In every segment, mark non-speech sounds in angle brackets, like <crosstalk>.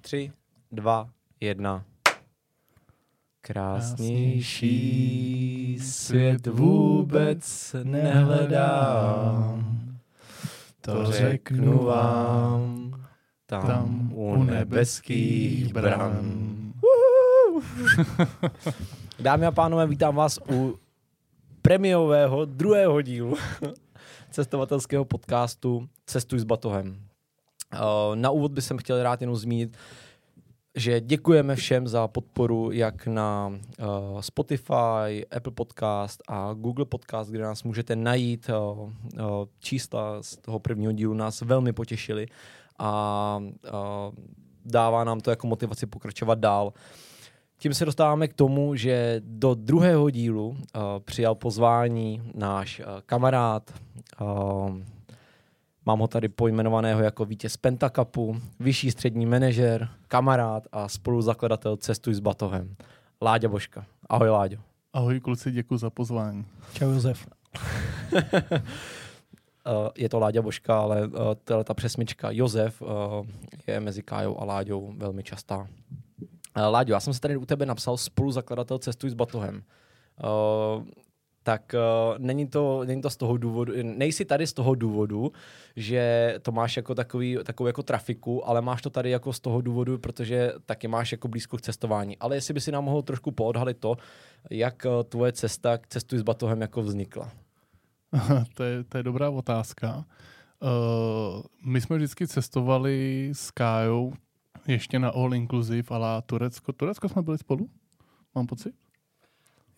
Tři, dva, jedna. Krásnější svět vůbec nehledám. To řeknu vám tam, tam u nebeských bran. <laughs> Dámy a pánové, vítám vás u premiového druhého dílu <laughs> cestovatelského podcastu Cestuj s batohem. Na úvod bych chtěl rád jenom zmínit, že děkujeme všem za podporu jak na uh, Spotify, Apple Podcast a Google Podcast, kde nás můžete najít. Uh, uh, čísla z toho prvního dílu nás velmi potěšily a uh, dává nám to jako motivaci pokračovat dál. Tím se dostáváme k tomu, že do druhého dílu uh, přijal pozvání náš uh, kamarád, uh, Mám ho tady pojmenovaného jako vítěz Pentakapu, vyšší střední manažer, kamarád a spoluzakladatel Cestuj s batohem. Láďa Božka. Ahoj Láďo. Ahoj kluci, děkuji za pozvání. Čau Josef. <laughs> Eh, je to Láďa Božka, ale uh, ta přesmička Josef uh, je mezi Kájou a Láďou velmi častá. Láďo, já jsem se tady u tebe napsal spoluzakladatel Cestuj s batohem tak uh, není, to, není to z toho důvodu, nejsi tady z toho důvodu, že to máš jako takový, takovou jako trafiku, ale máš to tady jako z toho důvodu, protože taky máš jako blízko k cestování. Ale jestli by si nám mohl trošku poodhalit to, jak uh, tvoje cesta k cestuj s batohem jako vznikla. <laughs> to, je, to je dobrá otázka. Uh, my jsme vždycky cestovali s Kájou ještě na All Inclusive, ale Turecko. Turecko jsme byli spolu? Mám pocit?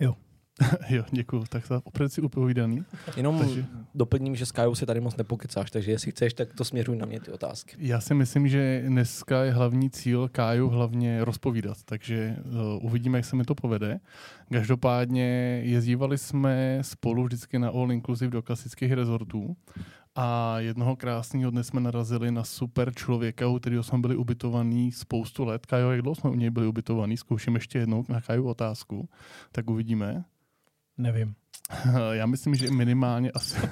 Jo. <laughs> jo, děkuji. Tak za opravdu si upovídaný. Jenom takže... doplním, že s Kajou si tady moc nepokecáš, takže jestli chceš, tak to směřuj na mě ty otázky. Já si myslím, že dneska je hlavní cíl Káju hlavně rozpovídat, takže uh, uvidíme, jak se mi to povede. Každopádně jezdívali jsme spolu vždycky na All Inclusive do klasických rezortů a jednoho krásného dne jsme narazili na super člověka, u kterého jsme byli ubytovaný spoustu let. Kajo, jak dlouho jsme u něj byli ubytovaný? Zkouším ještě jednou na Kaju otázku. Tak uvidíme. Nevím. <laughs> Já myslím, že minimálně asi... <laughs>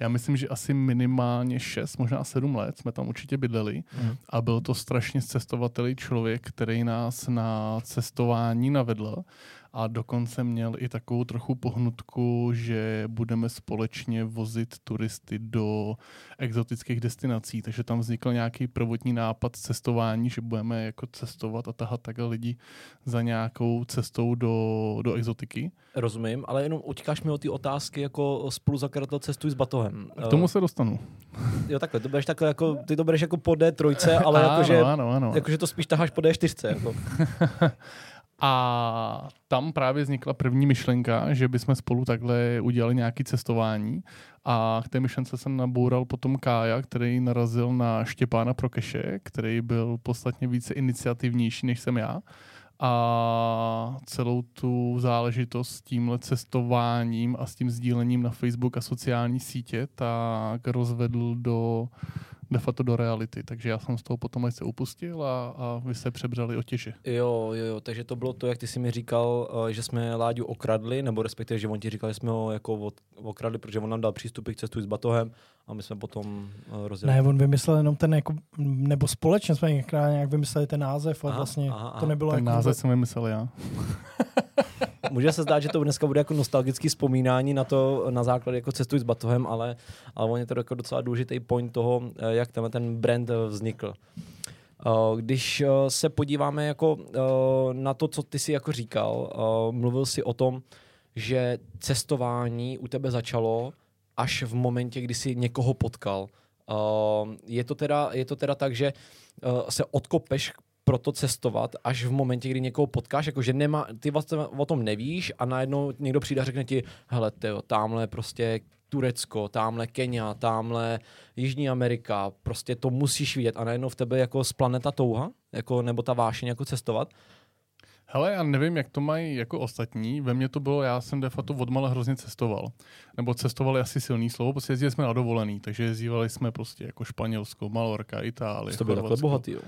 Já myslím, že asi minimálně 6, možná 7 let jsme tam určitě bydleli mm. a byl to strašně cestovatelý člověk, který nás na cestování navedl a dokonce měl i takovou trochu pohnutku, že budeme společně vozit turisty do exotických destinací, takže tam vznikl nějaký prvotní nápad cestování, že budeme jako cestovat a tahat takhle lidi za nějakou cestou do, do exotiky. Rozumím, ale jenom utíkáš mi o ty otázky jako spoluzakladatel cestuj s batohem. K tomu se dostanu. Jo, takhle, to bereš takhle jako, ty to bereš jako po D3, <laughs> ale jakože, ano, ano. jakože to spíš taháš po D4. Jako. <laughs> A tam právě vznikla první myšlenka, že bychom spolu takhle udělali nějaké cestování. A k té myšlence jsem naboural potom Kája, který narazil na Štěpána Prokeše, který byl podstatně více iniciativnější, než jsem já. A celou tu záležitost s tímhle cestováním a s tím sdílením na Facebook a sociální sítě tak rozvedl do de facto do reality. Takže já jsem z toho potom se upustil a, a vy se přebřeli otěže. Jo, jo, jo, takže to bylo to, jak ty jsi mi říkal, eh, že jsme Láďu okradli, nebo respektive, že on ti říkal, že jsme ho jako okradli, protože on nám dal přístupy k cestu s batohem a my jsme potom eh, rozjeli. Ne, on vymyslel jenom ten, jako, nebo společně jsme nějak vymysleli ten název a aha, vlastně aha, aha. to nebylo ten jako... název jsem vymyslel já. <laughs> Může se zdát, že to dneska bude jako nostalgický vzpomínání na to na základě jako cestuj s batohem, ale, ale on je to jako docela důležitý point toho, eh, jak tenhle ten brand eh, vznikl. Eh, když se podíváme jako na to, co ty si jako říkal, mluvil si o tom, že cestování u tebe začalo až v momentě, kdy jsi někoho potkal. Je to teda, je to teda tak, že se odkopeš proto cestovat až v momentě, kdy někoho potkáš, jakože nemá, ty vlastně o tom nevíš a najednou někdo přijde a řekne ti, hele, tyjo, tamhle prostě Turecko, tamhle Kenia, tamhle Jižní Amerika, prostě to musíš vidět a najednou v tebe jako z planeta touha, jako, nebo ta vášeň jako cestovat. Hele, já nevím, jak to mají jako ostatní. Ve mně to bylo, já jsem de facto odmala hrozně cestoval. Nebo cestovali asi silný slovo, protože jezdili jsme na dovolený, takže jezdívali jsme prostě jako Španělsko, Malorka, Itálie. To bylo takhle bohatý, jo.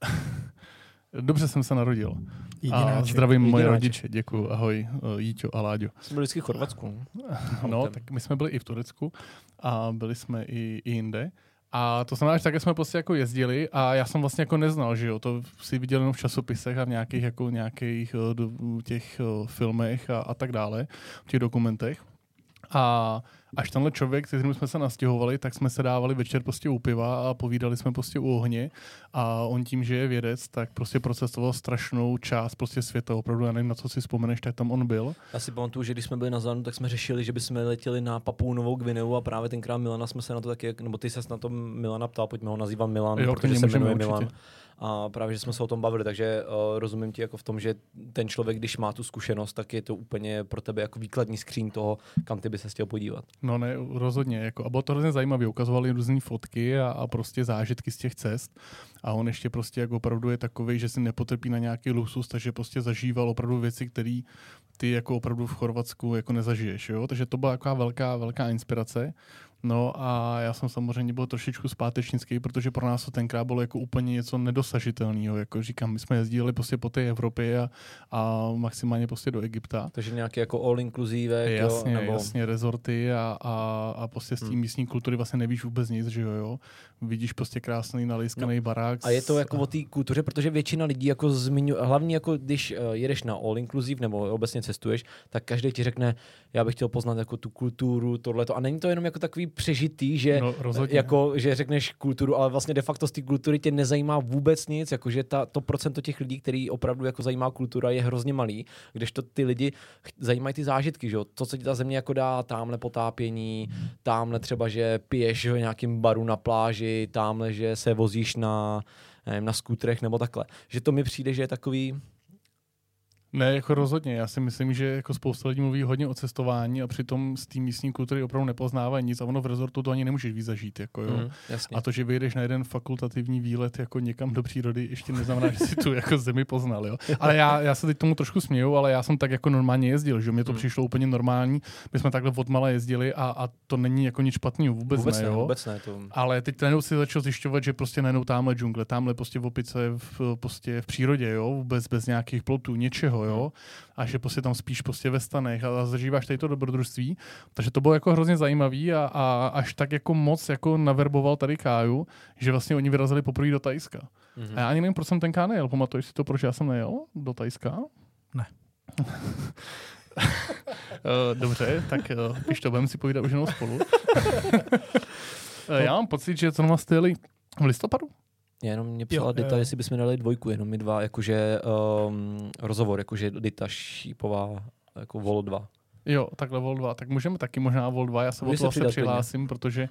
<laughs> Dobře jsem se narodil. Jedináček. A zdravím moje rodiče, děkuji. Ahoj, eh, Jíťo a Láďo. Jsme byli vždycky v Chorvatsku. <laughs> No, tak my jsme byli i v Turecku a byli jsme i, i jinde. A to znamená, že také jsme prostě jako jezdili a já jsem vlastně jako neznal, že jo, to si viděl jenom v časopisech a v nějakých jako nějakých uh, těch uh, filmech a, a tak dále, v těch dokumentech. A až tenhle člověk, se kterým jsme se nastěhovali, tak jsme se dávali večer prostě u piva a povídali jsme prostě u ohně a on tím, že je vědec, tak prostě procesoval strašnou část prostě světa. Opravdu, já nevím, na co si vzpomeneš, tak tam on byl. Já si pamatuju, že když jsme byli na Zanu, tak jsme řešili, že bychom letěli na Papou Novou Gvineu a právě tenkrát Milana jsme se na to taky, nebo ty se na to Milana ptal, pojďme ho nazývat Milan, jo, protože se jmenuje Milan. A právě, že jsme se o tom bavili, takže uh, rozumím ti jako v tom, že ten člověk, když má tu zkušenost, tak je to úplně pro tebe jako výkladní skříň toho, kam ty by se chtěl podívat. No ne, rozhodně. Jako, a bylo to hrozně zajímavé. Ukazovali různé fotky a, a, prostě zážitky z těch cest. A on ještě prostě jako opravdu je takový, že si nepotrpí na nějaký luxus, takže prostě zažíval opravdu věci, které ty jako opravdu v Chorvatsku jako nezažiješ. Jo? Takže to byla taková velká, velká inspirace. No a já jsem samozřejmě byl trošičku zpátečnický, protože pro nás to tenkrát bylo jako úplně něco nedosažitelného. Jako říkám, my jsme jezdili prostě po té Evropě a, a maximálně prostě do Egypta. Takže nějaké jako all inclusive, jasně, jo? Nebo... Jasně, rezorty a, a, a prostě z té hmm. místní kultury vlastně nevíš vůbec nic, že jo, jo. Vidíš prostě krásný nalískaný no. barák. A je to jako a... o té kultuře, protože většina lidí jako zmiňuje, hlavně jako když uh, jedeš na all inclusive nebo obecně cestuješ, tak každý ti řekne, já bych chtěl poznat jako tu kulturu, tohleto. A není to jenom jako takový přežitý, že, no, jako, že řekneš kulturu, ale vlastně de facto z té kultury tě nezajímá vůbec nic, jakože ta, to procento těch lidí, který opravdu jako zajímá kultura, je hrozně malý, kdežto ty lidi zajímají ty zážitky, že to, co ti ta země jako dá, tamhle potápění, tamhle třeba, že piješ v nějakým baru na pláži, tamhle, že se vozíš na, nevím, na skútrech nebo takhle. Že to mi přijde, že je takový ne, jako rozhodně. Já si myslím, že jako spousta lidí mluví hodně o cestování a přitom z té místní kultury opravdu nepoznávají nic a ono v rezortu to ani nemůžeš víc zažít. Jako, jo. Mm, a to, že vyjedeš na jeden fakultativní výlet jako někam do přírody, ještě neznamená, že si tu jako zemi poznal. Jo. Ale já, já se teď tomu trošku směju, ale já jsem tak jako normálně jezdil, že mě to mm. přišlo úplně normální. My jsme takhle odmala jezdili a, a to není jako nic špatného, vůbec, vůbec ne, jo. Vůbec ne to... Ale teď najednou si začal zjišťovat, že prostě najednou tamhle džungle, tamhle prostě v opice v, prostě v přírodě, jo, vůbec bez nějakých plotů, něčeho, jo. Mm a že prostě tam spíš prostě ve stanech a zažíváš tady to dobrodružství. Takže to bylo jako hrozně zajímavý a, a až tak jako moc jako naverboval tady Káju, že vlastně oni vyrazili poprvé do Tajska. Mm-hmm. A já ani nevím, proč jsem tenkrát nejel. Pamatuješ si to, proč já jsem nejel do Tajska? Ne. <laughs> Eh, dobře, tak když eh, to budeme si povídat už jenom spolu. <laughs> Eh, já mám pocit, že to jste jeli v listopadu? Jenom mě psala Dita, jestli bychom dali dvojku, jenom my dva, jakože um, rozhovor, jakože Dita Šípová, jako Vol 2. Jo, takhle Vol 2. Tak můžeme taky možná Vol 2. Já se o to vlastně přihlásím, protože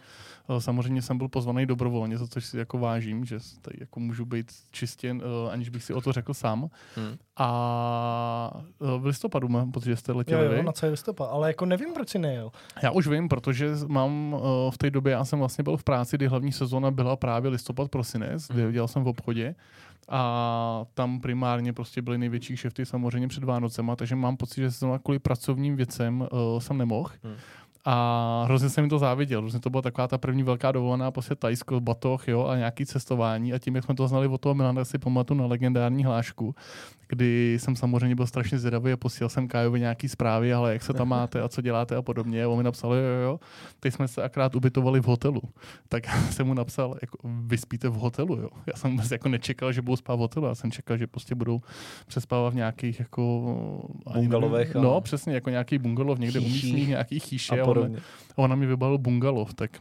uh, samozřejmě jsem byl pozvaný dobrovolně, za což si jako vážím, že tady jako můžu být čistě, uh, aniž bych si o to řekl sám. Hmm. A uh, v listopadu mám pocit, že jste letěli. Jo, jo, na celý listopad, ale jako nevím, proč si nejel. Já už vím, protože mám uh, v té době, já jsem vlastně byl v práci, kdy hlavní sezóna byla právě listopad, prosinec, hmm. dělal jsem v obchodě a tam primárně prostě byly největší šefty samozřejmě před Vánocema, takže mám pocit, že jsem kvůli pracovním věcem uh, jsem nemohl. Hmm. A hrozně jsem mi to záviděl. Hrozně to byla taková ta první velká dovolená, prostě Tajsko, batoh, jo, a nějaký cestování. A tím, jak jsme to znali od toho Milana, si pamatuju na legendární hlášku, kdy jsem samozřejmě byl strašně zvědavý a posílal jsem Kájovi nějaký zprávy, ale jak se tam <laughs> máte a co děláte a podobně. A on mi napsal, jo, jo, jo. Teď jsme se akrát ubytovali v hotelu. <laughs> Tak <laughs> jsem mu napsal, jako, vy spíte v hotelu, jo. Já jsem vůbec jako nečekal, že budou spát v hotelu. Já jsem čekal, že prostě budou přespávat v nějakých jako... Bungalovech. No, přesně, jako nějaký bungalov někde umístěný, nějaký chýše. A, a ona, mi vybalil bungalov, tak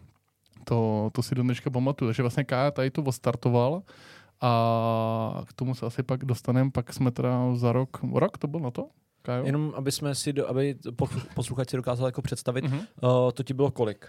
to, to si do dneška pamatuju. Takže vlastně Kája tady to odstartoval a k tomu se asi pak dostaneme, pak jsme teda za rok, rok to byl na to? Kajo? Jenom aby jsme si, do, aby posluchači dokázali jako představit, mm-hmm. uh, to ti bylo kolik?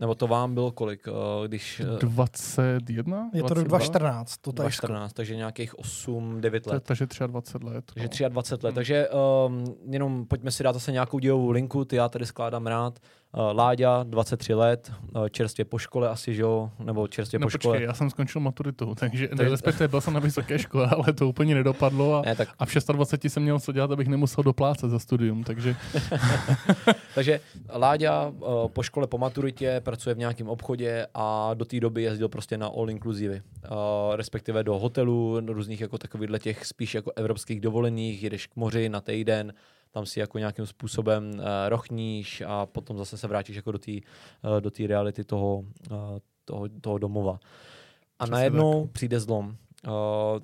Nebo to vám bylo kolik, uh, když... Uh, 21? Je to rok 2014. To 2014, takže nějakých 8-9 let. Takže 23 let. Takže 23 let. Hmm. Takže um, jenom pojďme si dát zase nějakou dílovou linku, ty já tady skládám rád. Uh, Láďa, 23 let, uh, čerstvě po škole asi, že jo? Nebo čerstvě no, po počkej, škole. já jsem skončil maturitu, takže ne, respektive byl jsem na vysoké škole, <laughs> ale to úplně nedopadlo a, ne, tak... a v 26 jsem měl co dělat, abych nemusel doplácet za studium, takže... <laughs> takže Láďa uh, po škole, po maturitě, pracuje v nějakém obchodě a do té doby jezdil prostě na all inclusive, uh, respektive do hotelu, do různých jako takových těch spíš jako evropských dovolených, jedeš k moři na týden, tam si jako nějakým způsobem uh, rochníš a potom zase se vrátíš jako do té uh, do reality toho, uh, toho, toho domova. A Přesně najednou tak. přijde zlom. Uh,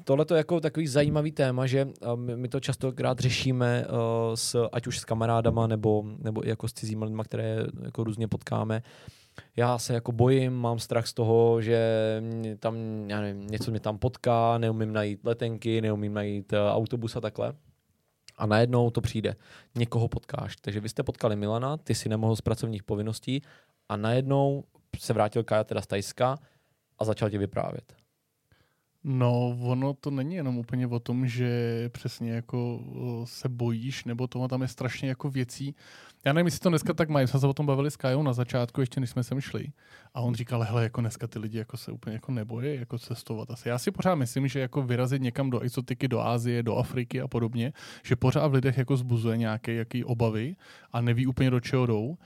Tohle je jako takový zajímavý téma, že uh, my, my to častokrát řešíme uh, s, ať už s kamarádama nebo, nebo i jako s cizíma lidma, které jako různě potkáme. Já se jako bojím, mám strach z toho, že mě tam, já nevím, něco mě tam potká, neumím najít letenky, neumím najít uh, autobus a takhle. A najednou to přijde. Někoho potkáš. Takže vy jste potkali Milana, ty si nemohl z pracovních povinností a najednou se vrátil Kaja teda z Tajska a začal ti vyprávět. No, ono to není jenom úplně o tom, že přesně jako se bojíš, nebo toho tam je strašně jako věcí. Já nevím, jestli to dneska tak mají, jsme se o tom bavili s Kajou na začátku, ještě než jsme sem šli. A on říkal, hele, jako dneska ty lidi jako se úplně jako nebojí jako cestovat. Asi já si pořád myslím, že jako vyrazit někam do exotiky, do Ázie, do Afriky a podobně, že pořád v lidech jako zbuzuje nějaké jaký obavy a neví úplně do čeho jdou.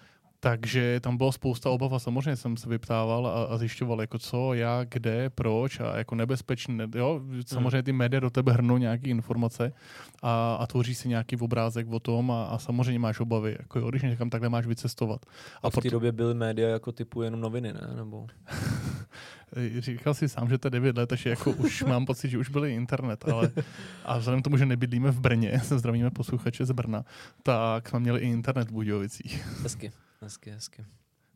Takže tam bylo spousta obav a samozřejmě jsem se vyptával a, a zjišťoval, jako co, jak, kde, proč a jako nebezpečné. Jo? Samozřejmě ty média do tebe hrnou nějaké informace a, a tvoří si nějaký obrázek o tom a, a samozřejmě máš obavy, jako jo, když někam takhle máš vycestovat. A, a v té proto... době byly média jako typu jenom noviny, ne? Nebo... <laughs> Říkal si sám, že to je 9 let, takže jako už <laughs> mám pocit, že už byly internet, ale a vzhledem k tomu, že nebydlíme v Brně, se <laughs> zdravíme posluchače z Brna, tak jsme měli i internet v Budějovicích. Hezky. Hezky, hezky.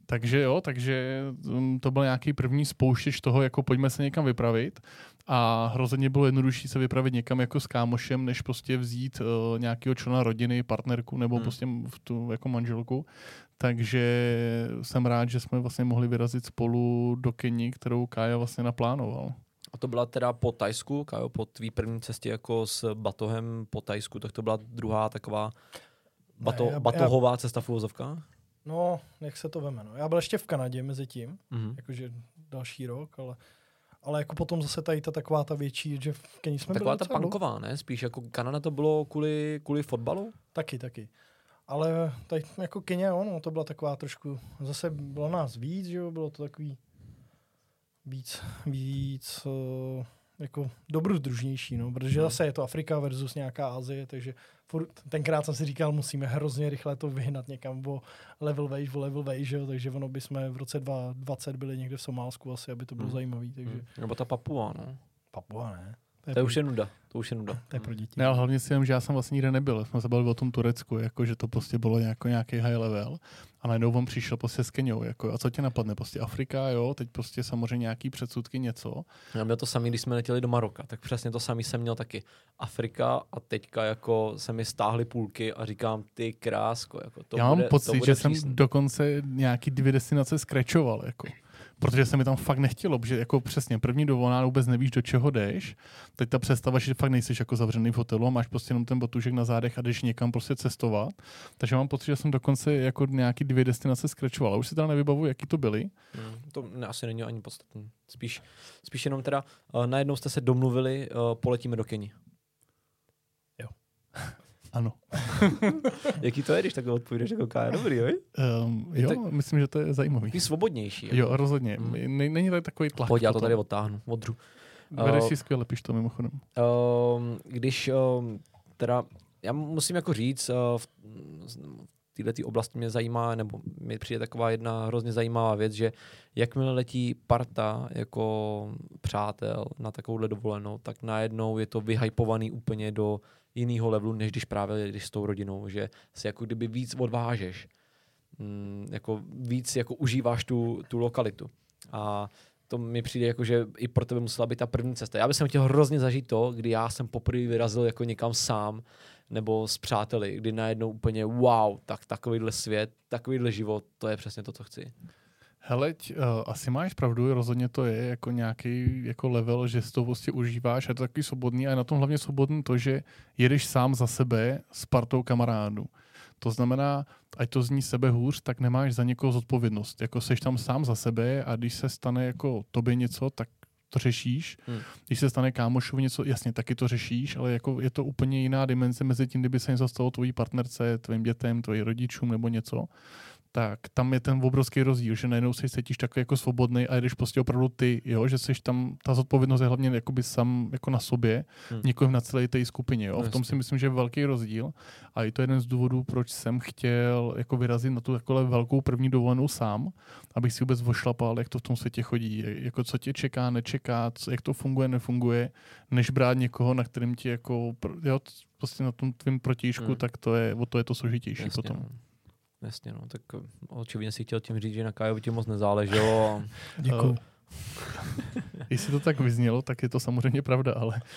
Takže jo, takže um, to byl nějaký první spouštěč toho, jako pojďme se někam vypravit a hrozně bylo jednodušší se vypravit někam jako s kámošem, než prostě vzít uh, nějakého člena rodiny, partnerku nebo hmm. prostě v tu jako manželku. Takže jsem rád, že jsme vlastně mohli vyrazit spolu do Keni, kterou Kája vlastně naplánoval. A to byla teda po Tajsku, Kájo, po tvý první cestě jako s batohem po Tajsku, tak to byla druhá taková bato, ne, já, batohová já, cesta v úvozovkách? No, jak se to veme. No. Já byl ještě v Kanadě mezi tím, mm-hmm. jakože další rok, ale, ale jako potom zase tady ta taková ta větší, že v Keni jsme Taková ta panková, ne? Spíš jako Kanada to bylo kvůli, kvůli fotbalu? Taky, taky. Ale tady jako Kenya, ono, to byla taková trošku, zase bylo nás víc, že jo, bylo to takový víc, víc, uh, jako dobrodružnější, no, protože hmm. zase je to Afrika versus nějaká Azie, takže furt, tenkrát jsem si říkal, musíme hrozně rychle to vyhnat někam o level wage, o level wage, že? takže ono by jsme v roce 2020 byli někde v Somálsku asi, aby to bylo hmm. zajímavý. Takže... Hmm. Nebo ta Papua, no. Papua, ne. To je, to je už je nuda. To už je nuda. To je pro děti. Ne, ale hlavně si vím, že já jsem vlastně nikde nebyl. Jsme se bavili o tom Turecku, jako, že to prostě bylo nějako, nějaký high level. A najednou on přišel prostě s Keňou. Jako, a co tě napadne? Prostě Afrika, jo, teď prostě samozřejmě nějaký předsudky, něco. Já měl to samý, když jsme letěli do Maroka, tak přesně to samý jsem měl taky. Afrika a teďka jako se mi stáhly půlky a říkám, ty krásko. Jako, to Já mám bude, pocit, že přísný. jsem dokonce nějaký dvě destinace skrečoval. Jako protože se mi tam fakt nechtělo, protože jako přesně první dovolená vůbec nevíš, do čeho jdeš. Teď ta představa, že fakt nejsi jako zavřený v hotelu a máš prostě jenom ten botužek na zádech a jdeš někam prostě cestovat. Takže mám pocit, že jsem dokonce jako nějaký dvě destinace skrečoval. A už si teda nevybavu, jaký to byly. Hmm, to ne, asi není ani podstatný. Spíš, spíš jenom teda uh, najednou jste se domluvili, uh, poletíme do Keni. Jo. Ano. <laughs> Jaký to je, když takhle odpovídáš jako Kája? Dobrý, jo? Um, jo, tak, myslím, že to je zajímavý. Jsi svobodnější. Jako. Jo, rozhodně. Hmm. Není to takový tlak. Pojď, já to tady odtáhnu, odřu. Bereš uh, si skvěle, to mimochodem. Uh, když uh, teda, já musím jako říct, uh, v, v této oblasti mě zajímá, nebo mi přijde taková jedna hrozně zajímavá věc, že jakmile letí parta jako přátel na takovouhle dovolenou, tak najednou je to vyhypovaný úplně do jiného levelu, než když právě jdeš s tou rodinou, že si jako kdyby víc odvážeš, mm, jako víc jako užíváš tu, tu lokalitu. A to mi přijde jako, že i pro tebe musela být ta první cesta. Já bych chtěl hrozně zažít to, kdy já jsem poprvé vyrazil jako někam sám nebo s přáteli, kdy najednou úplně wow, tak takovýhle svět, takovýhle život, to je přesně to, co chci. Hele, uh, asi máš pravdu, rozhodně to je jako nějaký jako level, že si to prostě užíváš a je to takový svobodný a je na tom hlavně svobodný to, že jedeš sám za sebe s partou kamarádů. To znamená, ať to zní sebe hůř, tak nemáš za někoho zodpovědnost. Jako seš tam sám za sebe a když se stane jako tobě něco, tak to řešíš. Hmm. Když se stane kámošovi něco, jasně, taky to řešíš, ale jako je to úplně jiná dimenze mezi tím, kdyby se něco stalo tvojí partnerce, tvým dětem, tvým rodičům nebo něco tak tam je ten obrovský rozdíl, že najednou se cítíš takový jako svobodný a jdeš prostě opravdu ty, jo, že jsi tam, ta zodpovědnost je hlavně jakoby sam jako na sobě, hmm. nikoliv na celé té skupině, jo. V tom si myslím, že je velký rozdíl a je to jeden z důvodů, proč jsem chtěl jako vyrazit na tu takhle velkou první dovolenou sám, abych si vůbec vošlapal, jak to v tom světě chodí, jako co tě čeká, nečeká, co, jak to funguje, nefunguje, než brát někoho, na kterým ti jako, jo, prostě na tom tvým protižku, hmm. tak to je, o to je to složitější Jasně, potom. Jasně, no, tak eh, očividně si chtěl tím říct, že na Kajovi ti moc nezáleželo. <laughs> Děkuju. <laughs> Jestli to tak vyznělo, tak je to samozřejmě pravda, ale... <laughs>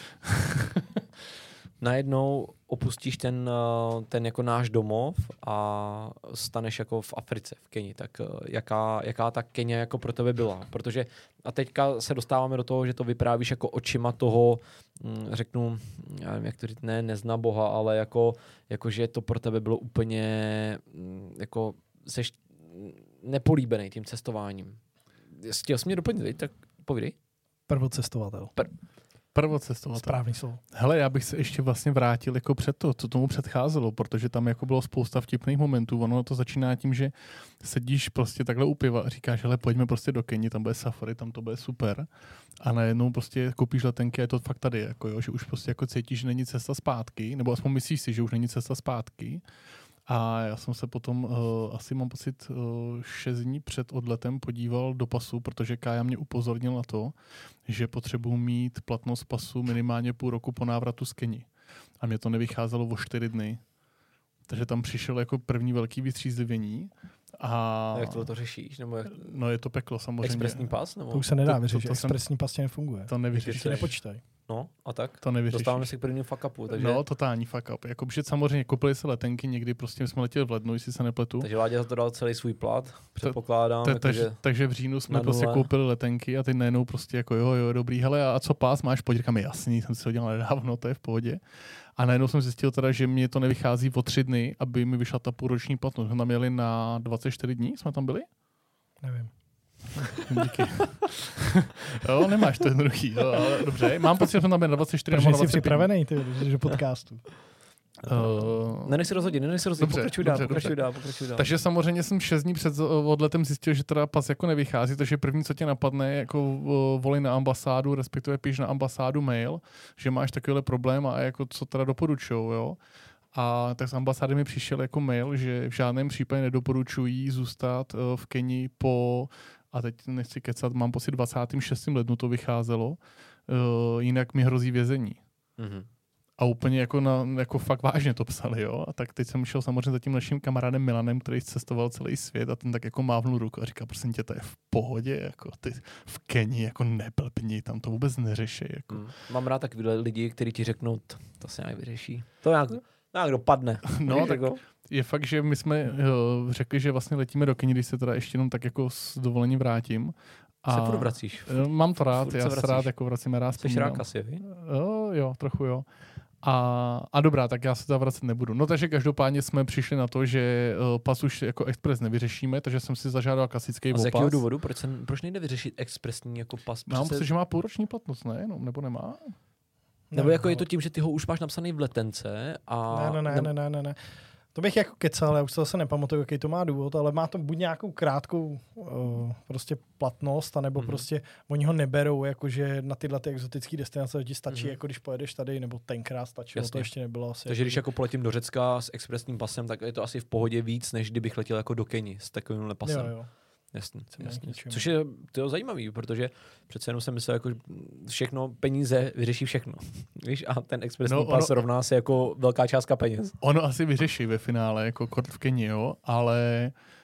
najednou opustíš ten, eh, ten jako náš domov a staneš jako v Africe, v Keni. Tak eh, jaká, jaká ta Kenia jako pro tebe byla? Protože a teďka se dostáváme do toho, že to vyprávíš jako očima toho, mm, řeknu, já nevím, jak to říct, ne, nezna Boha, ale jako, jako že to pro tebe bylo úplně, mm, jako seš nepolíbený tím cestováním. Chtěl jsi mě doplnit, tak povídej. Prvocestovatel. Pr- Prvocestovatel. Správný slovo. Hele, já bych se ještě vlastně vrátil jako před to, co tomu předcházelo, protože tam jako bylo spousta vtipných momentů. Ono to začíná tím, že sedíš prostě takhle u piva a říkáš, hele, pojďme prostě do Keni, tam bude safari, tam to bude super. A najednou prostě koupíš letenky a je to fakt tady, jako jo, že už prostě jako cítíš, že není cesta zpátky, nebo aspoň myslíš si, že už není cesta zpátky. A já jsem se potom, uh, asi mám pocit, uh, šest dní před odletem podíval do pasu, protože Kája mě upozornil na to, že potřebuji mít platnost pasu minimálně půl roku po návratu z Keni. A mě to nevycházelo o čtyři dny. Takže tam přišel jako první velký vystřízlivění. A... a jak to, to řešíš? Nebo jak... No je to peklo samozřejmě. Expresní pas? Nebo... To už se nedá vyřešit, to, expresní jsem... pas nefunguje. To nevyřešíš. To nepočítaj. No a tak? To nevyřešíš. Dostáváme se k prvním fuck upu, takže... No, totální fuck up. Jako, že samozřejmě koupili se letenky, někdy prostě jsme letěli v lednu, jestli se nepletu. Takže Vládě za to dal celý svůj plat, předpokládám. Ta, ta, takže, takže v říjnu jsme prostě koupili letenky a ty najednou prostě jako jo, jo, dobrý, hele, a co pás máš? Pojď, říkám, jasný, jsem si to dělal nedávno, to je v pohodě. A najednou jsem zjistil teda, že mě to nevychází o tři dny, aby mi vyšla ta půlroční platnost. Jsme tam měli na 24 dní, jsme tam byli? Nevím. Díky. <laughs> jo, nemáš to jednoduchý. Jo, ale dobře, mám pocit, že jsem tam byl na 24 nebo 25. jsi připravený, ty, že podcastu. Uh, nenech si rozhodit, nenech si rozhodit, dobře, pokračuj dál, dobře, pokračuj dobře. dál, pokračuj dál. Takže samozřejmě jsem 6 dní před odletem zjistil, že teda pas jako nevychází, takže první, co tě napadne, jako uh, volej na ambasádu, respektive píš na ambasádu mail, že máš takovýhle problém a jako co teda doporučujou, jo. A tak z ambasády mi přišel jako mail, že v žádném případě nedoporučují zůstat uh, v Keni po a teď nechci kecat, mám pocit 26. lednu to vycházelo, uh, jinak mi hrozí vězení. Mm-hmm. A úplně jako, na, jako fakt vážně to psali, jo. A tak teď jsem šel samozřejmě za tím naším kamarádem Milanem, který cestoval celý svět a ten tak jako mávnul ruku a říká, prosím tě, to je v pohodě, jako ty v Keni jako neblbni, tam to vůbec neřeší. Jako. Mm. Mám rád takovýhle lidi, kteří ti řeknou, to se nějak vyřeší. To nějak, nějak dopadne. No, tak jako je fakt, že my jsme uh, řekli, že vlastně letíme do Keni, když se teda ještě jenom tak jako s dovolením vrátím. A se furt vracíš. Uh, mám to rád, já se rád jako vracím, rád Jsi rák asi, vy? Uh, jo, trochu jo. A, a dobrá, tak já se tam vracet nebudu. No takže každopádně jsme přišli na to, že uh, pas už jako expres nevyřešíme, takže jsem si zažádal klasický A z jakého důvodu? Proč, jsem, proč nejde vyřešit expresní jako pas? Mám pocit, že má půlroční platnost, ne? No, nebo nemá? Nebo jako je to tím, že ty ho už máš napsaný v letence a... Ne, ne, ne, ne, ne, ne. To bych jako kecal, já už se zase nepamatuju, jaký to má důvod, ale má to buď nějakou krátkou uh, prostě platnost, anebo mm-hmm. prostě oni ho neberou, jakože na tyhle ty exotické destinace ti stačí, mm-hmm. jako když pojedeš tady, nebo tenkrát stačilo, Jasně. to ještě nebylo asi. Takže jako... když jako poletím do Řecka s expresním pasem, tak je to asi v pohodě víc, než kdybych letěl jako do Keni s takovýmhle pasem. Jo, jo. Jasný, jasný. Což je to zajímavý, protože přece jenom jsem myslel, jako všechno, peníze vyřeší všechno. <laughs> Víš, a ten expresní no, pas rovná se jako velká částka peněz. Ono asi vyřeší ve finále, jako kort v Keni, jo, ale Uh,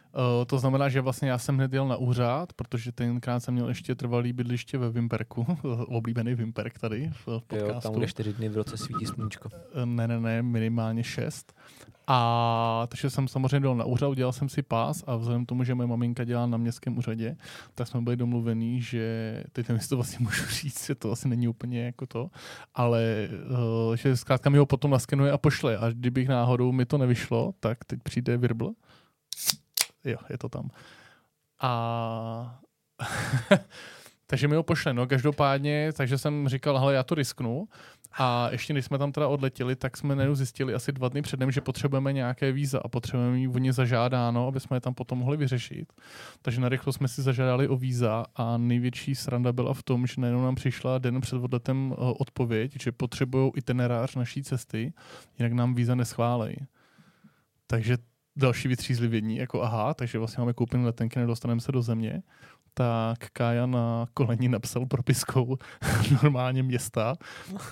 to znamená, že vlastně já jsem hned jel na úřad, protože tenkrát jsem měl ještě trvalý bydliště ve Vimperku, <laughs> oblíbený Vimperk tady v podcastu. Jo, tam bude čtyři dny v roce svítí sluníčko. Ne, ne, ne, minimálně šest. A takže jsem samozřejmě byl na úřad, udělal jsem si pás a vzhledem k tomu, že moje maminka dělá na městském úřadě, tak jsme byli domluvení, že teď mi to vlastně můžu <laughs> říct, že to asi není úplně jako to, ale uh, že zkrátka mi ho potom naskenuje a pošle. A kdybych náhodou mi to nevyšlo, tak teď přijde Virbl. Jo, je to tam. A <laughs> Takže mi ho pošle, no každopádně, takže jsem říkal, hele, já to risknu. A ještě než jsme tam teda odletěli, tak jsme najednou zjistili asi dva dny předem, že potřebujeme nějaké víza a potřebujeme mít o ně zažádáno, aby jsme je tam potom mohli vyřešit. Takže narychlo jsme si zažádali o víza a největší sranda byla v tom, že najednou nám přišla den před odletem eh, odpověď, že potřebují itinerář naší cesty, jinak nám víza neschválej. Takže další vytřízlivění, jako aha, takže vlastně máme koupené letenky, nedostaneme se do země tak Kája na koleni napsal propiskou <laughs> normálně města,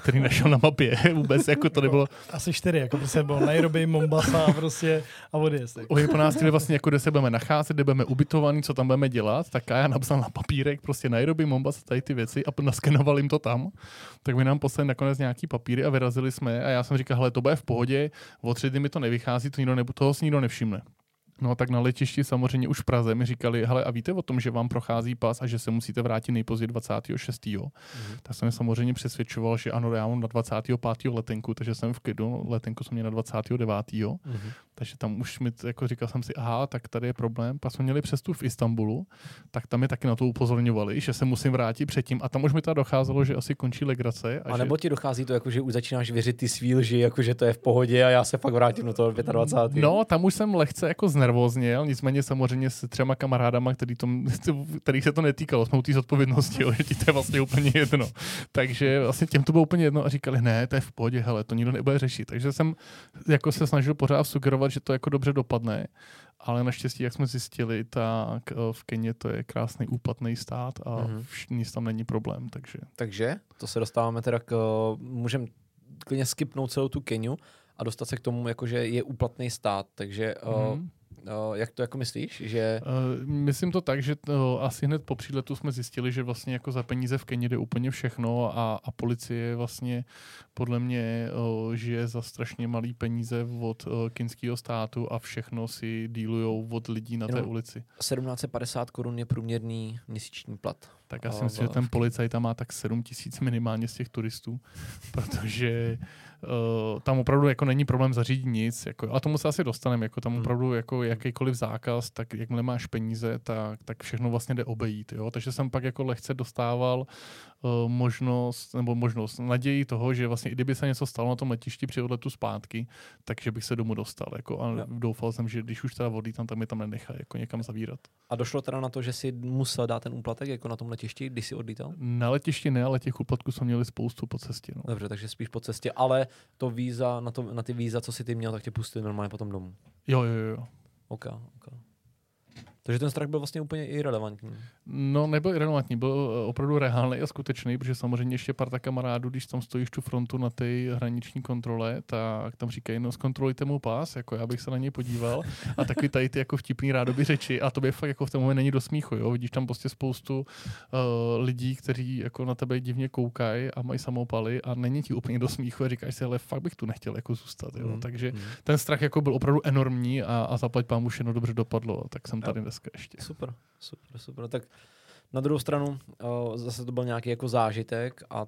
který našel na mapě. <laughs> Vůbec jako to nebylo... Asi čtyři, jako prostě bylo Nairobi, Mombasa prostě a odjezd. Oni po nás vlastně, jako kde se budeme nacházet, kde budeme ubytovaní, co tam budeme dělat, tak Kája napsal na papírek prostě Nairobi, Mombasa, tady ty věci a naskenoval jim to tam. Tak mi nám poslali nakonec nějaký papíry a vyrazili jsme a já jsem říkal, hele, to bude v pohodě, o tři dny mi to nevychází, to nikdo nebu, toho si nikdo nevšimne. No tak na letišti samozřejmě už v Praze mi říkali, hele a víte o tom, že vám prochází pas a že se musíte vrátit nejpozději 26. Mm-hmm. Tak jsem samozřejmě přesvědčoval, že ano, já mám na 25. letenku, takže jsem v klidu, letenku jsem měl na 29. Mm-hmm. Takže tam už mi, jako říkal jsem si, aha, tak tady je problém. Pak jsme měli přestup v Istanbulu, tak tam mi taky na to upozorňovali, že se musím vrátit předtím. A tam už mi to docházelo, že asi končí legrace. A, a nebo že... ti dochází to, jako, že už začínáš věřit ty svý že jako, že to je v pohodě a já se fakt vrátím do toho 25. No, tam už jsem lehce jako znervozněl, nicméně samozřejmě s třema kamarádama, který, to, <laughs> který se to netýkalo, jsme u té zodpovědnosti, že ti to je vlastně úplně jedno. Takže vlastně těm to bylo úplně jedno a říkali, ne, to je v pohodě, hele, to nikdo nebude řešit. Takže jsem jako se snažil pořád sugerovat, že to jako dobře dopadne, ale naštěstí, jak jsme zjistili, tak eh, v Keně to je krásný úplatný stát a mm-hmm. nic tam není problém. Takže. takže to se dostáváme teda k, můžeme klidně skipnout celou tu Keniu a dostat se k tomu, jakože je úplatný stát, takže mm-hmm. Uh, jak to jako myslíš? Že... Uh, myslím to tak, že to, asi hned po příletu jsme zjistili, že vlastně jako za peníze v Keni jde úplně všechno a, a policie vlastně podle mě uh, žije za strašně malý peníze od uh, kinského státu a všechno si dílujou od lidí na Jenom té ulici. 1750 korun je průměrný měsíční plat. Tak já si myslím, že ten policajt tam má tak 7 tisíc minimálně z těch turistů, <laughs> protože uh, tam opravdu jako není problém zařídit nic, jako, a tomu se asi dostaneme, jako tam hmm. opravdu jako jakýkoliv zákaz, tak jakmile máš peníze, tak, tak všechno vlastně jde obejít, jo? takže jsem pak jako lehce dostával uh, možnost, nebo možnost, naději toho, že vlastně i kdyby se něco stalo na tom letišti při odletu zpátky, takže bych se domů dostal, jako, a no. doufal jsem, že když už teda vodí tam, tam mi tam nenechají jako někam zavírat. A došlo teda na to, že si musel dát ten úplatek jako na tom letišti, když si odlítal? Na letišti ne, ale těch úplatků jsme měli spoustu po cestě. No. Dobře, takže spíš po cestě, ale to víza, na, to, na ty víza, co si ty měl, tak tě pustili normálně potom domů. Jo, jo, jo. Ok, ok. Takže ten strach byl vlastně úplně irrelevantní. No, nebyl irrelevantní, byl eh, opravdu reálný a skutečný, protože samozřejmě ještě parta kamarádů, když tam stojíš tu frontu na té hraniční kontrole, tak tam říkají, no zkontrolujte mu pás, jako já bych se na něj podíval. A taky tady ty jako vtipný rádoby řeči a to by fakt jako v tom moment není do smíchu, jo. Vidíš tam prostě spoustu uh, lidí, kteří jako na tebe divně koukají a mají samopaly a není ti úplně do smíchu a říkáš si, ale fakt bych tu nechtěl jako zůstat, jo. Mm, Takže mm. ten strach jako byl opravdu enormní a, a zaplať pámu všechno dobře dopadlo, tak jsem tady dneska ještě. Super, super, super. Tak na druhou stranu uh, zase to byl nějaký jako zážitek a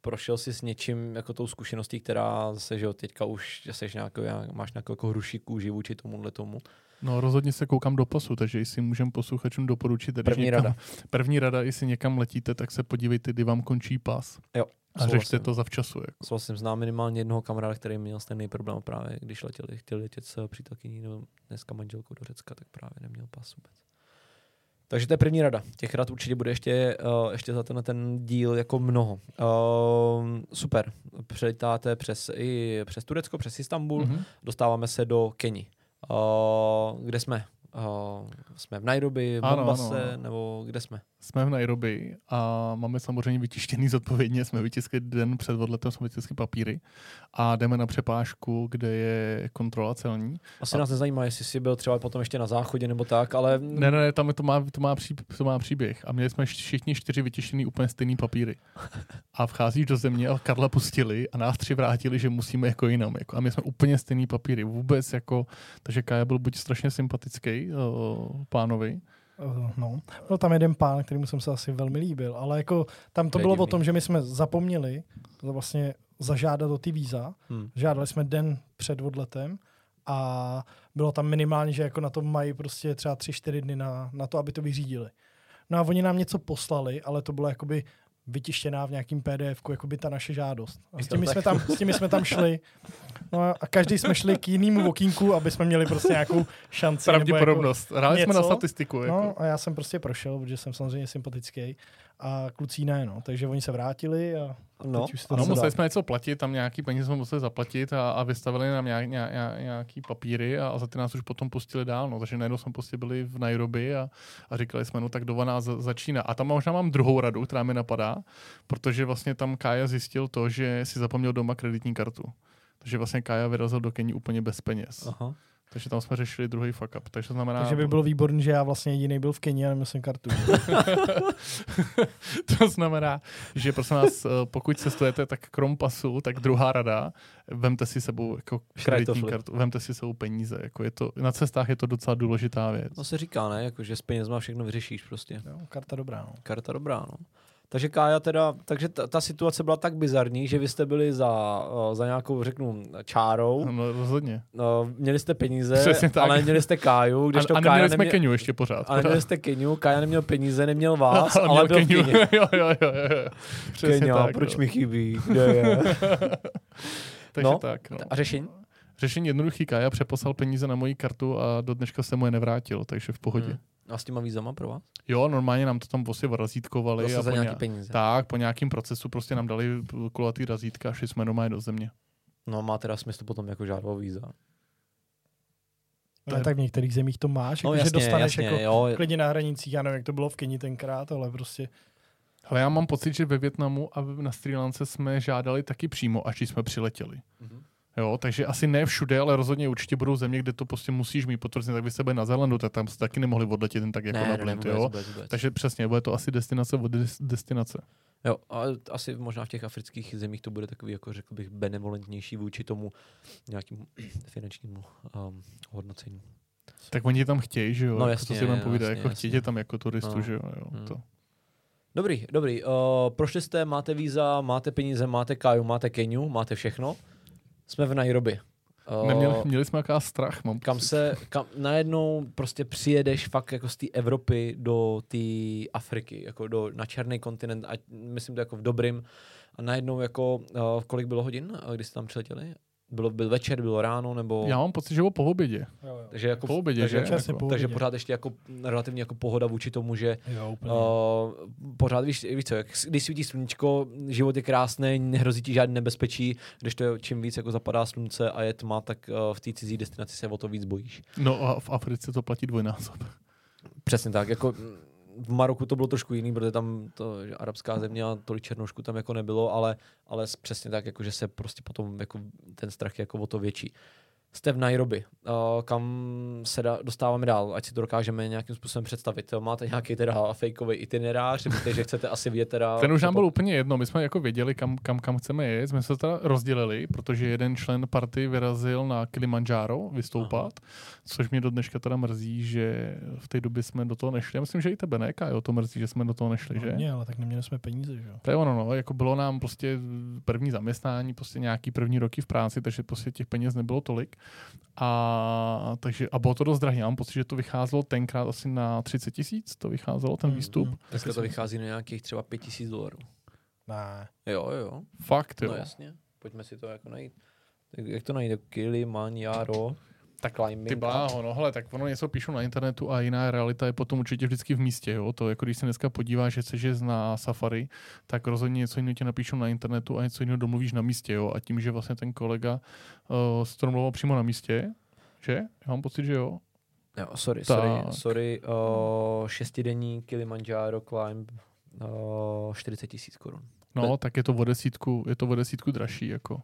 prošel si s něčím, jako tou zkušeností, která zase, že jo, teďka už jsi nějaký, máš nějakou jako hruší kůži vůči tomuhle tomu. No rozhodně se koukám do pasu, takže jestli můžeme posluchačům doporučit. První někam, rada. První rada, jestli někam letíte, tak se podívejte, kdy vám končí pas. Jo. A řešte to zavčasu. Jako. Souhlasím, znám minimálně jednoho kamaráda, který měl stejný problém právě, když letěli, chtěli letět s přítelkyní nebo dneska manželkou do Řecka, tak právě neměl pas vůbec. Takže to je první rada. Těch rad určitě bude ještě, uh, ještě za ten, ten díl jako mnoho. Uh, super. Přelítáte přes, i přes Turecko, přes Istanbul, mm-hmm. dostáváme se do Keni. Kde jsme? Uh, jsme v Nairobi, v Mombase, nebo kde jsme? jsme v Nairobi a máme samozřejmě vytištěný zodpovědně, jsme vytiskli den před odletem, jsme vytiskli papíry a jdeme na přepážku, kde je kontrola celní. Asi a... nás nezajímá, jestli jsi byl třeba potom ještě na záchodě nebo tak, ale... Ne, ne, ne tam to má, to má, pří, to má příběh a měli jsme všichni čtyři vytištěný úplně stejný papíry. A vcházíš do země a Karla pustili a nás tři vrátili, že musíme jako jinam. Jako, a my jsme úplně stejný papíry, vůbec jako, takže Kaja byl buď strašně sympatický uh, pánovi, no, byl tam jeden pán, kterýmu jsem se asi velmi líbil, ale jako tam to bylo o tom, že my jsme zapomněli vlastně zažádat o ty víza. Hmm. Žádali jsme den před odletem a bylo tam minimálně, že jako na to mají prostě třeba tři, čtyři dny na, na to, aby to vyřídili. No a oni nám něco poslali, ale to bylo jakoby vytištěná v nějakým pdf jakoby ta naše žádost. A s těmi, jsme tam, s těmi jsme tam šli. No a každý jsme šli k jinému okýnku, aby jsme měli prostě nějakou šanci. nebo Pravděpodobnost. Hráli jsme na statistiku. Jako, Jako. no a já jsem prostě prošel, protože jsem samozřejmě sympatický. A kluci ne, no. Takže oni se vrátili a No, teď už se to No, museli jsme něco platit, tam nějaký peníze jsme museli zaplatit a, a vystavili nám nějak, nějak, nějak, nějaký papíry a, a za ty nás už potom pustili dál. No. Takže najednou jsme prostě byli v Nairobi a, a říkali jsme, no tak doba nás za- začíná. A tam možná mám druhou radu, která mi napadá, protože vlastně tam Kája zjistil to, že si zapomněl doma kreditní kartu. Takže vlastně Kája vyrazil do Kení úplně bez peněz. Aha. Takže tam jsme řešili druhý fuck up. Takže to znamená... Takže by bylo výborné, že já vlastně jediný byl v Keni a neměl jsem kartu. <laughs> to znamená, že prosím vás, eh, pokud cestujete, tak krom pasu, tak druhá rada, vemte si sebou jako kreditní kartu, vemte si sebou peníze. Jako je to, na cestách je to docela důležitá věc. No se říká, ne? Jako, že s penězma všechno vyřešíš prostě. Jo, karta dobrá, no. Karta dobrá, no. Takže Kája teda, takže ta, ta situace byla tak bizarní, že vy jste byli za, eh, za nějakou, řeknu, čárou, No rozhodně. no, měli jste peníze, Přesně tak. ale měli jste Káju, když A, to a Kája neměli jsme nemě- Keniu ještě pořád. ale pořád. měli jste Keniu, Kája neměl peníze, neměl vás, <laughs> ale, měl byl Keniu. Keni. <laughs> jo, jo, jo, jo, jo. Přesně Kenia, tak. proč no. mi chybí, kde je? <laughs> Takže No, tak. No. A řešení? Řešení jednoduchý, Kája přeposlal peníze na moji kartu a do dneška se mu je nevrátil, takže v pohodě. Hmm. A s těma vízama pro vás? Jo, normálně nám to tam prostě razítkovali. Zase a za po nějaký nějak- peníze. Tak, po nějakým procesu prostě nám dali kulatý razítka a šli jsme normálně do země. No má teda smysl potom jako žádat víza. Ale tak v některých zemích to máš, No jako, že jasně, dostaneš jasně, jako jo. klidně na hranicích, já nevím, jak to bylo v Keni tenkrát, ale prostě Ale já mám pocit, že ve Větnamu a na Sri Lance jsme žádali taky přímo, až jsme přiletěli. Mhm. Jo, takže asi ne všude, ale rozhodně určitě budou země, kde to prostě musíš mít potvrzení. Tak vy jste byli na Zélandu, tak tam jste taky nemohli odletět jen tak jako ne, na ne, ne, blind, vůbec, jo. vůbec, vůbec. Takže přesně, bude to asi destinace od des- destinace. Jo, ale asi možná v těch afrických zemích to bude takový, jako řekl bych, benevolentnější vůči tomu nějakému <clears throat> finančnímu um, hodnocení. Tak oni tam chtějí, že jo? No jako jasně, to si budeme povídat, jasně, jako jasně. chtějí tě tam jako turistu, No. že jo? jo Hmm. to. Dobrý, dobrý. Uh, prošli jste, máte víza, máte peníze, máte Kaju, máte Keniu, máte všechno. Jsme v Nairobi. Neměli, měli jsme jaká strach, mám kam pocit. se, kam najednou prostě přijedeš fakt jako z té Evropy do té Afriky, jako do, na černý kontinent, a myslím to jako v dobrým. A najednou jako, uh, kolik bylo hodin, uh, když jste tam přiletěli? Bylo, byl večer, bylo ráno, nebo... Já mám pocit, že bylo po obědě. jo, jo. takže jako, Po obědě, takže, že? Jako. po takže obědě. pořád ještě jako relativně jako pohoda vůči tomu, že Jo, úplně. Uh, pořád víš, víš co, jak, když svítí sluníčko, život je krásný, nehrozí ti žádný nebezpečí, když to čím víc jako zapadá slunce a je tma, tak uh, v té cizí destinaci se o to víc bojíš. No a v Africe to platí dvojnásob. Přesně tak, jako v Maroku to bylo trošku jiný, protože tam to, že arabská země a tolik černoušku tam jako nebylo, ale, ale přesně tak, jako, že se prostě potom jako ten strach je jako o to větší. Jste v Nairobi, uh, kam se da, dostáváme dál, ať si to dokážeme nějakým způsobem představit. Máte nějaký teda fakeový itinerář, víte, že chcete asi vidět teda... Ten už nám byl úplně jedno, my jsme jako věděli, kam, kam, kam chceme jet, jsme se teda rozdělili, protože jeden člen party vyrazil na Kilimanjaro vystoupat, Aha. což mě do dneška teda mrzí, že v té době jsme do toho nešli. Já myslím, že i tebe ne, Kájo, to mrzí, že jsme do toho nešli, že? Ne, ale tak neměli jsme peníze, že jo. To je ono, no, jako bylo nám prostě první zaměstnání, prostě nějaký první roky v práci, takže prostě těch peněz nebylo tolik. A, takže, a bylo to dost drahé. Já mám pocit, že to vycházelo tenkrát asi na 30 tisíc, to vycházelo ten Mm, výstup. mm. Dneska to vychází na nějakých třeba 5000 dolarů. Ne. Jo, jo. Fakt, jo. No jasně. Pojďme si to jako najít. Jak to najít? Kilimanjaro. Tak climbing. Ty bláho, no hele, tak ono něco píšu na internetu a jiná realita je potom určitě vždycky v místě, jo. To jako když se dneska podíváš, že chceš jít na safari, tak rozhodně něco jiného ti napíšu na internetu a něco jiného domluvíš na místě, jo. A tím, že vlastně ten kolega uh, se to domluval přímo na místě, že? Já mám pocit, že jo. Jo, sorry, Tak. sorry, sorry. Uh, šestidenní Kilimanjaro climb. Uh, 40 tisíc korun. No, tak je to o desítku, je to o desítku dražší, jako.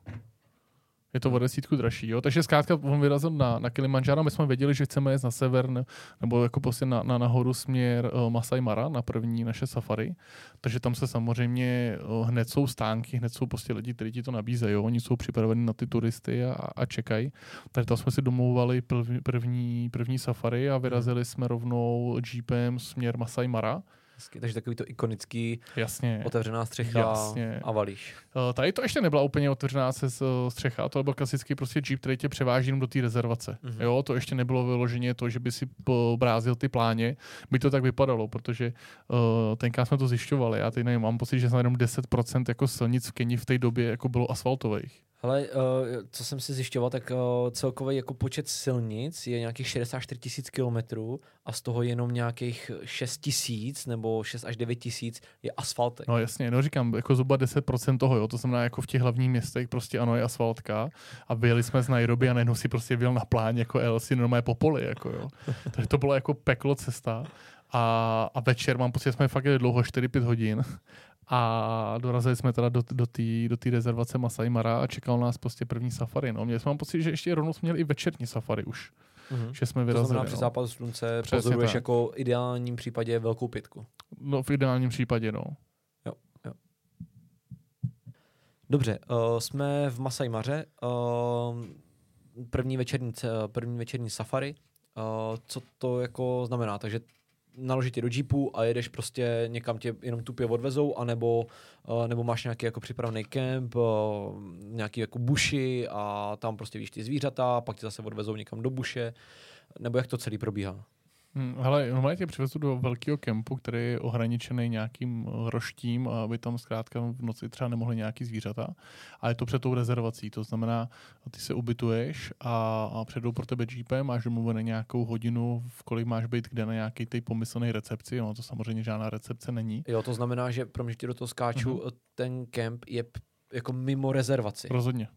Je to o desítku dražší, jo. Takže zkrátka on vyrazil na, na Kilimanjaro, my jsme věděli, že chceme jít na sever, ne- nebo jako prostě na, na nahoru směr uh, Masai Mara, na první naše safari. Takže tam se samozřejmě uh, hned jsou stánky, hned jsou prostě lidi, kteří ti to nabízejí, jo. Oni jsou připraveni na ty turisty a, a čekají. Takže tam jsme si domlouvali první, první, první safari a vyrazili jsme rovnou jeepem směr Masai Mara. Hezky. Takže takový to ikonický Jasně. otevřená střecha Jasně. a valíš. Uh, tady to ještě nebyla úplně otevřená se uh, střecha, to byl klasický prostě Jeep, který tě převáží jenom do té rezervace. Mhm. Mm-hmm. Jo, to ještě nebylo vyloženě to, že by si brázil ty pláně, by to tak vypadalo, protože uh, tenkrát jsme to zjišťovali. Já teď nevím, mám pocit, že snad jenom 10% jako silnic v Keni v té době jako bylo asfaltových. Ale uh, co jsem si zjišťoval, tak uh, celkový jako počet silnic je nějakých 64 tisíc kilometrů a z toho jenom nějakých 6 tisíc nebo 6 až 9 tisíc je asfaltek. No jasně, no říkám, jako zhruba 10% toho, jo, to znamená jako v těch hlavních městech prostě ano je asfaltka a vyjeli jsme z Nairobi a najednou si prostě vyjel na plán jako LC normálně po poli, jako jo. Takže to bylo jako peklo cesta a, a večer mám pocit, že jsme fakt jeli dlouho, 4-5 hodin a dorazili jsme teda do, do té do tý rezervace Masai Mara a čekal nás prostě první safari. No. Měli jsme mám pocit, že ještě rovnou jsme měli i večerní safari už. Mhm. Že jsme To vyrazili. znamená, při no. západu slunce Přesně pozoruješ tak. jako v ideálním případě velkou pětku. no v ideálním případě, no. Dobře, uh, jsme v Masai Maře, uh, první večerní, ce- první večerní safari. Uh, co to jako znamená? Takže naložit tě do jeepu a jedeš prostě někam tě jenom tupě odvezou, anebo, uh, nebo máš nějaký jako připravený kemp, uh, nějaký jako buši a tam prostě víš ty zvířata, pak tě zase odvezou někam do buše, nebo jak to celý probíhá? Hm, hele, normálně tě přivezu do velkého kempu, který je ohraničený nějakým eh, roštím, aby tam zkrátka v noci třeba nemohly nějaký zvířata. A je to před tou rezervací, to znamená, ty se ubytuješ a, a předou pro tebe jeepem, máš domluvený nějakou hodinu, v kolik máš být kde na nějaký té pomyslné recepci, no to samozřejmě žádná recepce není. Jo, to znamená, že pro mě, do toho skáču, Mhm. ten kemp je jako mimo rezervaci. Rozhodně.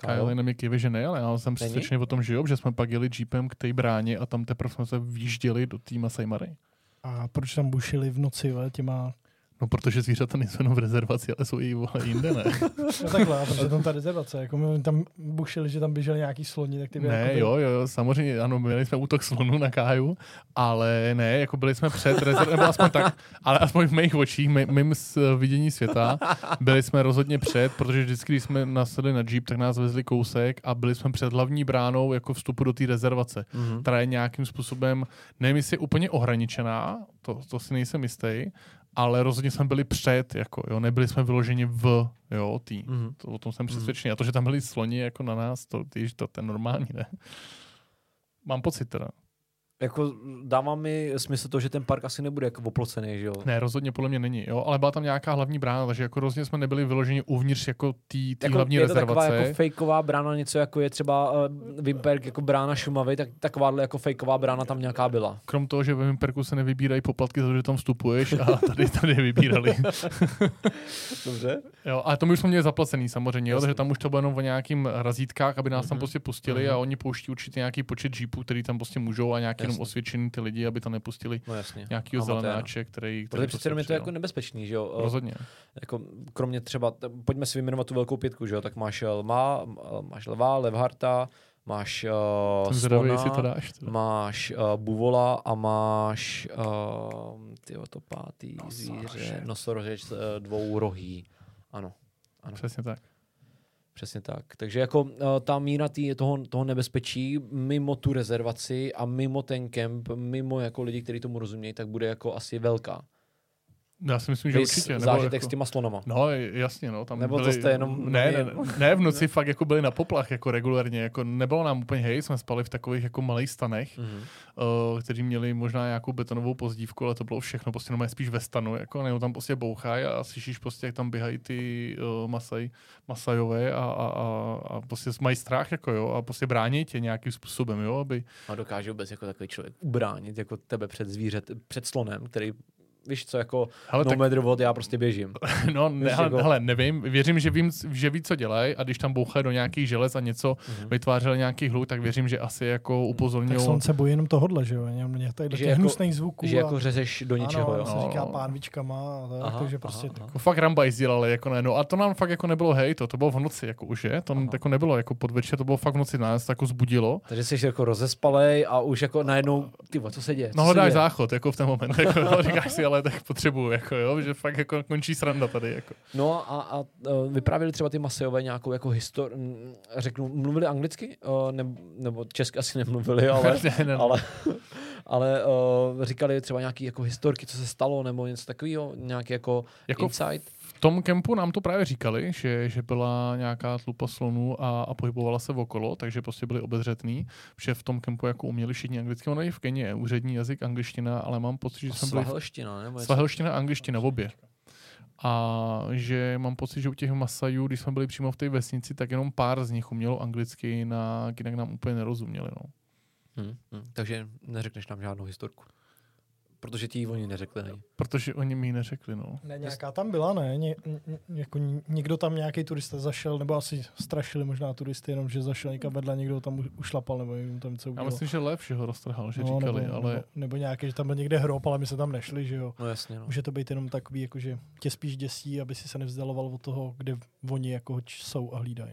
Kyle na mě kýve, že ne, ale já jsem přesvědčený o tom, že jo, že jsme pak jeli jeepem k té bráně a tam teprve jsme se výjížděli do té Masai Mary. A proč tam bušili v noci vole, těma... No protože zvířata nejsou jenom v rezervaci, ale jsou i vole, jinde, ne? <laughs> No takhle, protože tam ta rezervace, jako my tam bušili, že tam běželi nějaký sloni, tak ty by Ne, jako jo, jo, samozřejmě, ano, měli jsme útok slonu na Káju, ale ne, jako byli jsme před rezerv, nebo aspoň tak, ale aspoň v mých očích, mý, mým s- vidění světa, byli jsme rozhodně před, protože vždycky, když jsme nasedli na Jeep, tak nás vezli kousek a byli jsme před hlavní bránou jako vstupu do té rezervace, Mhm. která je nějakým způsobem, nevím, jestli je úplně ohraničená, to, to si nejsem jistý, ale rozhodně jsme byli před, jako, jo, nebyli jsme vyloženi v, jo, tý. Mhm. To, o tom jsem přesvědčený. A to, že tam byli sloni jako na nás, to, ty, to, to je normální, ne? Mám pocit teda. Jako dává mi smysl to, že ten park asi nebude jako oplocený, že jo? Ne, rozhodně podle mě není, jo, ale byla tam nějaká hlavní brána, takže jako rozhodně jsme nebyli vyloženi uvnitř jako té Jako, hlavní je to taková rezervace. jako fejková brána, něco jako je třeba uh, Vimperk jako brána Šumavy, tak takováhle jako fejková brána tam nějaká byla. Krom toho, že ve Vimperku se nevybírají poplatky za to, že tam vstupuješ a tady tady je vybírali. <laughs> Dobře. Jo, ale to my už jsme měli zaplacený samozřejmě, jo, Jasně. takže tam už to bylo jenom o nějakým razítkách, aby nás tam Mhm. prostě pustili Mhm. a oni pouští určitě nějaký počet jeepů, který tam prostě můžou a nějaký jenom osvědčený ty lidi, aby tam nepustili No jasně. nějakýho Amatéra. zelenáče, který, který Protože přece jenom je to jako nebezpečný, že jo? Eh, Rozhodně. Jako, kromě třeba, pojďme si vyjmenovat tu velkou pětku, že jo? Tak máš eh, lma, eh, máš lva, levharta, máš uh, Jsem zvědavý, jestli to slona, dáš. teda. máš uh, buvola a máš uh, tyjo, to pátý zvíře, nosorožec uh, dvourohý. Ano, ano. Přesně tak. Přesně tak. Takže jako uh, ta míra tý, toho, toho nebezpečí mimo tu rezervaci a mimo ten kemp, mimo jako lidi, kteří tomu rozumějí, tak bude jako asi velká. Já si myslím, že Vys určitě. Nebo zážitek jako... s těma slonama. No, jasně, no. Tam Nebo to byli... jste jenom Ne, ne, ne, v noci fakt jako byli na poplach, jako regulérně. Jako nebylo nám úplně hej, jsme spali v takových jako malých stanech, Mhm. uh, kteří měli možná nějakou betonovou pozdívku, ale to bylo všechno, prostě jenom spíš ve stanu, jako nebo tam prostě bouchají a slyšíš prostě, jak tam běhají ty uh, masaj, masajové a, a, a, a, prostě mají strach, jako jo, a prostě brání tě nějakým způsobem, jo, aby, A dokáže vůbec jako takový člověk ubránit jako tebe před zvířet, před slonem, který víš co, jako hele, no tak, metr od, já prostě běžím. <laughs> no, ne, víš, hele, jako- hele, nevím, věřím, že vím, že ví, co dělají a když tam bouchají do nějakých želez a něco, Mhm. vytvářeli nějaký hluk, tak věřím, že asi jako Tak upozorňují. slunce bojí jenom tohodle, že jo? Mě tady Že těch jako- hnusných zvuků. Že a... jako řezeš do něčeho, ano, jo. se říká no. pánvičkama a tak, Aha, takže aha, prostě aha. Jako fakt rambajs dělali, jako ne, no a to nám fakt jako nebylo hej, to, to bylo v noci, jako už je, to Aha. jako nebylo jako podvečer, to bylo fakt v noci, nás to jako zbudilo. Takže jsi jako rozespalej a už jako najednou, ty co se děje? Co No hledáš záchod, jako v ten moment, jako, no, říkáš si, ale tak potřebuju, jako jo, že fakt jako končí sranda tady, jako. No a, a uh, vyprávěli třeba ty Masejové nějakou jako histor... řeknu, mluvili anglicky? Uh, ne, nebo česky asi nemluvili, ale, <laughs> ne, ne, ale, ale uh, říkali třeba nějaký jako historky, co se stalo, nebo něco takového, nějaký jako, Jako insight. V tom kempu nám to právě říkali, že, že byla nějaká tlupa slonů a, a pohybovala se okolo, takže prostě byli obezřetní, že v tom kempu jako uměli všichni anglicky. Ono i v Keni je úřední jazyk angličtina, ale mám pocit, že byli v Svahelština, nebo něco. Svahelština a angličtina v obě. A že mám pocit, že u těch Masajů, když jsme byli přímo v té vesnici, tak jenom pár z nich umělo anglicky, jinak, jinak nám úplně nerozuměli. No. Hmm, hmm. Takže neřekneš nám žádnou historku. Protože ti ji oni neřekli. Ne? Protože oni mi ji neřekli. No. Ne, nějaká tam byla, ne? Ně, ně, jako ně- někdo tam nějaký turista zašel, nebo asi strašili možná turisty, jenom že zašel někam vedle, někdo tam ušlapal, nebo jim tam Já udělal. myslím, že Lev, že ho roztrhal, že no, říkali, nebo, ale nebo, nebo, nějaký, že tam byl někde hrob, ale my se tam nešli, že jo. No jasně, no. Může to být jenom takový, jako že tě spíš děsí, aby si se nevzdaloval od toho, kde oni jako jsou a hlídají.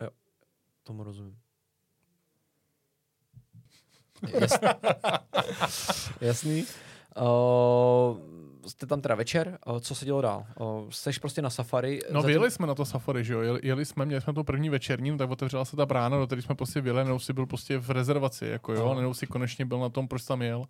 No. Tomu rozumím. Jasný. <laughs> Jasný. Uh, jste tam teda večer, co se dělo dál? Seš prostě na safari. No zatím- vyjeli jsme na to safari, že jo, jeli, jeli jsme, měli jsme to první večerní, no, tak otevřela se ta brána, do které jsme prostě vyjeli, nebo si byl prostě v rezervaci, jako jo, nebo si konečně byl na tom, proč tam jel,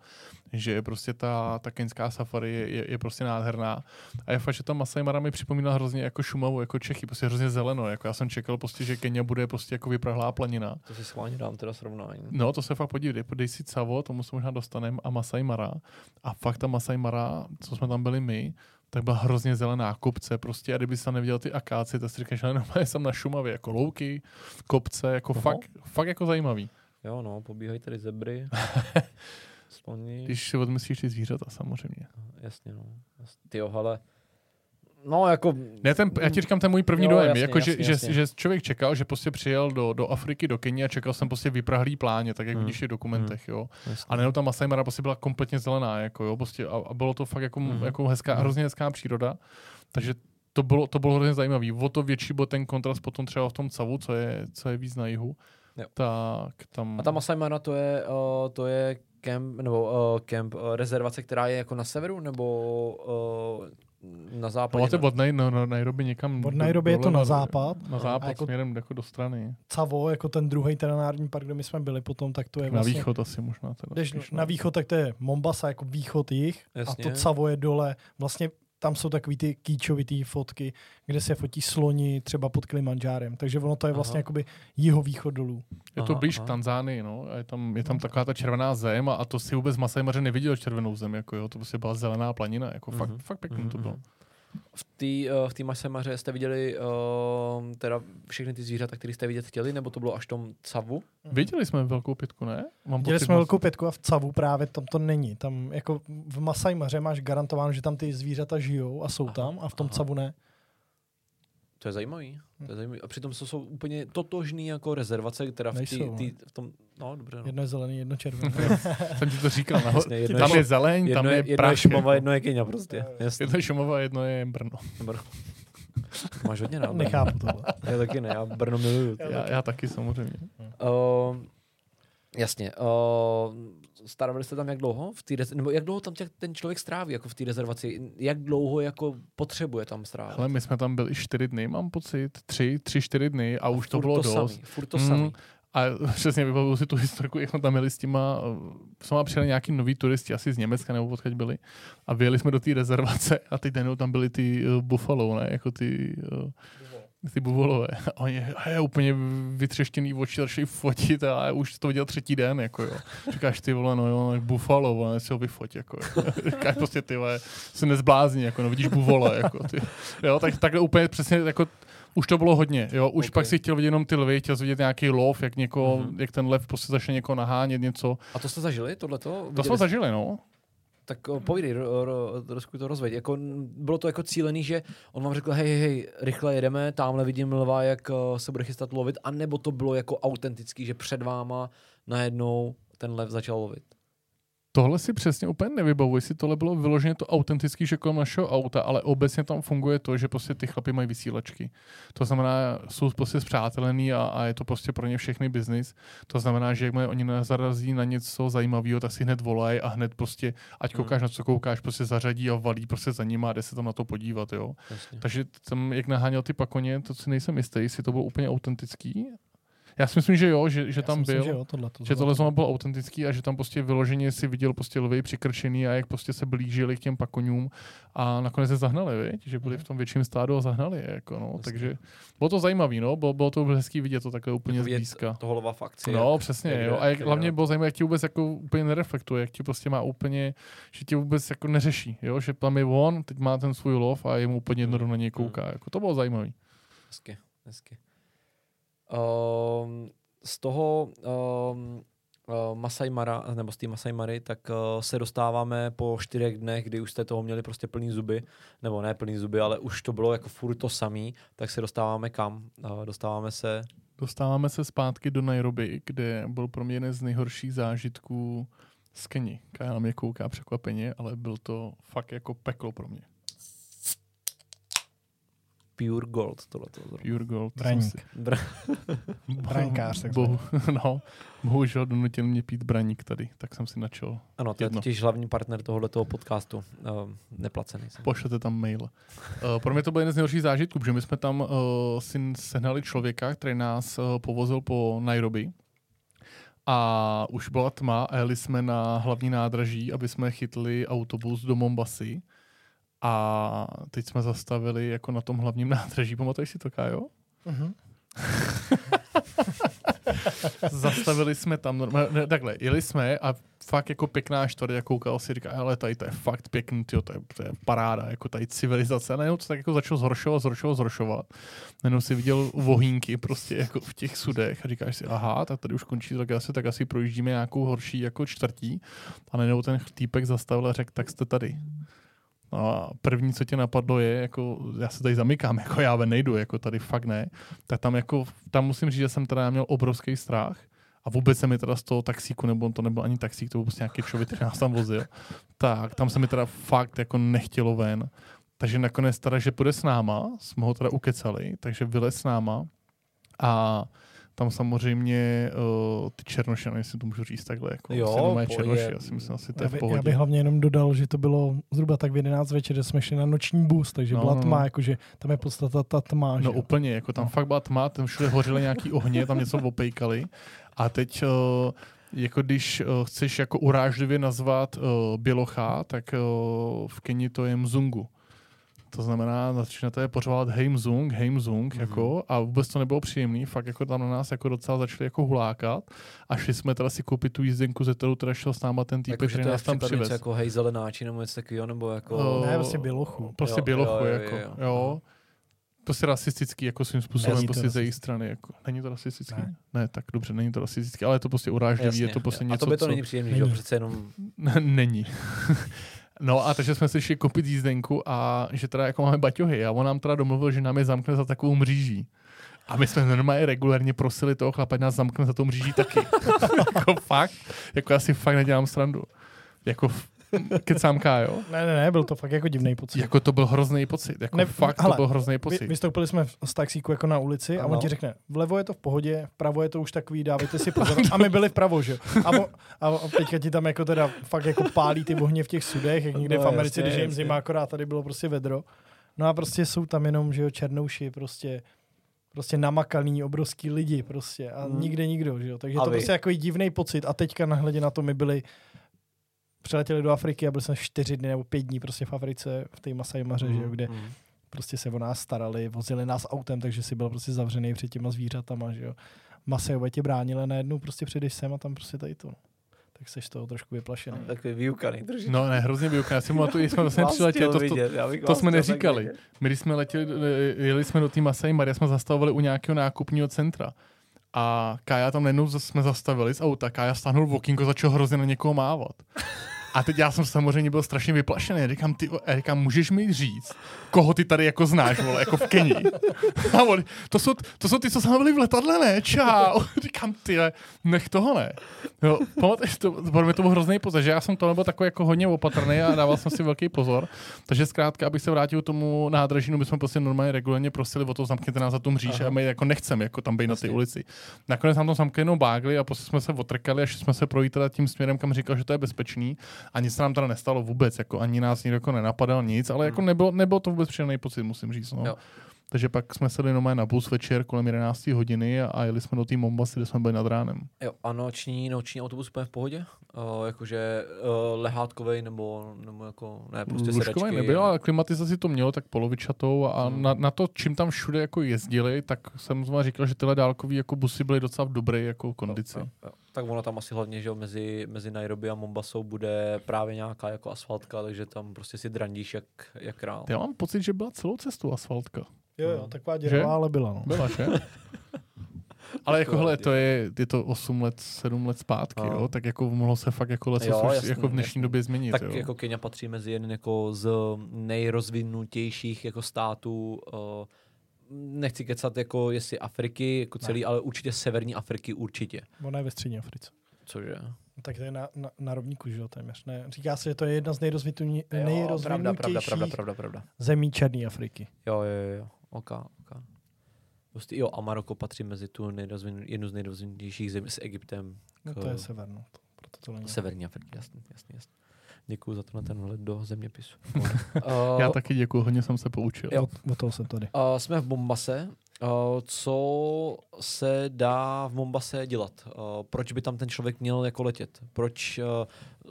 že prostě ta, ta keňská safari je, je, je, prostě nádherná. A je fakt, že ta Masai Mara mi připomíná hrozně jako Šumavu, jako Čechy, prostě hrozně zeleno, jako já jsem čekal prostě, že Kenya bude prostě jako vyprahlá planina. To si schválně dám teda srovnání. No, to se fakt podívej, dej si Cavo, tomu se možná dostaneme, a Masai Mara. A fakt ta Masai Mara, co jsme tam byli my, tak byla hrozně zelená kopce prostě a kdyby se tam neviděl ty akácie, tak si říkáš, že normálně <laughs> jsem na Šumavě, jako louky, kopce, jako Aha. fakt, fakt jako zajímavý. Jo, no, pobíhají tady zebry. <laughs> Sloni. Když si odmyslíš ty zvířata samozřejmě. Jasně, no. Jasně. Tyjo, hele. No, jako... Ne, ten, já ti říkám ten můj první Jo, dojem, jasně, jako, že, jasně, že, jasně. že, člověk čekal, že prostě přijel do, do Afriky, do Kenia a čekal jsem prostě vyprahlý pláně, tak jak Hmm. vidíš v dokumentech, jo. Jasně. A nejenom ta Masai Mara prostě byla kompletně zelená, jako jo, prostě a, a bylo to fakt jako, mm-hmm. jako hezká, Mhm. hrozně hezká příroda, takže to bylo, to bylo hrozně zajímavý. O to větší byl ten kontrast potom třeba v tom Cavu, co je, co je víc na jihu. Jo. Tak tam... A ta Masai Mara to je, uh, to je kemp, nebo uh, kemp, uh, rezervace, která je jako na severu, nebo uh, na západě? To je od Nai- no, no, Nairobi někam... Od do- Nairobi je to na západ. Na západ A jako- směrem jako do strany. Cavo, jako ten druhý ten národní park, kde my jsme byli potom, tak to je Na vlastně... východ asi možná. Teda Jdeš na no. východ, tak to je Mombasa, jako východ jich, a Jasně. to Cavo je dole. Vlastně tam jsou takový ty kýčovitý fotky, kde se fotí sloni třeba pod Kilimanjárem. Takže ono to je vlastně Aha. jakoby jihovýchod dolů. Je to Aha, blíž aha. k Tanzánii, no. A je tam, je tam taková ta červená zem a, a to si vůbec Masai Maře neviděl červenou zem, jako jo. To prostě byla zelená planina, jako Mhm. fakt, fakt pěkný to bylo. V té uh, v té Masai Maře jste viděli uh, teda všechny ty zvířata, které jste vidět chtěli, nebo to bylo až v tom cavu? Viděli jsme velkou pětku, ne? Mám Viděli pocit, jsme velkou pětku a v Cavu právě tam to není. Tam jako v Masai Maře máš garantováno, že tam ty zvířata žijou a jsou Aha, tam a v tom aha. Cavu ne. To je zajímavý. To je zajímavý. A přitom to jsou úplně totožný jako rezervace, teda v, tý, Nejsou, tý, v tom, no dobře. No. Jedno je zelený, jedno červené. <laughs> Jsem ti to říkal. Naho- <laughs> Jasně, jedno tam je- je zeleň, jedno tam je, je jedno je. Šumava, jako. jedno je Kenia prostě. Jasně. Jedno je Šumava, jedno je Brno. Brno. <laughs> Máš hodně rád. Nechápu tohle. Já taky ne, já Brno miluju. Já, já taky samozřejmě. Uh, jasně. Uh, starovali jste tam jak dlouho? V té rez- nebo jak dlouho tam tě, ten člověk stráví jako v té rezervaci? Jak dlouho jako potřebuje tam strávit? Ale my jsme tam byli čtyři dny, mám pocit. Tři, tři, čtyři dny a už to bylo to dost. Samý, furt to Mm, samý. A <laughs> přesně vybavuju si tu historku, jak jsme tam byli s těma, eh, jsme přijeli nějaký noví turisti, asi z Německa nebo odkud byli. A vyjeli jsme do té rezervace a teď najednou tam byli ty uh, buffalo, ne, jako ty, uh, ty buvolové. A oni a je úplně vytřeštěný oči, začali fotit a já už to viděl třetí den, jako jo. Říkáš ty vole, no jo, no, buffalo, vole, si ho vyfoť, jako jo. <laughs> Říkáš prostě ty vole, se nezblázní, jako no, vidíš buvole, jako ty. Jo, tak takhle úplně přesně, jako už to bylo hodně, jo. Už Ok. pak si chtěl vidět jenom ty lvy, chtěl vidět nějaký lov, jak někoho, Mhm. jak ten lev prostě začne někoho nahánět něco. A to jste zažili, tohleto? To jsme zažili, no. Tak o, povídej, ro, ro, trošku to rozveď. Jako, bylo to jako cílený, že on vám řekl, hej, hej, hej, rychle jedeme, tamhle vidím lva, jak uh, se bude chystat lovit, anebo to bylo jako autentický, že před váma najednou ten lev začal lovit. Tohle si přesně úplně nevybavuji, jestli tohle bylo vyloženě to autentický, že kolem našeho auta, ale obecně tam funguje to, že prostě ty chlapy mají vysílačky. To znamená, jsou prostě zpřátelený a, a je to prostě pro ně všechny biznis. To znamená, že jakmile oni zarazí na něco zajímavého, tak si hned volají a hned prostě, ať Hmm. koukáš na co koukáš, prostě zařadí a valí prostě za nima a jde se tam na to podívat, jo. Jasně. Takže tam, jak naháněl ty pakoně, to si nejsem jistý, jestli to bylo úplně autentický. Já si myslím, že jo, že, že tam myslím, byl. že, jo, tohle, že tohle zóna bylo autentický a že tam prostě vyloženě si viděl prostě lvy přikrčený a jak prostě se blížili k těm pakoňům a nakonec se zahnali, viď? že byli v tom větším stádu a zahnali je, jako no, Jasně. takže bylo to zajímavé, no, bylo, bylo to hezký vidět to takhle úplně Vidět zblízka. Toho lova v akci. No, jak- přesně, jak jo. A jak, jak hlavně jde. bylo zajímavé, jak ti vůbec jako úplně nereflektuje, jak ti prostě má úplně, že ti vůbec jako neřeší, jo, že tam je on, teď má ten svůj lov a je mu úplně jedno, kdo na něj kouká, jako to bylo zajímavé. Hezky, hezky. Um, z toho um, Masai Mara, nebo z té Masai Mary, tak uh, se dostáváme po čtyřech dnech, kdy už jste toho měli prostě plný zuby, nebo ne plný zuby, ale už to bylo jako furt to samý, tak se dostáváme kam? Uh, dostáváme se, Dostáváme se zpátky do Nairobi, kde byl pro mě jeden z nejhorších zážitků z Keni. Kaja mě kouká překvapeně, ale byl to fakt jako peklo pro mě. Pure Gold, tohleto. zrovna. Pure gold. Braník. Br- Brankář, tak Bohu, <laughs> no, bohužel donutil mě pít braník tady, tak jsem si načal. ano, to je Jedno. totiž hlavní partner tohoto podcastu. Uh, neplacený jsem. Pošlete tam mail. Uh, pro mě to byl jeden z nejhorších zážitků, protože my jsme tam uh, si sehnali člověka, který nás uh, povozil po Nairobi. A už byla tma a jeli jsme na hlavní nádraží, aby jsme chytli autobus do Mombasy. A teď jsme zastavili jako na tom hlavním nádraží. Pamatuješ si to, Kájo? Mhm. <laughs> Zastavili jsme tam normálně, ne, takhle, jeli jsme a fakt jako pěkná čtvrť, jak koukal si, říká, ale tady to je fakt pěkný, tyjo, to, je, to je paráda, jako tady civilizace. A najednou to tak jako začalo zhoršovat, zhoršovat, zhoršovat. Najednou si viděl vohínky prostě jako v těch sudech a říkáš si, aha, tak tady už končí, tak asi, tak asi projíždíme nějakou horší jako čtvrtí. A najednou ten týpek zastavil a řekl, tak jste tady. A první, co tě napadlo, je, jako, já se tady zamykám, <laughs> jako já ven nejdu, jako tady fakt ne. Tak tam jako, tam musím říct, že jsem teda měl obrovský strach. A vůbec se mi teda z toho taxíku, nebo to nebyl ani taxík, to byl prostě nějaký člověk, který nás tam vozil, tak tam se mi teda fakt jako nechtělo ven. Takže nakonec teda, že půjde s náma, jsme ho teda ukecali, takže vylez s náma a tam samozřejmě uh, ty černoši, nevím, jestli to můžu říct takhle, jako Jo, moje po- černoši, je- já si myslím, asi to Já, je v by, pohodě. já bych hlavně jenom dodal, že to bylo zhruba tak v 11 večer, že jsme šli na noční bus, takže No, byla no, tma, no. jakože tam je podstata ta tma. že No jo. úplně, jako tam No. fakt byla tma, tam všude hořely nějaký ohně, tam něco opejkali a teď uh, jako když uh, chceš jako urážlivě nazvat uh, bělocha, tak uh, v Keni to je mzungu. To znamená, začnete pořádat hej mzung, hej mzung, Mhm. mm-hmm. jako, a vůbec to nebylo příjemný, fakt jako tam na nás jako docela začali jako hulákat a šli jsme teda si koupit tu jízdenku, ze kterou teda šel s náma ten týpek, Jakože který to je nás tam přivez. jako hej zelenáči nebo něco takového, nebo jako... Eh, Ne, prostě bělochu. Prostě Jo, bělochu, jo, jo, jako, jo, jo. jo. Prostě rasistický, jako svým způsobem, Není prostě z jejich strany. Jako. Není to rasistický? Ne. Ne. tak dobře, není to rasistický, ale je to prostě urážlivý, je to prostě A něco, to by to co... není příjemný, že jo? Přece jenom... není. <laughs> no a takže jsme si šli koupit jízdenku a že teda jako máme baťohy a on nám teda domluvil, že nám je zamkne za takovou mříží. A my jsme normálně regulárně prosili toho chlapa, nás zamkne za tou mříží taky. <laughs> jako fakt, jako já si fakt nedělám srandu. Jako f- kecám jo? Ne, ne, ne, byl to fakt jako divný pocit. Jako to byl hrozný pocit. Jako Ne, fakt hele, to byl hrozný Vy, pocit. vystoupili jsme v- z taxíku jako na ulici a Ano. on ti řekne, vlevo je to v pohodě, vpravo je to už takový, dávejte si <laughs> pozor. A my byli vpravo, že? jo? A, on, a teďka ti tam jako teda fakt jako pálí ty ohně v těch sudech, jak někde No, v Americe, jasně, když je jim zima, akorát tady bylo prostě vedro. No a prostě jsou tam jenom, že jo, černouši, prostě prostě namakaný obrovský lidi prostě a Hmm. nikde nikdo, že jo. Takže A to vy? prostě jako divný pocit a teďka nahledě na to my byli přiletěli do Afriky a byli jsme čtyři dny nebo pět dní prostě v Africe, v té Masai Maře, že jo, kde Mm. prostě se o nás starali, vozili nás autem, takže si byl prostě zavřený před těma zvířatama, že jo. Masejové tě bránili, najednou prostě přijdeš sem a tam prostě tady to. no. Tak seš z toho trošku vyplašený. Takový vyukaný trošku. No ne, hrozně vyuká. Já si pamatuju, jsme vlastně přiletěli, chtěl to, to, vidět, já bych to jsme neříkali. My když jsme letěli, jeli jsme do té Masai Maria, jsme zastavovali u nějakého nákupního centra. A Kája tam najednou jsme zastavili z auta, Kája stáhnul v okýnko, začal hrozně na někoho mávat. A teď já jsem samozřejmě byl strašně vyplašený. Říkám, ty, říkám, můžeš mi říct, koho ty tady jako znáš, vole, jako v Keni. <laughs> A on, to jsou, to jsou ty, co jsme byli v letadle, ne? Čau. <laughs> Říkám, ty, nech toho ne. Jo, pamatuješ, to, pro mě to byl hrozný pozor, že já jsem to nebyl takový jako hodně opatrný a dával jsem si velký pozor. Takže zkrátka, abych se vrátil k tomu nádraží, no my jsme prostě normálně regulárně prosili o to, zamkněte nás za tu mříž Aha. a my jako nechceme jako tam být na té ulici. Nakonec nám tam zamkli jenom bágli a prostě jsme se otrkali a šli jsme se projít teda tím směrem, kam říkal, že to je bezpečný. A nic se nám teda nestalo vůbec, jako ani nás nikdo jako nenapadal nic, ale jako Hmm. nebylo, nebylo to vůbec příjemný pocit, musím říct. No. Jo. Takže pak jsme sedli nomé na bus večer kolem 11 hodiny a, jeli jsme do té Mombasy, kde jsme byli nad ránem. Jo, a noční, noční autobus úplně v pohodě? Uh, jakože uh, lehátkovej nebo, nebo jako, ne, prostě Lůžkový sedačky. nebyl, ale klimatizaci to mělo tak polovičatou a Hmm. na, na, to, čím tam všude jako jezdili, tak jsem vám říkal, že tyhle dálkový jako busy byly docela v dobré jako kondici. Jo, jo. Tak ono tam asi hlavně, že jo, mezi, mezi Nairobi a Mombasou bude právě nějaká jako asfaltka, takže tam prostě si drandíš jak, jak král. Já mám pocit, že byla celou cestu asfaltka. Jo, No. jo, taková Že? děravá, ale byla, no. Byla, že? <laughs> Ale jako, hele, to je, je to 8 let, 7 let zpátky, No. jo? tak jako mohlo se fakt jako leco Jo, jasný, jako v dnešní jasný. době změnit. Tak jo? jako Kenya patří mezi jeden jako z nejrozvinutějších jako států, uh, nechci kecat jako jestli Afriky, jako Ne. celý, ale určitě severní Afriky určitě. Ona je ve střední Africe. Cože? No, tak to je na, na, na rovníku, že jo, téměř. Ne, říká se, že to je jedna z Jo, pravda, nejrozvinutějších pravda, pravda, pravda, pravda. zemí Černé Afriky. Jo, jo, jo, ok, ok. Prostě, jo, a Maroko patří mezi tu nejrozvinu, jednu z nejrozvinutějších zemí s Egyptem. No K- to je sever, no. To, proto to není. Severní Afriky, jasný, jasný, jasný. Děkuji za to na ten vhled do zeměpisu. <laughs> Já taky děkuji, hodně jsem se poučil. Jo. Od, od toho jsem tady. Uh, jsme v Mombase. Uh, co se dá v Mombase dělat? Uh, proč by tam ten člověk měl jako letět? Proč, uh,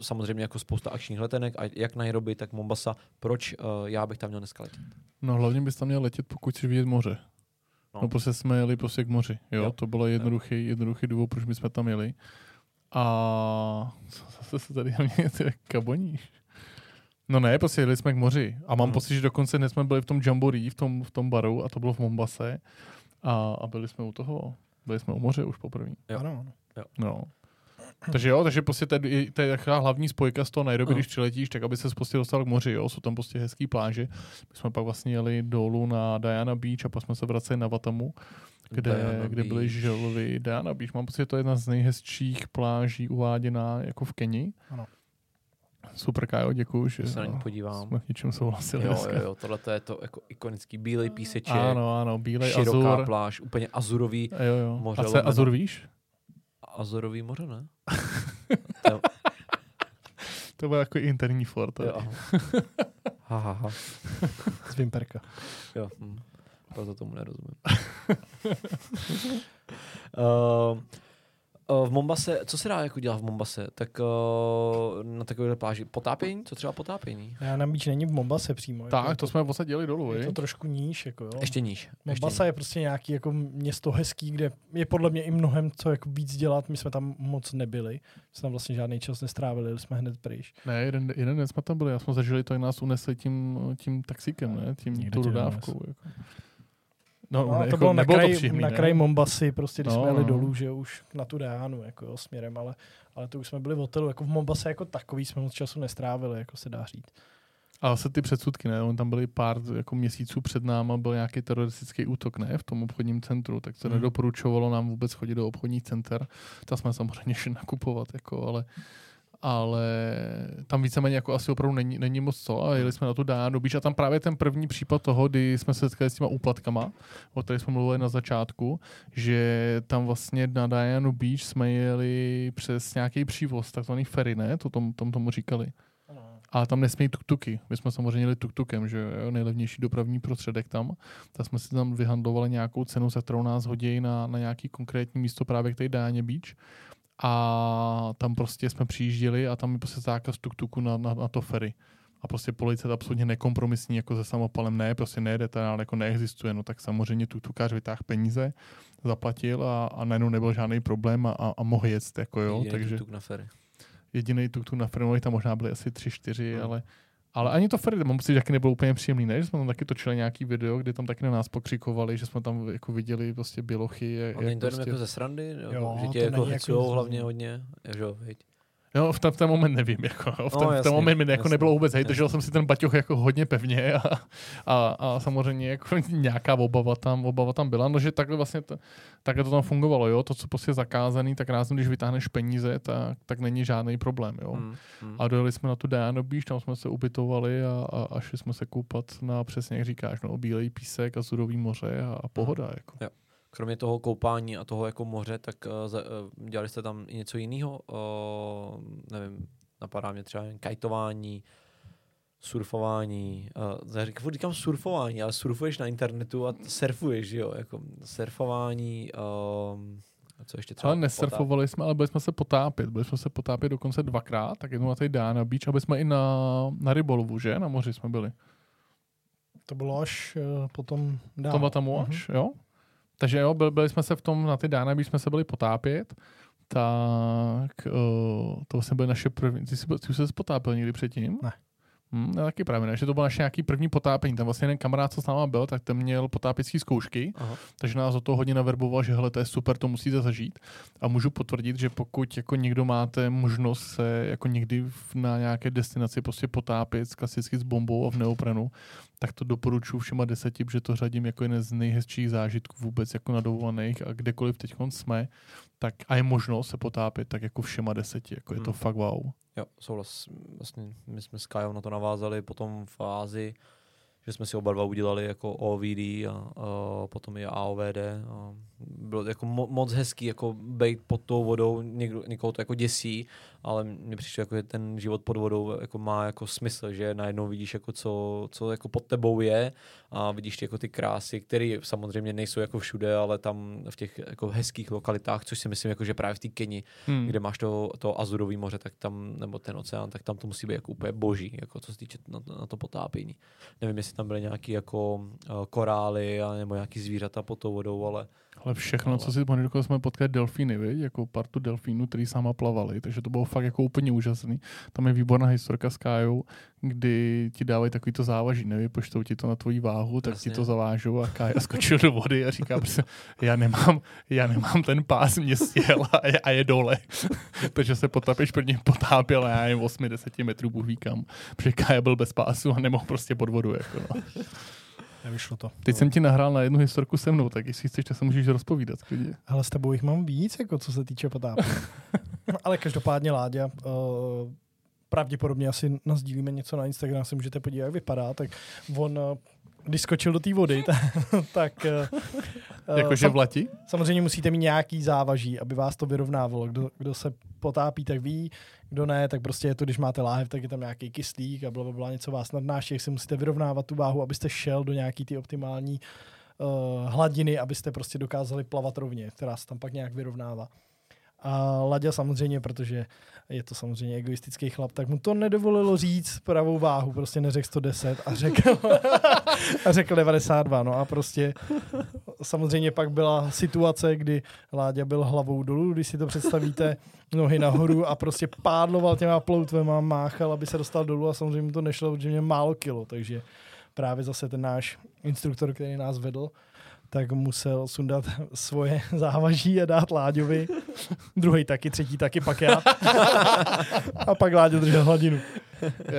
samozřejmě jako spousta akčních letenek, a jak Nairobi, tak Mombasa, proč uh, já bych tam měl dneska letět? No hlavně bys tam měl letět, pokud chceš vidět moře. No. No, prostě jsme jeli prostě k moři. Jo, Jo. to bylo jednoduchý, jednoduchý důvod, proč my jsme tam jeli. A <laughs> zase se tady na mě kaboníš. No ne, prostě jeli jsme k moři. A mám Hmm. pocit, že dokonce dnes jsme byli v tom Jamboree, v tom, v tom baru, a to bylo v Mombase. A, a byli jsme u toho. Byli jsme u moře už poprvé. Jo. Ano, ano. No. Takže jo, takže prostě to je, taková hlavní spojka z toho Nairobi, Aha. když přiletíš, tak aby se prostě dostal k moři, jo, jsou tam prostě hezký pláže. My jsme pak vlastně jeli dolů na Diana Beach a pak jsme se vraceli na Vatamu, kde, Diana kde byly Beach. želvy. Diana Beach, mám pocit, že to je jedna z nejhezčích pláží uváděná jako v Keni. Ano. Super, Kájo, děkuju, že Se na ní podívám. jsme v něčem souhlasili Jo, dneska. jo, jo, tohle to je to jako ikonický bílej píseček, Ano, ano, bílej široká azur. pláž, úplně azurový, Jo, jo. moře A lomeno. azur, víš? Azurový moře, ne? <laughs> To byl jako interní fort. Jo, <laughs> ha, ha, ha. Z Vimperka. Jo, hm. proto tomu nerozumím. uh, <laughs> v Mombase, co se dá jako dělat v Mombase? Tak uh, na takové pláži potápění? Co třeba potápění? Já na beach není v Mombase přímo. Tak, jako to jsme vlastně jeli dolů, je to trošku níž, jako jo. Ještě níž. Ještě Mombasa je prostě nějaký jako město hezký, kde je podle mě i mnohem co jako víc dělat. My jsme tam moc nebyli. My jsme tam vlastně žádný čas nestrávili, jsme hned pryč. Ne, jeden, jeden den jsme tam byli, já jsme zažili to, jak nás unesli tím, tím taxíkem, ne? Tím, Někde tou tě dodávkou. Jako. No, No, to jako, bylo na kraji, to příjemný, na kraji Mombasy, prostě když No, jsme jeli no. dolů, že už na tu Dianu, jako jo, směrem, ale, ale to už jsme byli v hotelu, jako v Mombase jako takový jsme moc času nestrávili, jako se dá říct. A zase ty předsudky, ne? On tam byli pár jako měsíců před náma, byl nějaký teroristický útok, ne? V tom obchodním centru, tak se Hmm. nedoporučovalo nám vůbec chodit do obchodních center. Tam jsme samozřejmě šli nakupovat, jako, ale ale tam víceméně jako asi opravdu není, není moc co a jeli jsme na tu Diana Beach a tam právě ten první případ toho, kdy jsme se setkali s těma úplatkama, o kterých jsme mluvili na začátku, že tam vlastně na Diana Beach jsme jeli přes nějaký přívoz, takzvaný ferry, ne? To tom, tom tomu říkali. A tam nesmí tuktuky. My jsme samozřejmě jeli tuktukem, že jo, nejlevnější dopravní prostředek tam. Tak jsme si tam vyhandlovali nějakou cenu, za kterou nás hodí na, na nějaký konkrétní místo právě k té Dáně Beach. A tam prostě jsme přijížděli a tam je prostě zákaz tuktuku na, na, na to ferry. A prostě policie je absolutně nekompromisní, jako se samopalem, ne, prostě nejede, ten jako neexistuje, no tak samozřejmě tuktukář vytáhl peníze, zaplatil a, a najednou nebyl žádný problém a, a, a mohl jet, jako jo, Jedinej takže tuk na ferry. jediný tuk-tuk na Frenových, tam možná byly asi tři, čtyři, Hmm. ale, ale ani to Ferry, mám pocit, že taky nebylo úplně příjemný, ne? Že jsme tam taky točili nějaký video, kdy tam taky na nás pokřikovali, že jsme tam jako viděli prostě bělochy. Jak, A není to jenom prostě... jako ze srandy? Jako, Jo, že to tě jako jako hlavně hodně? Jo, jo, viď? Jo, v ten, v ten moment nevím, jako, v ten, No, v ten moment mi jako nebylo vůbec hej, držel jsem si ten baťoch jako hodně pevně a, a, a samozřejmě jako <laughs> nějaká obava tam, obava tam byla, no že takhle vlastně to, takhle to tam fungovalo, jo, to, co prostě je zakázaný, tak rázem, když vytáhneš peníze, tak, tak není žádný problém, jo. Hmm, hmm. A dojeli jsme na tu Diana Beach, tam jsme se ubytovali a, a, a šli jsme se koupat na, přesně jak říkáš, no, bílej písek a surový moře a, a pohoda. Jako. Kromě toho koupání a toho jako moře, tak uh, uh, dělali jste tam i něco jiného? Uh, nevím, napadá mě třeba jen kajtování, surfování, uh, já říkám, říkám surfování, ale surfuješ na internetu a surfuješ, jo, jako surfování, um, a co ještě třeba? Ale nesurfovali jsme, ale byli jsme se potápět. Byli jsme se potápět dokonce dvakrát, tak jednou na té Dána Beach, aby jsme i na, na rybolovu, že? Na moři jsme byli. To bylo až uh, potom dál. To bylo tam až, mm-hmm. jo? Takže jo, byli, byli jsme se v tom, na ty Dána Beach jsme se byli potápět, tak uh, to vlastně byly naše první, ty jsi, ty jsi se potápěl někdy předtím? Ne. Hmm, no, taky právě ne, že to bylo naše nějaký první potápění. Tam vlastně jeden kamarád, co s náma byl, tak ten měl potápěcí zkoušky, Aha. takže nás o toho hodně naverboval, že hele, to je super, to musíte zažít. A můžu potvrdit, že pokud jako někdo máte možnost se jako někdy na nějaké destinaci prostě potápět klasicky s bombou a v neoprenu, tak to doporučuji všema deseti, protože to řadím jako jeden z nejhezčích zážitků vůbec jako na dovolených a kdekoliv teď jsme, tak a je možnost se potápět, tak jako všema deseti, jako je to Hmm. fakt wow. Jo, souhlas. Vlastně my jsme s Kajou na to navázali potom v Ázii, že jsme si oba dva udělali jako OVD a, a potom i AOVD. A bylo to jako mo- moc hezký jako být pod tou vodou, někdo, někoho to jako děsí, ale mně přišlo, jako, že ten život pod vodou jako má jako smysl, že najednou vidíš, jako co, co jako pod tebou je a vidíš ty, jako ty krásy, které samozřejmě nejsou jako všude, ale tam v těch jako hezkých lokalitách, což si myslím, jako, že právě v té Keni Hmm. kde máš to, to azurový moře, tak tam, nebo ten oceán, tak tam to musí být jako úplně boží, jako co se týče na, to- na to potápění. Nevím, jestli tam byly nějaké jako uh, korály a, nebo nějaký zvířata pod tou vodou, ale Ale všechno, co si pamatuju, jsme potkali delfíny, viď? jako partu delfínů, který sama plavali, takže to bylo fakt jako úplně úžasný. Tam je výborná historka s Kájou, kdy ti dávají takový to závaží, nevypočtou ti to na tvoji váhu, tak Jasně. ti to zavážou a Kája skočil do vody a říká, prostě, já nemám, já nemám ten pás, mě sjel a je, a je dole. <laughs> takže se potapeš první potápěl, já nevím, 8-10 metrů, bůh kam, protože Kája byl bez pásu a nemohl prostě pod vodu. Jako no. Nevyšlo to. Teď jsem ti nahrál na jednu historku se mnou, tak jestli chceš, tak se můžeš rozpovídat. Ale s tebou jich mám víc, jako co se týče potápění. <laughs> Ale každopádně Láďa, uh, pravděpodobně asi nazdílíme něco na Instagram, se můžete podívat, jak vypadá, tak on, uh, když skočil do té vody, <laughs> tak, tak uh, Jakože v lati? samozřejmě musíte mít nějaký závaží, aby vás to vyrovnávalo. Kdo, kdo se potápí, tak ví, kdo ne, tak prostě je to, když máte láhev, tak je tam nějaký kyslík a blablabla, něco vás nadnáší, jak si musíte vyrovnávat tu váhu, abyste šel do nějaký ty optimální uh, hladiny, abyste prostě dokázali plavat rovně, která se tam pak nějak vyrovnává. A Laďa samozřejmě, protože je to samozřejmě egoistický chlap, tak mu to nedovolilo říct pravou váhu, prostě neřekl 110 a řekl, <laughs> a řekl 92. No a prostě samozřejmě pak byla situace, kdy Láďa byl hlavou dolů, když si to představíte, nohy nahoru a prostě pádloval těma ploutvema, máchal, aby se dostal dolů a samozřejmě to nešlo, protože mě málo kilo, takže právě zase ten náš instruktor, který nás vedl, tak musel sundat <laughs> svoje závaží a dát Láďovi. Druhý taky, třetí taky, pak já. a pak Láďo držel hladinu.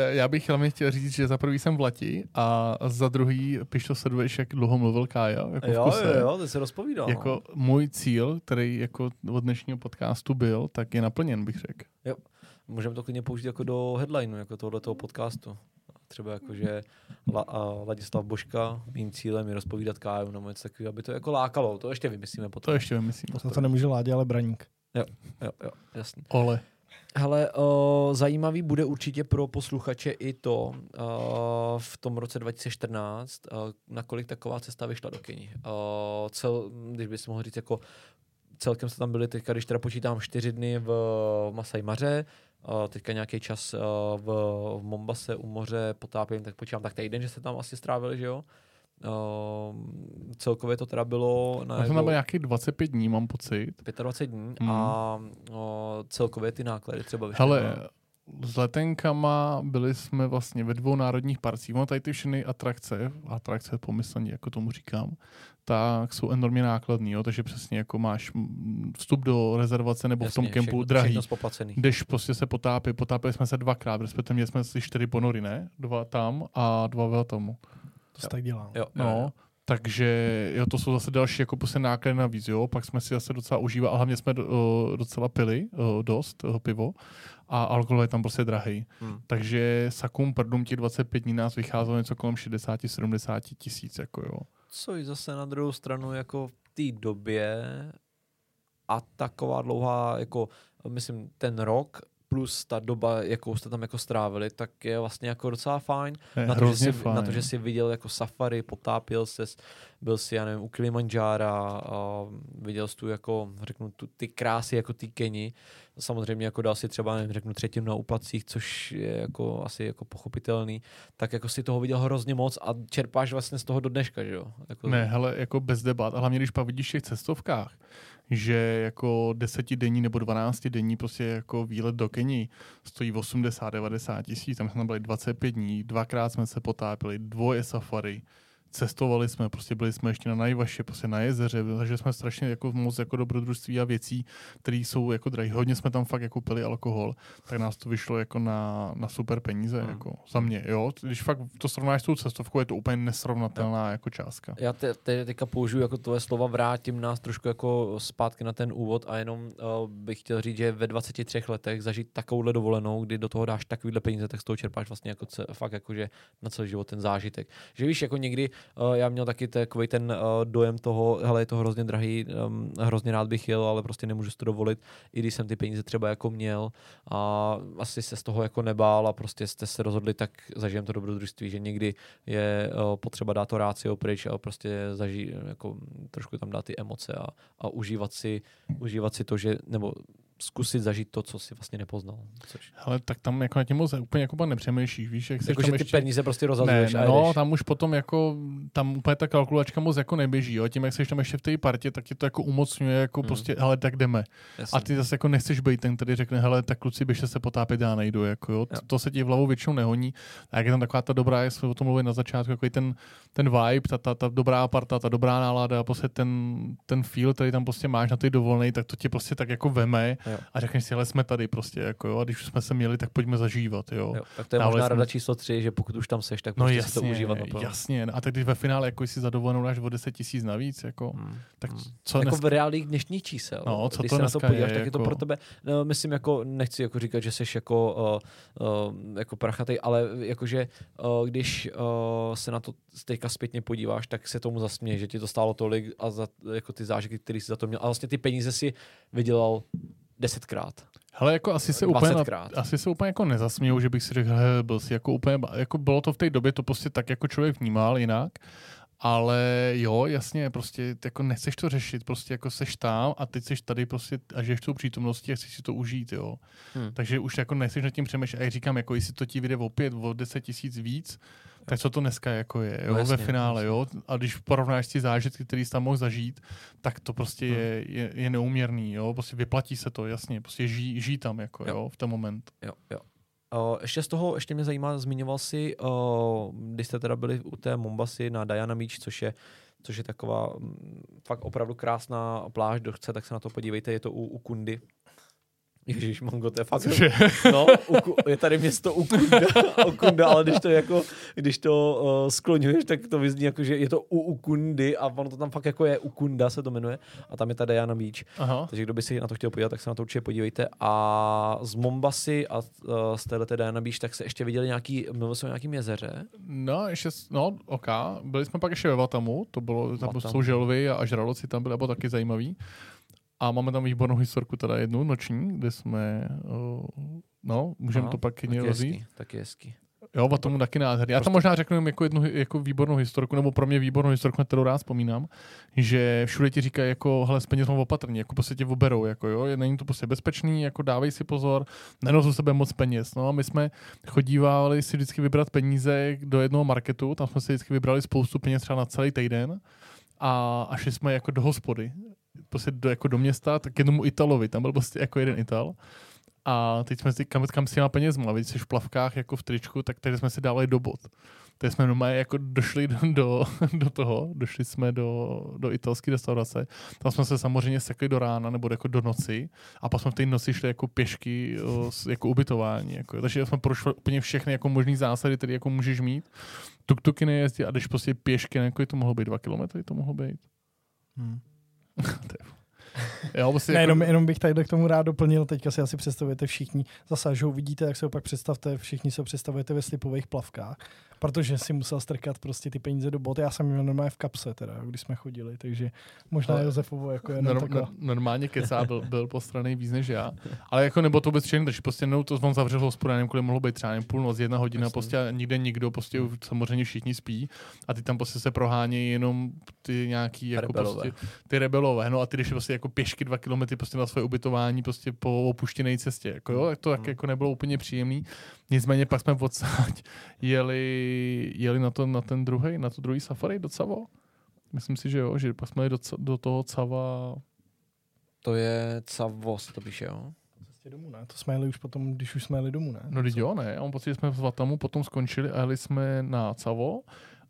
Já bych hlavně chtěl říct, že za prvý jsem v lati a za druhý, Pišo, sleduješ, jak dlouho mluvil Kája. Jako v jo, kuse. jo, jo, to se rozpovídal. no. Jako můj cíl, který jako od dnešního podcastu byl, tak je naplněn, bych řekl. Můžeme to klidně použít jako do headlineu, jako tohoto podcastu. Třeba jako, že La, a Ladislav Božka, mým cílem je rozpovídat Káju nebo něco takového, aby to jako lákalo. To ještě vymyslíme To potom. ještě vymyslím. Za to nemůže Láďa, ale Braník. Jo, jo, jasně. Ole. Hele, o, zajímavý bude určitě pro posluchače i to o, v tom roce 2014, o, nakolik taková cesta vyšla do Keni. O, cel, když bys mohl říct, jako celkem se tam byli teďka, když teda počítám čtyři dny v Masai O, teďka nějaký čas o, v, v Mombase u moře potápění, tak počítám tak týden, že se tam asi strávili, že jo? O, celkově to teda bylo na Já jsem tam byl nějakých 25 dní, mám pocit. 25 dní Mhm. a o, celkově ty náklady třeba vyšly Hele, na- s letenkama byli jsme vlastně ve dvou národních parcích. Ono tady ty všechny atrakce, atrakce pomyslení, jako tomu říkám, tak jsou enormně nákladný, jo? takže přesně jako máš vstup do rezervace nebo v tom Jasně, kempu všechno, drahý. Všechno. Jdeš prostě se potápět, potápěli jsme se dvakrát, respektive měli jsme asi čtyři ponory, ne? Dva tam a dva v tomu. To se tak dělá. Jo, jo, No, jo. takže jo, to jsou zase další jako prostě náklady navíc, jo. Pak jsme si zase docela užívali, a hlavně jsme uh, docela pili uh, dost uh, pivo a alkohol je tam prostě drahý. Hmm. Takže sakum prdům ti 25 dní nás vycházelo něco kolem 60-70 tisíc, jako jo. Což zase na druhou stranu jako v té době a taková dlouhá, jako myslím ten rok plus ta doba, jakou jste tam jako strávili, tak je vlastně jako docela fajn. Je Na to, že jsi, fajn. na to, že jsi viděl jako safari, potápěl se, byl si, já nevím, u Kilimanjára, a viděl jsi tu jako, řeknu, tu, ty krásy jako ty Keni. Samozřejmě jako dal si třeba, nevím, řeknu, třetinu na úplacích, což je jako asi jako pochopitelný. Tak jako si toho viděl hrozně moc a čerpáš vlastně z toho do dneška, že jo? Jako, Ne, hele, jako bez debat. A hlavně, když pak vidíš v těch cestovkách, že jako desetidenní nebo 12 denní prostě jako výlet do Keni stojí 80-90 tisíc, tam jsme byli 25 dní, dvakrát jsme se potápili, dvoje safari, cestovali jsme, prostě byli jsme ještě na Najvaše, prostě na jezeře, takže jsme strašně jako moc jako dobrodružství a věcí, které jsou jako drahé. Hodně jsme tam fakt jako pili alkohol, tak nás to vyšlo jako na, na super peníze, Hmm. jako za mě, jo. Když fakt to srovnáš s tou cestovkou, je to úplně nesrovnatelná jako částka. Já te, te, teďka použiju jako tvoje slova, vrátím nás trošku jako zpátky na ten úvod a jenom uh, bych chtěl říct, že ve 23 letech zažít takovouhle dovolenou, kdy do toho dáš takovýhle peníze, tak z toho čerpáš vlastně jako ce, fakt jako, že na celý život ten zážitek. Že víš, jako někdy uh, já měl taky takový ten uh, dojem toho, hele, je to hrozně drahý, um, hrozně rád bych jel, ale prostě nemůžu si to dovolit, i když jsem ty peníze třeba jako měl. A asi se z toho jako nebál a prostě jste se rozhodli, tak zažijem to dobrodružství, že někdy je uh, potřeba dát to rácio pryč a prostě zažít, jako trošku tam dát ty emoce a, a užívat, si, užívat si to, že, nebo zkusit zažít to, co si vlastně nepoznal. Což, Ale tak tam jako na tím moc úplně jako nepřemýšlíš, víš, jak jsi jako, že ty ještě... peníze prostě Ne, rozhazuješ a no, jedeš. tam už potom jako, tam úplně ta kalkulačka moc jako neběží, jo. Tím, jak jsi tam ještě v té partě, tak ti to jako umocňuje, jako Hmm. prostě, hele, tak jdeme. Jasně. A ty zase jako nechceš být ten, který řekne, hele, tak kluci, běžte se potápět, já nejdu, jako jo. To, to se ti v hlavu většinou nehoní. A jak je tam taková ta dobrá, jak jsme o tom mluvili na začátku, jako ten, ten vibe, ta, ta, ta, dobrá parta, ta dobrá nálada a prostě ten, ten feel, který tam prostě máš na ty dovolený, tak to tě prostě tak jako veme Jo. a řekneš si, hele, jsme tady prostě, jako jo, a když už jsme se měli, tak pojďme zažívat, jo. Jo, tak to je Dávali možná jsme- rada číslo tři, že pokud už tam seš, tak No prostě jasně, si to užívat naplno. jasně. A tak když ve finále jako si za dovolenou dáš o 10 tisíc navíc, jako, Hmm. tak Hmm. co jako dneska? v reálných dnešních čísel. No, co když to se na to podíváš, je, tak je to jako- pro tebe, no, myslím, jako nechci jako říkat, že jsi jako, uh, uh, jako prachatej, ale jakože uh, když uh, se na to teďka zpětně podíváš, tak se tomu zasměje, že ti to stálo tolik a za, jako ty zážitky, který jsi za to měl. A vlastně ty peníze si vydělal desetkrát. Hele, jako asi se úplně, na, 20krát. asi se úplně jako nezasmějou, že bych si řekl, hele, byl si jako úplně, jako bylo to v té době, to prostě tak jako člověk vnímal jinak, ale jo, jasně, prostě jako nechceš to řešit, prostě jako seš tam a teď seš tady prostě a žiješ tou přítomností a chceš si to užít, jo. Hmm. Takže už jako nechceš nad tím přemýšlet. A jak říkám, jako jestli to ti vyjde o pět, o deset tisíc víc, tak co to dneska jako je, jo, No jasně, ve finále, jo. A když porovnáš ty zážitky, který jsi tam mohl zažít, tak to prostě Hmm. je, je, je neuměrný, jo. Prostě vyplatí se to, jasně. Prostě žij, žij tam, jako, Jo. jo, v ten moment. Jo, jo. Uh, ještě z toho, ještě mě zajímá, zmiňoval si, uh, když jste teda byli u té Mombasy na Diana Beach, což je, což je taková mm, fakt opravdu krásná pláž, kdo chce, tak se na to podívejte, je to u, u Kundy. Ježíš, Mongo, to je fakt... Cože? No, Uku, je tady město Ukunda, <laughs> Ukunda, ale když to jako, když to uh, skloňuješ, tak to vyzní jako, že je to u Ukundy a ono to tam fakt jako je Ukunda se to jmenuje a tam je ta Diana Beach. Aha. Takže kdo by si na to chtěl podívat, tak se na to určitě podívejte. A z Mombasy a uh, z téhleté Diana Beach, tak se ještě viděli nějaký, mluvil jsem o nějakým jezeře. No, ještě, no, ok. Byli jsme pak ještě ve Vatamu, to bylo, tam jsou želvy a žraloci tam byly, bylo taky zajímavý. A máme tam výbornou historku, teda jednu noční, kde jsme, uh, no, můžeme to pak klidně rozjít. hezký, taky hezký. Jo, o tomu taky nádherný. Já tam Prostě- možná řeknu jako jednu jako výbornou historku, nebo pro mě výbornou historku, na kterou rád vzpomínám, že všude ti říkají, jako, hele, s penězma opatrně, jako prostě tě oberou, jako jo, je- není to prostě bezpečný, jako dávej si pozor, nenosu sebe moc peněz. No a my jsme chodívali si vždycky vybrat peníze do jednoho marketu, tam jsme si vždycky vybrali spoustu peněz třeba na celý týden a, a šli jsme jako do hospody, prostě do, jako do města, tak jednomu Italovi, tam byl prostě jako jeden Ital. A teď jsme si, kam, kam s těma penězma, víš, jsi v plavkách jako v tričku, tak tady jsme si dávali do bod. Teď jsme normálně jako došli do, do, <laughs> do toho, došli jsme do, do italské restaurace. Tam jsme se samozřejmě sekli do rána nebo jako do noci a pak jsme v té noci šli jako pěšky jako ubytování. Jako. Takže jsme prošli úplně všechny jako možný zásady, které jako můžeš mít. Tuk-tuky nejezdí a když prostě pěšky, jako to mohlo být dva kilometry, to mohlo být. Hmm. Tipo. <laughs> Jo, prostě Ne, jako, jenom, jenom bych tady k tomu rád doplnil, teďka si asi představujete všichni, zase, že ho vidíte, jak se ho pak představte, všichni se ho představujete ve slipových plavkách, protože si musel strkat prostě ty peníze do bot. Já jsem měl normálně v kapse, teda, když jsme chodili, takže možná Ale- Josefovo jako jenom Norm, no, normálně kecá, byl, byl postraný víc než já. Ale jako nebo to vůbec všechno, takže prostě no, to on zavřel hospodu, já nevím, kolik mohlo být třeba nevím, půlnoc, jedna hodina, Jasně. prostě a nikde nikdo, prostě už samozřejmě všichni spí a ty tam prostě se prohánějí jenom ty nějaký jako Rebelové. prostě, ty rebelové, no a ty jdeš prostě jako pěšky dva kilometry prostě na své ubytování prostě po opuštěné cestě, jako jo, tak to tak Hmm. jako nebylo úplně příjemný. Nicméně pak jsme odsáď jeli, jeli na, to, na ten druhý, na to druhý safari do Cavo. Myslím si, že jo, že pak jsme jeli do, do toho Cava To je Cavos, to píše, jo? Cestě domů, ne? To jsme jeli už potom, když už jsme jeli domů, ne? No jo, ne. Já mám pocit, že jsme v Vatamu potom skončili a jeli jsme na Cavo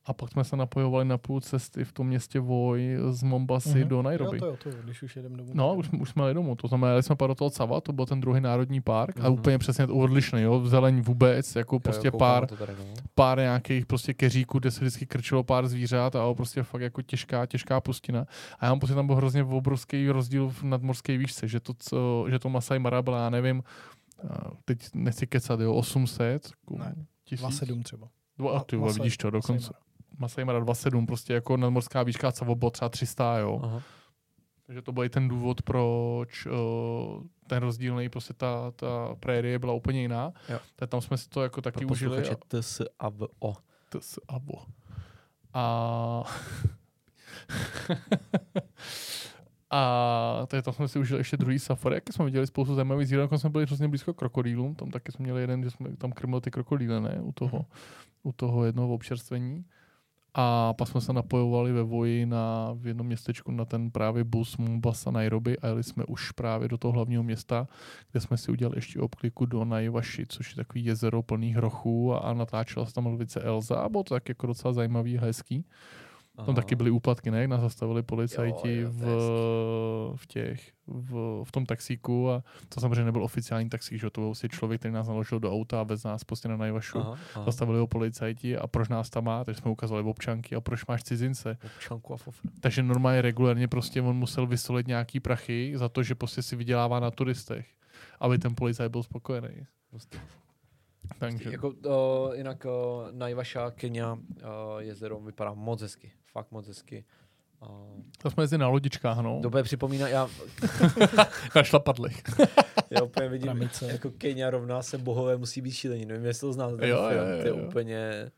a pak jsme se napojovali na půl cesty v tom městě Voj z Mombasy Mhm. do Nairobi. Jo, to jo, to jo, když už jedeme domů. No, už, už jsme jeli domů. To znamená, jeli jsme pak do toho Cava, to byl ten druhý národní park a Mhm. úplně přesně to odlišný, jo, zeleň vůbec, jako prostě Jo, pár, tady, no. pár nějakých prostě keříků, kde se vždycky krčilo pár zvířat a prostě fakt jako těžká, těžká pustina. A já mám pocit, tam byl hrozně obrovský rozdíl v nadmorské výšce, že to, co, že to Masai Mara byla, já nevím, a teď nechci kecat, jo, 800, Ne, tisíc. 2,7 třeba. Dva, ty vole, Masai- vidíš to, dokonce. Masai Masai Mara 2,7, prostě jako nadmorská výška, co bylo třeba 300, jo. Aha. Takže to byl i ten důvod, proč uh, ten rozdílný, prostě ta, ta prérie byla úplně jiná. Jo. Tak tam jsme si to jako taky Pro užili. posluchače TS a V O. TS a bo. A... <laughs> a takže tam jsme si užili ještě druhý safari, jak jsme viděli spoustu zajímavých zvířat, jako jsme byli hrozně blízko krokodýlům, tam taky jsme měli jeden, že jsme tam krmili ty krokodýle, ne, u toho, u toho jednoho občerstvení. A pak jsme se napojovali ve Voji na, v jednom městečku na ten právě bus Mombasa Nairobi a jeli jsme už právě do toho hlavního města, kde jsme si udělali ještě obkliku do Naivaši, což je takový jezero plný hrochů a, a natáčela se tam lvice Elza a bylo to tak jako docela zajímavý a hezký. Tam taky byly úplatky, ne? Jak nás zastavili policajti Jo, jo, v, v těch, v, v tom taxíku a to samozřejmě nebyl oficiální taxík, že to byl si člověk, který nás naložil do auta a vez nás prostě na Najvašu. Aha, aha. Zastavili ho policajti a proč nás tam má, takže jsme ukázali občanky a proč máš cizince. Občanku a fofr. Takže normálně regulérně prostě on musel vysolit nějaký prachy za to, že prostě si vydělává na turistech, aby ten policajt byl spokojený. Prostě. Takže Jako, uh, jinak uh, Najvaša, Kenia, uh, jezero vypadá moc hezky. Fakt moc hezky. Uh, to jsme jezdili na lodičkách, no. to bude připomíná, já, <laughs> Na šlapadlech. <laughs> já úplně vidím, Pramice. jako Kenia rovná se bohové musí být šílení. Nevím, jestli to znáte Jo, film, jo, jo, to je jo. úplně,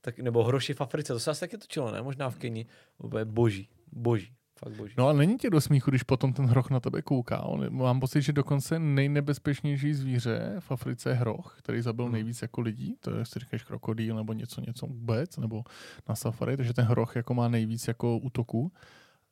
tak, nebo Hroši v Africe, to se asi taky točilo, ne? Možná v Kenii. Úplně boží, boží, fakt boží. No a není ti do smíchu, když potom ten hroch na tebe kouká. On, mám pocit, že dokonce nejnebezpečnější zvíře v Africe je hroch, který zabil Hmm. nejvíc jako lidí. To je, jestli říkáš krokodýl nebo něco, něco vůbec, nebo na safari, takže ten hroch jako má nejvíc jako útoků.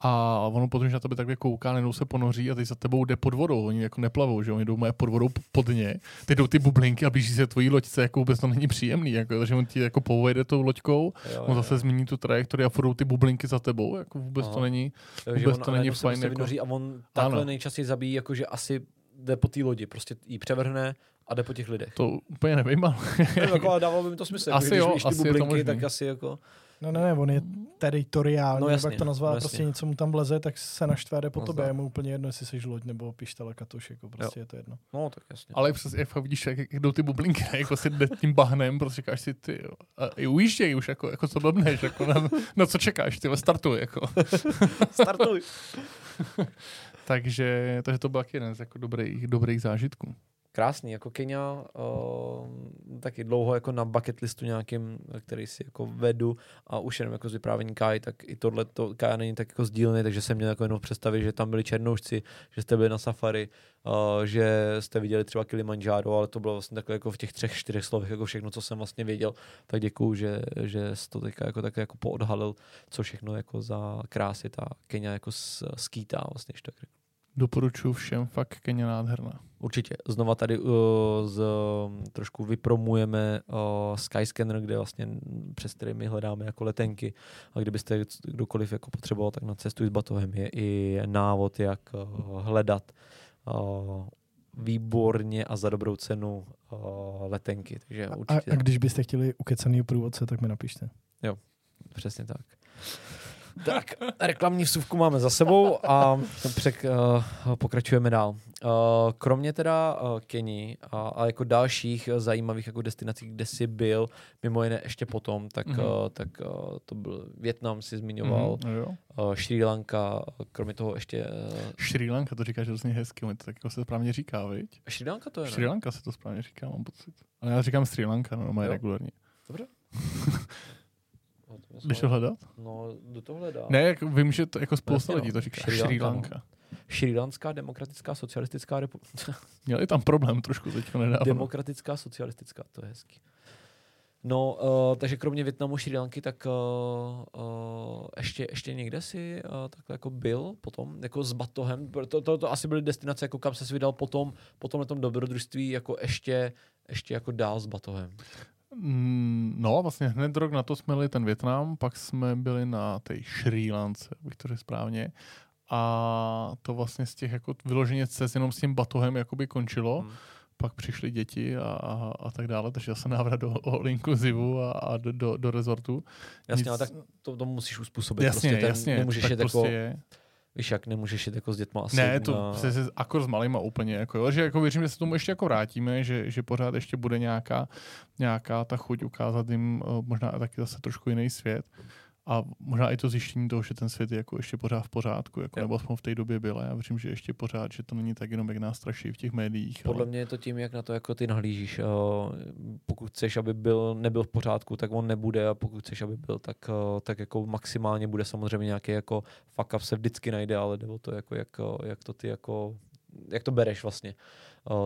A ono potom, že na tebe takhle kouká, nenou se ponoří a teď za tebou jde pod vodou. Oni jako neplavou, že oni jdou moje pod vodou pod ně. Teď jdou ty bublinky a blíží se tvojí loďce, jako vůbec to není příjemný. Jako, takže on ti jako povede tou loďkou, Jo, on zase změní tu trajektorii a furt jdou ty bublinky za tebou. Jako vůbec Aha. to není. jo, že vůbec on to není fajn, prostě jako- a on takhle Ano. nejčastěji zabíjí, jakože asi jde po té lodi, prostě jí převrhne a jde po těch lidech. To úplně nevím, ale Nevím, jako, ale dávalo by mi to smysl. Asi jako, když jo, ty asi bublinky, tak asi jako... No ne, ne, on je teritoriální, No no, jasně, jak to nazvá, no jasně. prostě něco mu tam vleze, tak se naštve jde po No tobě, je mu úplně jedno, jestli jsi loď nebo pištele katoš, jako prostě je to jedno. No, tak jasně. Ale přesně, jak vidíš, jak, jak jdou ty bublinky, ne? jako si jde tím bahnem, prostě říkáš si ty, jo. A i ujížděj už, jako, jako co blbneš, jako na, na, co čekáš, ty startuj, jako. <laughs> Startuj. <laughs> takže, takže to byl taky jeden z jako dobrých, dobrých zážitků. Krásný, jako Kenia, uh, taky dlouho jako na bucket listu nějakým, který si jako vedu a už jenom jako z vyprávění Kai, tak i tohle to Kai není tak jako sdílný, takže jsem měl jako jenom představit, že tam byli černoušci, že jste byli na safari, uh, že jste viděli třeba Kilimanjaro, ale to bylo vlastně takhle jako v těch třech, čtyřech slovech jako všechno, co jsem vlastně věděl, tak děkuju, že, že jsi to teďka jako tak jako poodhalil, co všechno jako za krásy ta Kenia jako skýtá vlastně, když tak řeknu. Doporučuji všem, fakt Kenya nádherná. Určitě. Znova tady uh, z, trošku vypromujeme uh, Skyscanner, kde vlastně přes který my hledáme jako letenky. A kdybyste kdokoliv jako potřeboval, tak na cestu s batohem je i návod, jak uh, hledat uh, výborně a za dobrou cenu uh, letenky. Takže A, určitě a když byste chtěli ukecaný průvodce, tak mi napište. přesně tak. Tak, reklamní vsuvku máme za sebou a přek, uh, pokračujeme dál. Uh, kromě teda uh, Keni a, a jako dalších zajímavých jako destinací, kde jsi byl, mimo jiné ještě potom, tak, mm-hmm. uh, tak uh, to byl Větnam, si zmiňoval, Mm-hmm, uh, Sri Lanka, kromě toho ještě... Uh, Sri Lanka, to říkáš hrozně hezky, to tak jako se správně říká, viď? Sri Lanka to je, Sri Lanka se to správně říká, mám pocit. Ale já říkám Sri Lanka, no, má regulárně. Dobře. <laughs> Jdeš to hledat? No, do toho hledá. Ne, jak vím, že to jako spousta lidí no. to říká. Sri Sri Lanka, Lanka. Šrilanská demokratická socialistická republika. <laughs> Měli tam problém trošku teďka nedávno. Demokratická socialistická, to je hezký. No, uh, takže kromě Větnamu, Sri Lanky, tak uh, uh, ještě, ještě někde si uh, takhle jako byl potom, jako s batohem, to, to, to asi byly destinace, jako kam se vydal potom, potom na tom dobrodružství, jako ještě, ještě jako dál s batohem. Mm, No, vlastně hned rok na to jsme byli ten Větnam, pak jsme byli na té Sri Lance, bych to řekl správně. A to vlastně z těch jako vyloženě cest jenom s tím batohem jakoby končilo. Hmm. Pak přišly děti a, a, a tak dále, takže zase návrat do all inclusive a, a do, do, do rezortu. Jasně, Nic- ale tak to, to musíš uspůsobit. Jasně, prostě ten, jasně, Nemůžeš tak jít prostě jako, je. Víš jak, nemůžeš jít jako s dětma asi. Ne, to na, se, se akor s malýma úplně, jako, jo, že jako věřím, že se tomu ještě jako vrátíme, že, že pořád ještě bude nějaká, nějaká ta chuť ukázat jim uh, možná taky zase trošku jiný svět. A možná i to zjištění toho, že ten svět je jako ještě pořád v pořádku, jako, nebo aspoň v té době byla. Já věřím, že ještě pořád, že to není tak jenom, jak nás straší v těch médiích. Podle ale... mě je to tím, jak na to jako ty nahlížíš. Uh, pokud chceš, aby byl, nebyl v pořádku, tak on nebude a pokud chceš, aby byl, tak, uh, tak jako maximálně bude samozřejmě nějaký jako fuck up se vždycky najde, ale jde o to, jako, jak, uh, jak to ty jako jak to bereš vlastně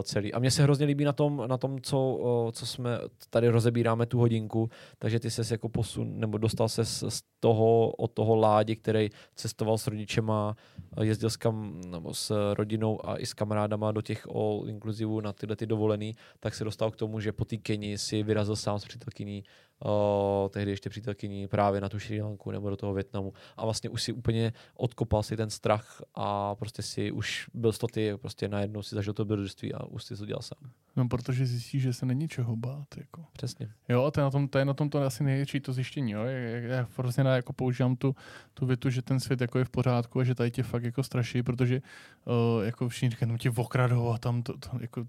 celý. A mně se hrozně líbí na tom, na tom co, uh, co jsme tady rozebíráme tu hodinku, takže ty ses jako posun, nebo dostal se z, toho, od toho ládi, který cestoval s rodičema, uh, jezdil s, kam, nebo s rodinou a i s kamarádama do těch all inclusive na tyhle ty dovolený, tak se dostal k tomu, že po té Keni si vyrazil sám s přítelkyní, uh, tehdy ještě přítelkyní právě na tu Sri Lanku nebo do toho Větnamu a vlastně už si úplně odkopal si ten strach a prostě si už byl to ty, prostě najednou si zažil to dobrodružství a už si to dělal sám. No, protože zjistíš, že se není čeho bát. Jako. Přesně. Jo, a to je na tom, to je na tom to asi největší to zjištění. Jo. Já, já hrozně rád jako používám tu, tu větu, že ten svět jako je v pořádku a že tady tě fakt jako straší, protože uh, jako všichni říkají, no tě okradou a tam to, to jako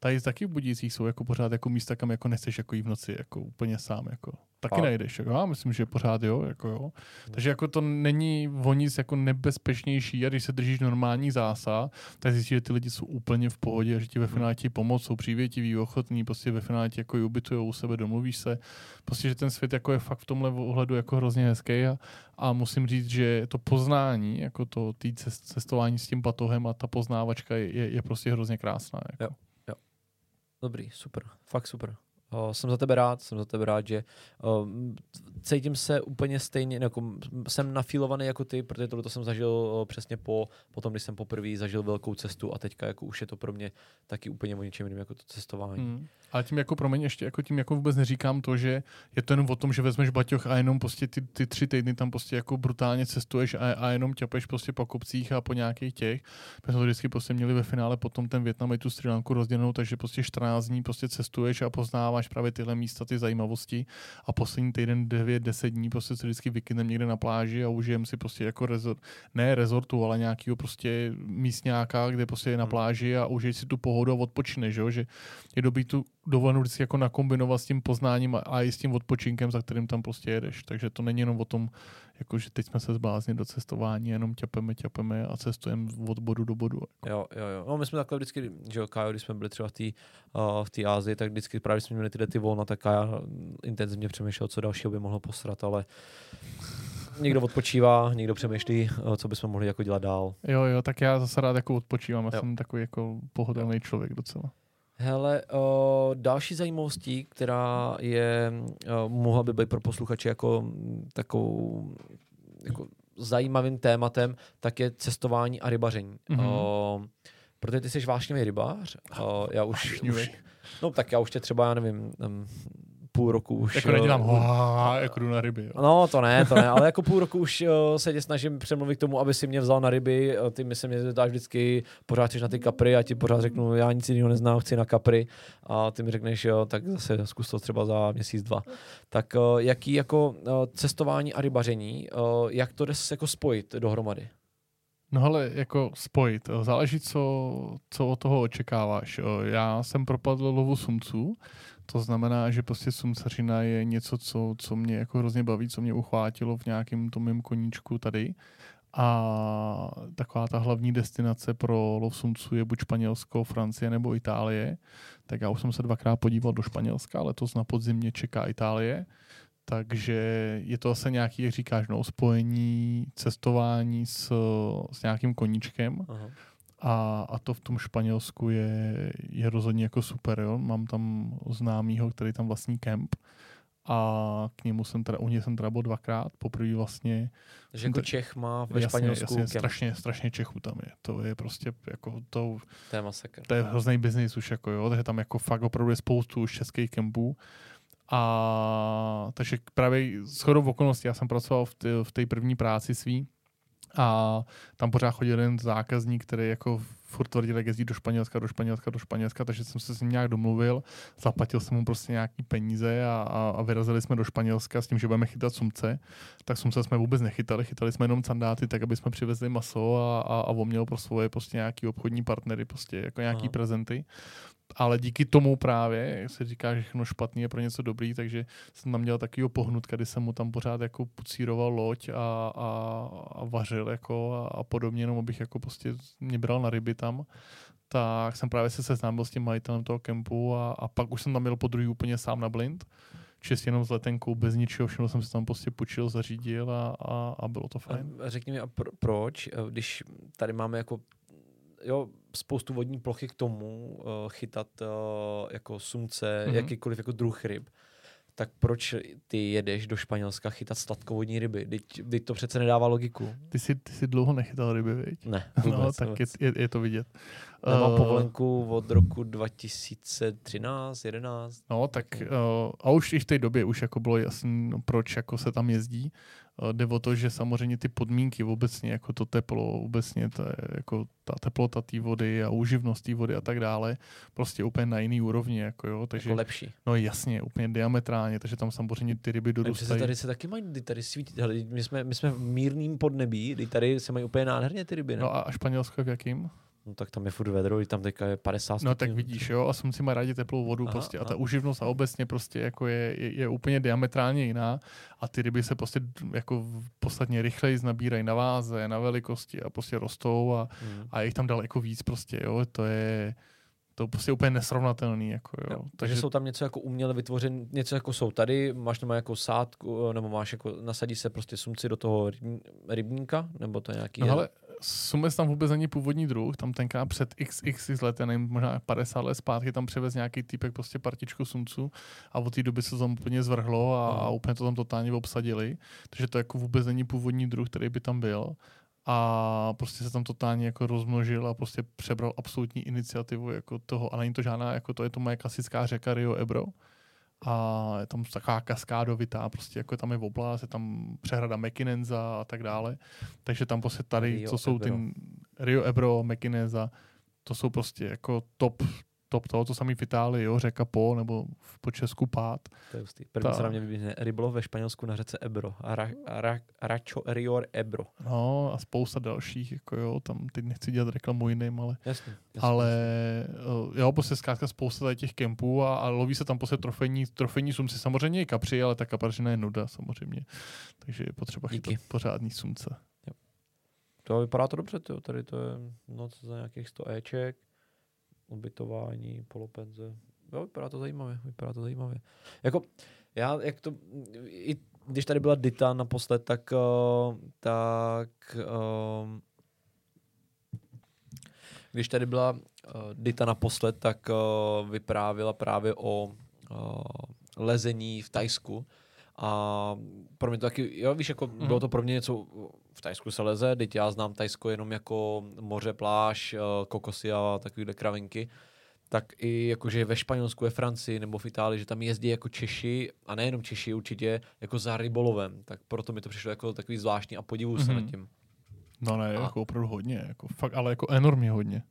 tady taky v Budících jsou jako pořád jako místa, kam jako nechceš jako jít v noci jako úplně sám. Jako. Taky A- najdeš. Jako. Já myslím, že pořád jo. Jako jo. Takže jako to není o nic jako nebezpečnější a když se držíš normální zásah, tak zjistíš, že ty lidi jsou úplně v pohodě a že ti ve finále ti pomoc, jsou přívětiví, ochotní, prostě ve finále ti jako ubytujou u sebe, domluvíš se. Prostě, že ten svět jako je fakt v tomhle ohledu jako hrozně hezký a, a musím říct, že to poznání, jako to tý cest, cestování s tím batohem a ta poznávačka je, je, je prostě hrozně krásná. Jako. Dobrý, super, fakt super. Uh, jsem za tebe rád, jsem za tebe rád, že uh, cítím se úplně stejně, jako jsem nafilovaný jako ty, protože tohle jsem zažil uh, přesně po, potom, když jsem poprvé zažil velkou cestu a teďka jako už je to pro mě taky úplně o něčem jiném jako to cestování. Hmm. Ale tím jako promiň, ještě jako tím jako vůbec neříkám to, že je to jenom o tom, že vezmeš baťoch a jenom prostě ty, ty tři týdny tam prostě jako brutálně cestuješ a, a jenom ťapeš prostě po kopcích a po nějakých těch. My jsme to vždycky prostě měli ve finále potom ten Větnam i tu Sri Lanku rozdělenou, takže prostě 14 dní prostě cestuješ a poznáváš právě tyhle místa, ty zajímavosti a poslední týden 9-10 dní prostě se vždycky vykyneme někde na pláži a užijem si prostě jako rezort, ne rezortu, ale nějakého prostě místňáka, kde prostě je na Hmm. pláži a užij si tu pohodu a odpočineš, jo? že je dobrý tu dovolenou vždycky jako nakombinovat s tím poznáním a, a i s tím odpočinkem, za kterým tam prostě jedeš. Takže to není jenom o tom, jako že teď jsme se zbláznili do cestování, jenom ťapeme, ťapeme a cestujeme od bodu do bodu. Jo, jo, jo. No, my jsme takhle vždycky, že jo, Kájo, když jsme byli třeba v té uh, v Ázii, tak vždycky právě jsme měli tyhle ty volna, tak já intenzivně přemýšlel, co dalšího by mohlo posrat, ale někdo odpočívá, někdo přemýšlí, uh, co bychom mohli jako dělat dál. Jo, jo, tak já zase rád jako odpočívám, já Jo. jsem takový jako pohodlný člověk docela. Hele, uh, další zajímavostí, která je, uh, mohla by být pro posluchače jako mm, takovou jako zajímavým tématem, tak je cestování a rybaření. Mhm. Uh, protože ty jsi vášnivý rybář. Uh, já už, už, no tak já už tě třeba, já nevím, um, půl roku už... Jako nedělám hoa, jako jdu na ryby. Jo. No, to ne, to ne, <laughs> ale jako půl roku už se tě snažím přemluvit k tomu, aby si mě vzal na ryby. Ty mi se mě zeptáš vždycky, pořád chceš na ty kapry, a ti pořád řeknu, já nic jiného neznám, chci na kapry. A ty mi řekneš, jo, tak zase zkus to třeba za měsíc, dva. Tak jaký jako cestování a rybaření, jak to jde se jako spojit dohromady? No ale jako spojit, záleží, co, co od toho očekáváš. Já jsem propadl lovu sumců, to znamená, že prostě sumcařina je něco, co, co mě jako hrozně baví, co mě uchvátilo v nějakém tom mém koníčku tady. A taková ta hlavní destinace pro lov sumců je buď Španělsko, Francie nebo Itálie. Tak já už jsem se dvakrát podíval do Španělska, letos na podzim mě čeká Itálie. Takže je to asi nějaký, jak říkáš, no, spojení cestování s, s nějakým koníčkem. Aha. A, a to v tom Španělsku je, je rozhodně jako super. Jo? Mám tam známýho, který tam vlastní kemp a k němu jsem teda, u něj jsem teda byl dvakrát, poprvé vlastně. Takže jako Čech má ve jasně, Španělsku jasně, strašně, strašně Čechů tam je. To je prostě jako to... To je masakr. To je hrozný biznis už jako jo, takže tam jako fakt opravdu je spoustu už českých kempů a takže právě s chodou okolností já jsem pracoval v, té, v té první práci svý a tam pořád chodil jeden zákazník, který jako furt tvrdil, jak jezdí do Španělska, do Španělska, do Španělska, takže jsem se s ním nějak domluvil, zaplatil jsem mu prostě nějaký peníze a, a, a vyrazili jsme do Španělska s tím, že budeme chytat sumce. Tak sumce jsme vůbec nechytali, chytali jsme jenom sandáty, tak aby jsme přivezli maso a, a, a on měl pro svoje prostě nějaký obchodní partnery, prostě jako nějaký Aha. prezenty ale díky tomu právě, jak se říká, že všechno špatný je pro něco dobrý, takže jsem tam měl takovýho pohnutka, kdy jsem mu tam pořád jako pucíroval loď a, a, a vařil jako a, a podobně, jenom abych jako prostě mě bral na ryby tam tak jsem právě se seznámil s tím majitelem toho kempu a, a pak už jsem tam měl po druhý úplně sám na blind čistě jenom s letenkou, bez ničeho, všechno jsem se tam prostě počil, zařídil a, a, a bylo to fajn. A řekni mi, a pro, proč, když tady máme jako jo, spoustu vodní plochy k tomu uh, chytat uh, jako sumce, mm-hmm. jakýkoliv jako druh ryb, tak proč ty jedeš do Španělska chytat sladkovodní ryby? Teď, teď to přece nedává logiku. Ty jsi, ty jsi dlouho nechytal ryby, viď? Ne, no, vůbec, no, tak vůbec. Je, je, je to vidět. Nemám uh, povolenku od roku 2013, 11. No, tak uh, a už i v té době už jako bylo jasné, proč jako se tam jezdí. Uh, jde o to, že samozřejmě ty podmínky obecně, jako to teplo, obecně je jako ta teplota té vody a uživnost té vody a tak dále, prostě úplně na jiný úrovni. Jako, jo, takže, jako lepší. No jasně, úplně diametrálně, takže tam samozřejmě ty ryby dorůstají. Tady se taky mají, tady svítí, my jsme, my jsme v mírným podnebí, tady se mají úplně nádherně ty ryby. Ne? No a, a Španělsko v jakým? No tak tam je furt vedro, tam teďka je 50 stupňů. No tak vidíš, jo, a si má rádi teplou vodu aha, prostě a ta aha. uživnost a obecně prostě jako je, je, je, úplně diametrálně jiná a ty ryby se prostě jako posledně rychleji nabírají na váze, na velikosti a prostě rostou a, hmm. a je jich tam daleko víc prostě, jo, to je to prostě úplně nesrovnatelný. Jako, jo. Jo, takže, takže jsou tam něco jako uměle vytvořen, něco jako jsou tady, máš tam jako sádku, nebo máš jako, nasadí se prostě sumci do toho rybníka, nebo to je nějaký... No, ale Sumes tam vůbec není původní druh, tam tenkrát před XX let, já nevím, možná 50 let zpátky tam převez nějaký typek prostě partičku sumců a od té doby se to tam úplně zvrhlo a, a úplně to tam totálně obsadili, takže to jako vůbec není původní druh, který by tam byl. A prostě se tam totálně jako rozmnožil a prostě přebral absolutní iniciativu jako toho a není to žádná, jako to je to moje klasická řeka Rio Ebro, a je tam taková kaskádovitá, prostě jako tam je oblast, je tam přehrada Mekinenza a tak dále. Takže tam prostě tady, Rio co jsou Ebro. ty Rio Ebro, Mekinenza, to jsou prostě jako top, top toho, to samý v Itálii, jo, řeka Po, nebo v po Česku Pát. To je hustý. První Ta... se na mě vybíhne rybolov ve Španělsku na řece Ebro. A ra, ra, Racho Rior Ebro. No a spousta dalších, jako jo, tam teď nechci dělat reklamu jiným, ale, jasně, jasně, ale jasně. jo, prostě zkrátka spousta tady těch kempů a, a loví se tam prostě trofejní, trofejní sumci. Samozřejmě i kapři, ale ta kapařina je nuda samozřejmě. Takže je potřeba Díky. chytat pořádný sumce. Jo. To vypadá to dobře, to, tady to je noc za nějakých 100 Eček ubytování, polopenze. Jo, vypadá to zajímavě, vypadá to zajímavě. Jako, já, jak to, i když tady byla Dita naposled, tak, uh, tak uh, když tady byla uh, Dita naposled, tak uh, vyprávěla právě o uh, lezení v Tajsku. A pro mě to taky, jo, víš, jako mm. bylo to pro mě něco, v Tajsku se leze, teď já znám Tajsko jenom jako moře, pláž, kokosy a takovýhle kravinky tak i jakože ve Španělsku, ve Francii nebo v Itálii, že tam jezdí jako Češi a nejenom Češi určitě, jako za rybolovem. Tak proto mi to přišlo jako takový zvláštní a podivu mm-hmm. se nad tím. No ne, A- jako opravdu hodně, jako fakt, ale jako enormně hodně.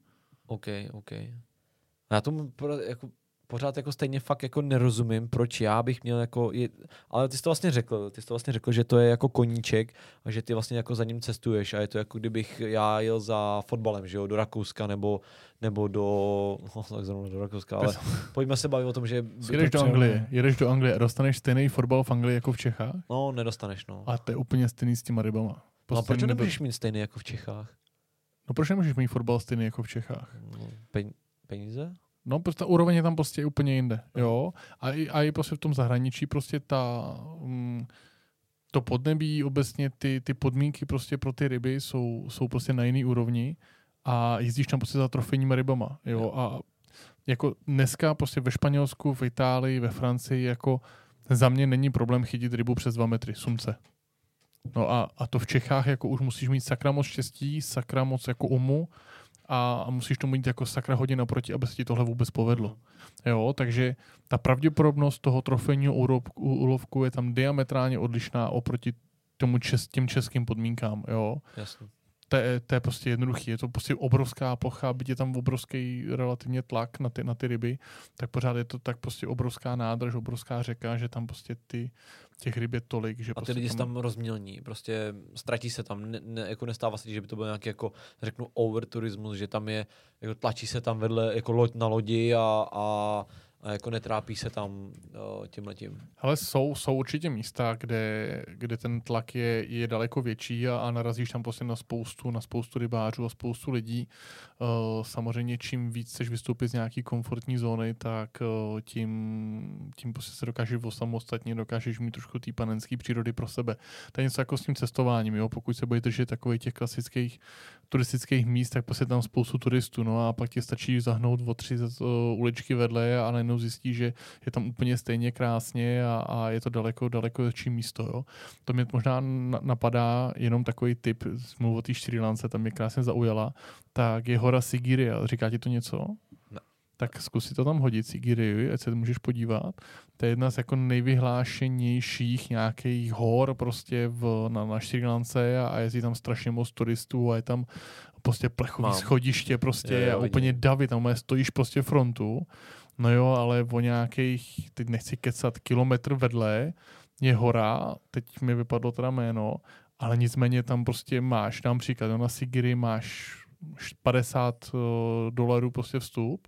OK, OK. Já tomu pro- jako pořád jako stejně fakt jako nerozumím, proč já bych měl jako, je, ale ty jsi to vlastně řekl, ty jsi to vlastně řekl, že to je jako koníček a že ty vlastně jako za ním cestuješ a je to jako kdybych já jel za fotbalem, že jo, do Rakouska nebo, nebo do, no, tak zrovna do Rakouska, ale pojďme se bavit o tom, že Jedeš do Anglie, jedeš do Anglie a dostaneš stejný fotbal v Anglii jako v Čechách No, nedostaneš, no. a to je úplně stejný s těma rybama. No a Prostě proč nedo- nemůžeš mít stejný jako v Čechách? No proč nemůžeš mít fotbal stejný jako v Čechách? No, Pen, peníze? No, prostě ta úroveň je tam prostě úplně jinde, jo. A i, a i prostě v tom zahraničí prostě ta, mm, to podnebí, obecně ty, ty podmínky prostě pro ty ryby jsou, jsou prostě na jiný úrovni a jezdíš tam prostě za trofejníma rybama, jo. A jako dneska prostě ve Španělsku, v Itálii, ve Francii, jako za mě není problém chytit rybu přes dva metry, sumce. No a, a to v Čechách jako už musíš mít sakra moc štěstí, sakra moc jako umu a, a musíš tomu mít jako sakra hodně naproti, aby se ti tohle vůbec povedlo. Jo, takže ta pravděpodobnost toho trofejního úlovku je tam diametrálně odlišná oproti tomu čes, těm českým podmínkám. Jo. Jasně. To, je, to je prostě jednoduchý. Je to prostě obrovská plocha, byť je tam obrovský relativně tlak na ty, na ty ryby, tak pořád je to tak prostě obrovská nádrž, obrovská řeka, že tam prostě ty, těch ryb je tolik, že A ty prostě lidi se tam rozmělní, prostě ztratí se tam, ne, ne, jako nestává se, že by to byl nějaký jako, řeknu, overturismus, že tam je, jako tlačí se tam vedle jako loď na lodi a, a, a jako netrápí se tam tím letím. Ale jsou, jsou určitě místa, kde, kde ten tlak je, je daleko větší a, a narazíš tam prostě na spoustu, na spoustu rybářů a spoustu lidí. Samozřejmě čím víc chceš vystoupit z nějaký komfortní zóny, tak tím, tím prostě se dokážeš osamostatnit, dokážeš mít trošku té panenské přírody pro sebe. To je něco jako s tím cestováním, jo? pokud se budete držet takových těch klasických turistických míst, tak prostě tam spoustu turistů, no a pak ti stačí zahnout o tři uličky vedle a najednou zjistí, že je tam úplně stejně krásně a, a je to daleko, daleko větší místo. Jo. To mě možná na- napadá jenom takový typ, mluv o té Šri Lance, tam mě krásně zaujala, tak je hora Sigiria. Říká ti to něco? Tak zkus si to tam hodit, Sigiriu, ať se můžeš podívat. To je jedna z jako nejvyhlášenějších nějakých hor prostě v, na, na Šri Lance a, a jezdí tam strašně moc turistů a je tam prostě plechový Mám. schodiště prostě Jo, jo, a úplně davy, tam stojíš prostě frontu. No jo, ale o nějakých, teď nechci kecat, kilometr vedle je hora, teď mi vypadlo teda jméno, ale nicméně tam prostě máš, dám příklad, no na Sigiri máš 50 uh, dolarů prostě vstup,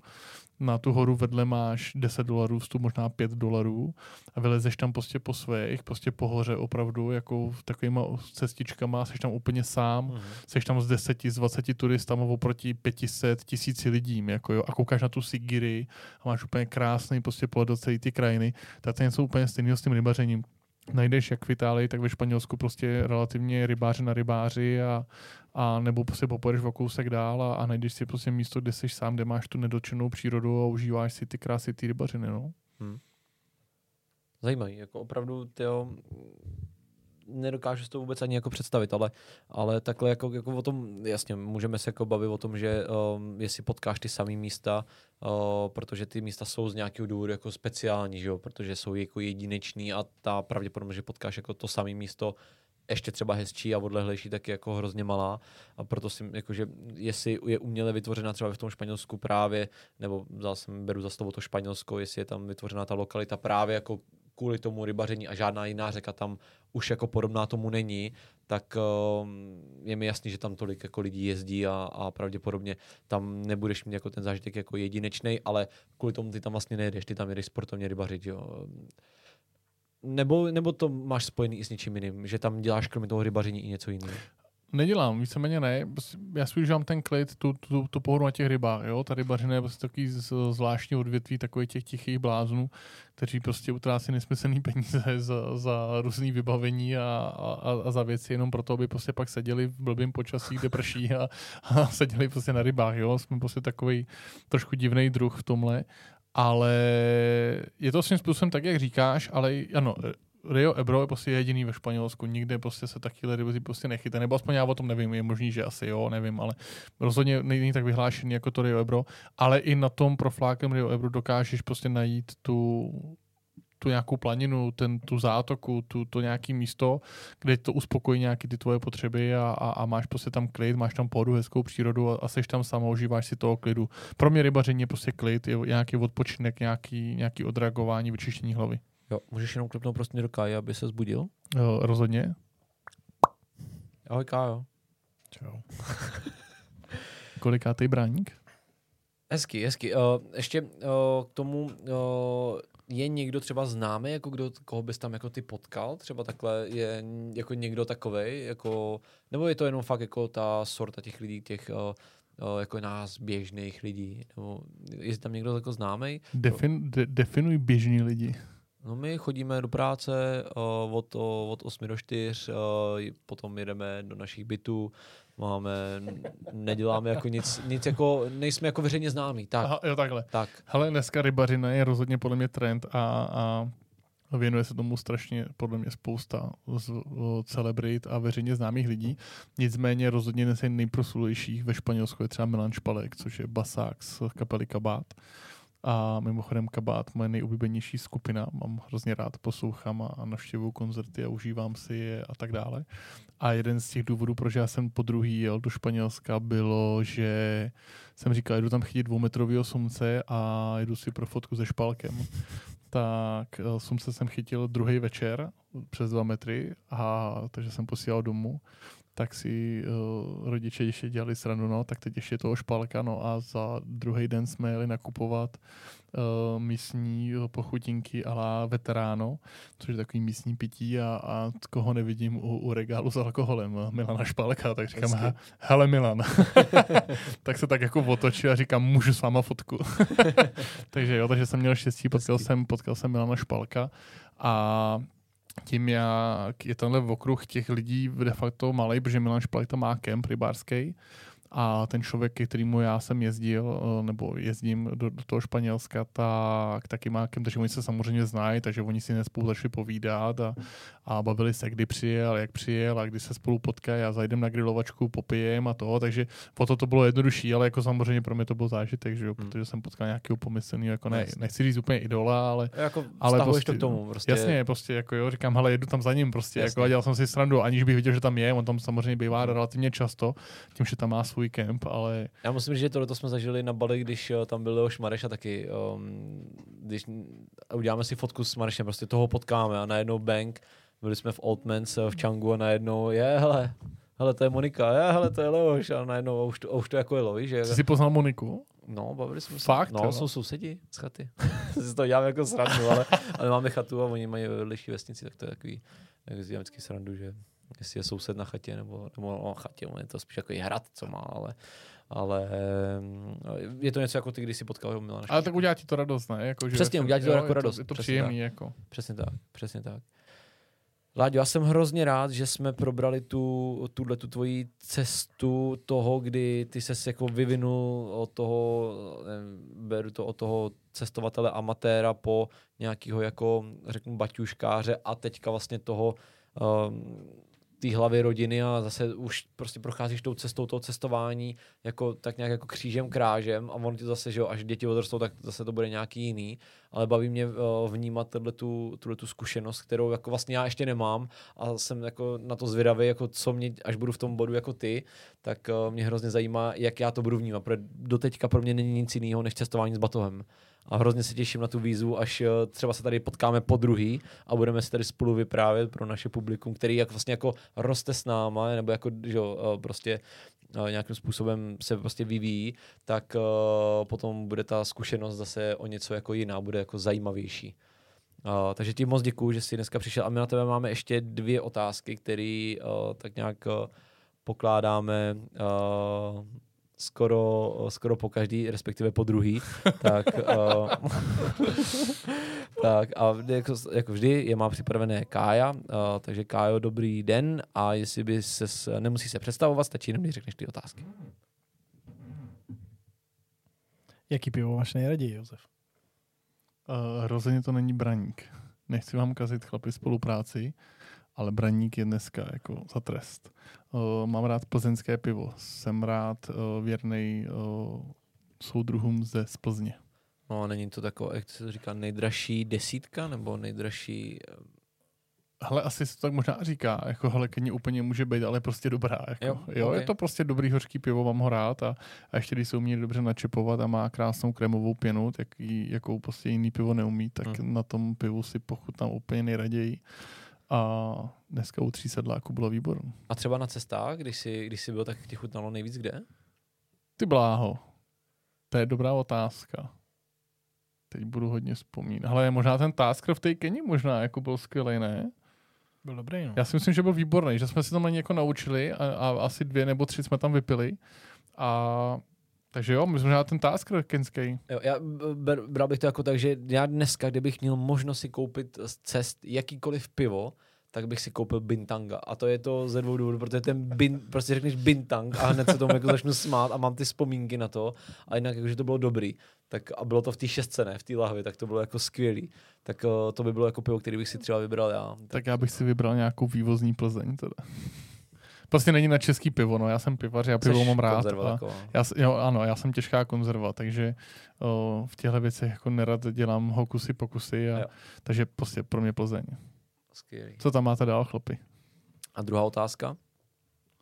na tu horu vedle máš 10 dolarů vstup, možná 5 dolarů a vylezeš tam prostě po svých, prostě po hoře opravdu, jako takovýma cestičkama, jsi tam úplně sám, Mhm. jsi tam z 10, z 20 turistama oproti 500 tisíci lidím, jako jo, a koukáš na tu Sigiri a máš úplně krásný prostě pohled do celé ty krajiny, tak to je něco úplně stejného s tím rybařením. Najdeš jak v Itálii, tak ve Španělsku prostě relativně rybáři na rybáři a, a nebo prostě popojedeš o kousek dál a, a najdeš si prostě místo, kde jsi sám, kde máš tu nedotčenou přírodu a užíváš si ty krásy ty rybařiny, no. Zajímavý, jako opravdu, tyjo, nedokážu si to vůbec ani jako představit, ale, ale takhle jako, jako o tom, jasně, můžeme se jako bavit o tom, že um, jestli potkáš ty samé místa, uh, protože ty místa jsou z nějakého důvodu jako speciální, že jo, protože jsou jako jedineční a ta pravděpodobnost, že potkáš jako to samé místo ještě třeba hezčí a odlehlejší, tak je jako hrozně malá. A proto si, jakože, jestli je uměle vytvořena třeba v tom Španělsku právě, nebo vzal jsem, beru za slovo to Španělsko, jestli je tam vytvořena ta lokalita právě jako kvůli tomu rybaření a žádná jiná řeka tam už jako podobná tomu není, tak um, je mi jasný, že tam tolik jako lidí jezdí a, a pravděpodobně tam nebudeš mít jako ten zážitek jako jedinečný, ale kvůli tomu ty tam vlastně nejedeš, ty tam jedeš sportovně rybařit, jo. Nebo, nebo to máš spojený i s něčím jiným, že tam děláš kromě toho rybaření i něco jiného. Nedělám, víceméně ne. Já si užívám ten klid, tu, tu, tu pohodu na těch rybách. Jo? Ta rybařina je prostě takový zvláštní odvětví takových těch tichých bláznů, kteří prostě utrácí nesmyslný peníze <laughs> za, za různý vybavení a, a, a, za věci jenom proto, aby prostě pak seděli v blbým počasí, kde prší a, a seděli prostě na rybách. Jo? Jsme prostě takový trošku divný druh v tomhle. Ale je to svým způsobem tak, jak říkáš, ale ano, Rio Ebro je prostě jediný ve Španělsku, nikde prostě se takové ryby prostě nechytá, nebo aspoň já o tom nevím, je možný, že asi jo, nevím, ale rozhodně není tak vyhlášený jako to Rio Ebro, ale i na tom proflákem Rio Ebro dokážeš prostě najít tu, tu nějakou planinu, ten, tu zátoku, tu, to nějaké místo, kde to uspokojí nějaké ty tvoje potřeby a, a, a, máš prostě tam klid, máš tam pohodu, hezkou přírodu a, a seš tam samo, užíváš si toho klidu. Pro mě rybaření je prostě klid, je nějaký odpočinek, nějaký, nějaký odreagování, vyčištění hlavy. Jo, můžeš jenom klepnout prostě do Kája, aby se zbudil? Jo, rozhodně. Ahoj Kájo. Čau. <laughs> Kolikátej bráník? Hezky, hezky. Uh, ještě uh, k tomu uh, je někdo třeba známý, jako kdo, koho bys tam jako ty potkal? Třeba takhle je jako někdo takovej, jako, nebo je to jenom fakt jako ta sorta těch lidí, těch uh, uh, jako nás běžných lidí? Nebo je tam někdo jako známý? Defin, de, definuj běžní lidi. No my chodíme do práce uh, od, uh, od 8 do 4, uh, potom jedeme do našich bytů, máme, neděláme jako nic, nic jako, nejsme jako veřejně známí. Tak. Aha, jo, takhle. Tak. Hele, dneska rybařina je rozhodně podle mě trend a, a věnuje se tomu strašně podle mě spousta z, o, celebrit a veřejně známých lidí. Nicméně rozhodně dnes je nejprosulejších ve Španělsku je třeba Milan Špalek, což je basák z kapely Kabát. A mimochodem Kabát, moje nejoblíbenější skupina, mám hrozně rád, poslouchám a navštěvuju koncerty a užívám si je a tak dále. A jeden z těch důvodů, proč já jsem po druhý jel do Španělska, bylo, že jsem říkal, jdu tam chytit dvoumetrového sumce a jdu si pro fotku se špalkem. Tak eh, sumce jsem chytil druhý večer přes dva metry, a takže jsem posílal domů tak si uh, rodiče ještě dělali srandu, no, tak teď ještě toho špalka, no a za druhý den jsme jeli nakupovat uh, místní pochutinky a la veteráno, což je takový místní pití a, a koho nevidím u, u regálu s alkoholem, Milana Špalka, tak říkám, he, hele Milan. <laughs> tak se tak jako otočil a říkám, můžu s váma fotku. <laughs> takže jo, takže jsem měl štěstí, potkal jsem, potkal jsem Milana Špalka a tím, jak je tenhle okruh těch lidí de facto malý, protože Milan to má kemp rybářský, a ten člověk, ke kterému já jsem jezdil, eh, nebo jezdím do, do toho Španělska, tak taky má kem, takže oni se samozřejmě znají, takže oni si nespolu začali povídat a, a bavili se, kdy přijel, jak přijel a kdy se spolu potkají a zajdem na grilovačku, popijem a to, takže po to to bylo jednodušší, ale jako samozřejmě pro mě to byl zážitek, že jo, hmm. protože jsem potkal nějakého pomyslného, jako ne, nechci říct úplně idola, ale, jako ale prostě, to k tomu. Prostě. Jasně, prostě jako jo, říkám, hele, jedu tam za ním prostě, jasně. jako a dělal jsem si srandu, aniž bych viděl, že tam je, on tam samozřejmě bývá relativně často, tím, že tam má svůj svůj kemp, ale... Já musím říct, že tohle jsme zažili na Bali, když uh, tam byl Leoš Mareš a taky, um, když uděláme si fotku s Marešem, prostě toho potkáme a najednou bank, byli jsme v Oldmans v Changu a najednou je, hele, hele, to je Monika, je, hele, to je Leoš a najednou už to, už to jako je Lovi, že? Jsi si poznal Moniku? No, bavili jsme se. Fakt? No, jo? jsou sousedi z chaty. <laughs> si to děláme jako srandu, ale, ale máme chatu a oni mají vedlejší vesnici, tak to je takový, tak vždycky srandu, že jestli je soused na chatě, nebo, nebo no, chatě, je to spíš jako hrad, co má, ale, ale mm, je to něco jako ty, když si potkal Milana Ale tak udělá ti to radost, ne? Jako, že přesně, udělá ti to jako radost. Je to, je to příjemný, tak. jako. Přesně tak, přesně tak. Láďo, já jsem hrozně rád, že jsme probrali tu, tuhle tu tvoji cestu toho, kdy ty ses jako vyvinul od toho, beru to od toho cestovatele amatéra po nějakého jako, řeknu, baťuškáře a teďka vlastně toho um, té hlavy rodiny a zase už prostě procházíš tou cestou toho cestování jako tak nějak jako křížem krážem a on ti zase, že jo, až děti odrostou, tak zase to bude nějaký jiný, ale baví mě uh, vnímat tuhle tu, tu zkušenost, kterou jako vlastně já ještě nemám a jsem jako na to zvědavý, jako co mě, až budu v tom bodu jako ty, tak uh, mě hrozně zajímá, jak já to budu vnímat, protože doteďka pro mě není nic jiného než cestování s batohem a hrozně se těším na tu výzvu, až eh, třeba se tady potkáme po druhý a budeme si tady spolu vyprávět pro naše publikum, který jak vlastně jako roste s náma, nebo jako, že eh, prostě eh, nějakým způsobem se prostě vyvíjí, tak potom bude ta zkušenost zase o něco jako jiná, bude jako zajímavější. Takže ti moc děkuju, že jsi dneska přišel a my na tebe máme ještě dvě otázky, které tak nějak pokládáme skoro, skoro po každý, respektive po druhý. <laughs> tak, uh, <laughs> tak a jako, jako vždy je má připravené Kája, uh, takže Kájo, dobrý den a jestli by se, nemusí se představovat, stačí jenom, když řekneš ty otázky. Jaký pivo máš nejraději, Josef? Uh, rozhodně to není braník. nechci vám kazit chlapi spolupráci, ale braník je dneska jako za trest. Uh, mám rád plzeňské pivo. Jsem rád uh, věrný uh, soudruhům ze z Plzně. No a není to takové, jak se to říká, nejdražší desítka nebo nejdražší... eh, Hele, asi se to tak možná říká, jako hele, keně úplně může být, ale prostě dobrá. Jako. Jo, Jo, jo ok. je to prostě dobrý hořký pivo, mám ho rád a, a ještě když se umí dobře načepovat a má krásnou krémovou pěnu, tak jí, jakou prostě jiný pivo neumí, tak Hmm. na tom pivu si pochutnám úplně nejraději. A dneska u tří sedláků bylo výborný. A třeba na cestách, když jsi, když jsi byl, tak ti chutnalo nejvíc kde? Ty bláho, to je dobrá otázka. Teď budu hodně vzpomínat. Ale možná ten Tasker v té Keni možná jako byl skvělý, ne? Byl dobrý, no. Já si myslím, že byl výborný, že jsme si tam na něj jako naučili a, a asi dvě nebo tři jsme tam vypili. A takže jo, my jsme měli ten Tasker kenský. Jo, já ber, bral bych to jako tak, že já dneska, kdybych měl možnost si koupit z cest jakýkoliv pivo, tak bych si koupil Bintanga. A to je to ze dvou důvodů, protože ten bin, prostě řekneš Bintang a hned se tomu jako začnu smát a mám ty vzpomínky na to. A jinak jakože to bylo dobrý. Tak a bylo to v té šestce, ne, v té lahvi, tak to bylo jako skvělý. Tak uh, to by bylo jako pivo, který bych si třeba vybral já. Tak já bych si vybral nějakou vývozní Plzeň teda. Prostě není na český pivo, no já jsem pivař, já pivo mám rád. A taková. já, jo, ano, já jsem těžká konzerva, takže o, v těchto věcech jako nerad dělám hokusy pokusy, a, Jo. takže prostě pro mě Plzeň. Skvělý. Co tam máte dál, chlapi? A druhá otázka?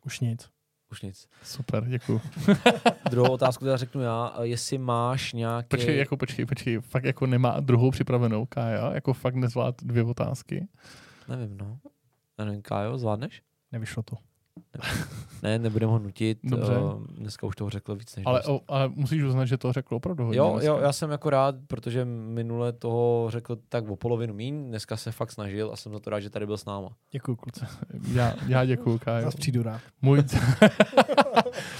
Už nic. Už nic. Super, děkuji. <laughs> Druhou otázku teda řeknu já, jestli máš nějaký... Počkej, jako počkej, počkej, fakt jako nemá druhou připravenou Kája, jako fakt nezvlád dvě otázky. Nevím, no. Nevím, Kájo, zvládneš? Nevyšlo to. Ne, nebudeme ho nutit. Dobře. Uh, dneska už toho řekl víc než Ale, o, ale musíš uznat, že to řekl opravdu hodně. Jo, dneska. jo, já jsem jako rád, protože minule toho řekl tak o polovinu míň, dneska se fakt snažil a jsem za to rád, že tady byl s náma. Děkuji, kluci. já, já děkuju, <laughs> Kájo. Zas přijdu rád. Můj, <laughs>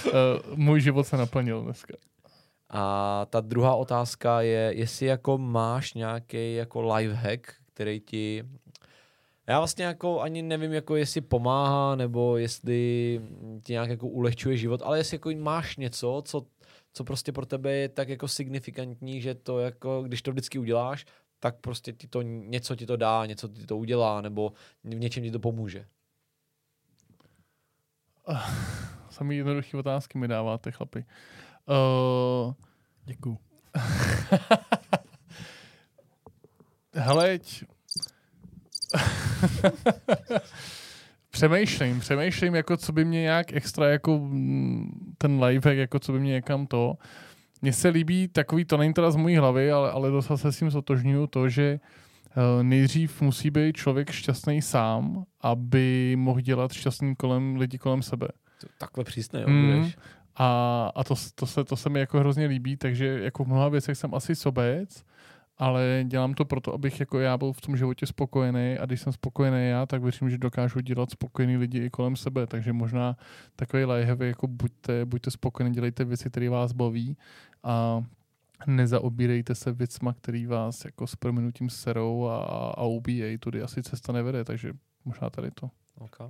Eh, můj život se naplnil dneska. A ta druhá otázka je, jestli jako máš nějaký jako lifehack, který ti já vlastně jako ani nevím, jako jestli pomáhá, nebo jestli ti nějak jako ulehčuje život, ale jestli jako máš něco, co, co prostě pro tebe je tak jako signifikantní, že to jako, když to vždycky uděláš, tak prostě ti to něco ti to dá, něco ti to udělá, nebo v něčem ti to pomůže. <laughs> Samý jednoduché otázky mi dáváte, chlapi. Uh, Děkuji. <laughs> heleď. <laughs> přemýšlím, přemýšlím, jako co by mě nějak extra, jako mm, ten lifehack, jako co by mě někam to. Mně se líbí takový, to není teda z mojí hlavy, ale, ale docela se s tím zotožňuju, to, že eh, nejdřív musí být člověk šťastný sám, aby mohl dělat šťastný kolem lidi kolem sebe. To, takhle přísně, jo, Mm. A, a to, to, se, to se mi jako hrozně líbí, takže jako v mnoha věcech jsem asi sobec, ale dělám to proto, abych jako já byl v tom životě spokojený a když jsem spokojený já, tak věřím, že dokážu dělat spokojený lidi i kolem sebe, takže možná takový lajhevy, jako buďte, buďte spokojení, dělejte věci, které vás baví a nezaobírejte se věcma, který vás jako s prominutím serou a, a ubíjejí, tudy asi cesta nevede, takže možná tady to. Okay.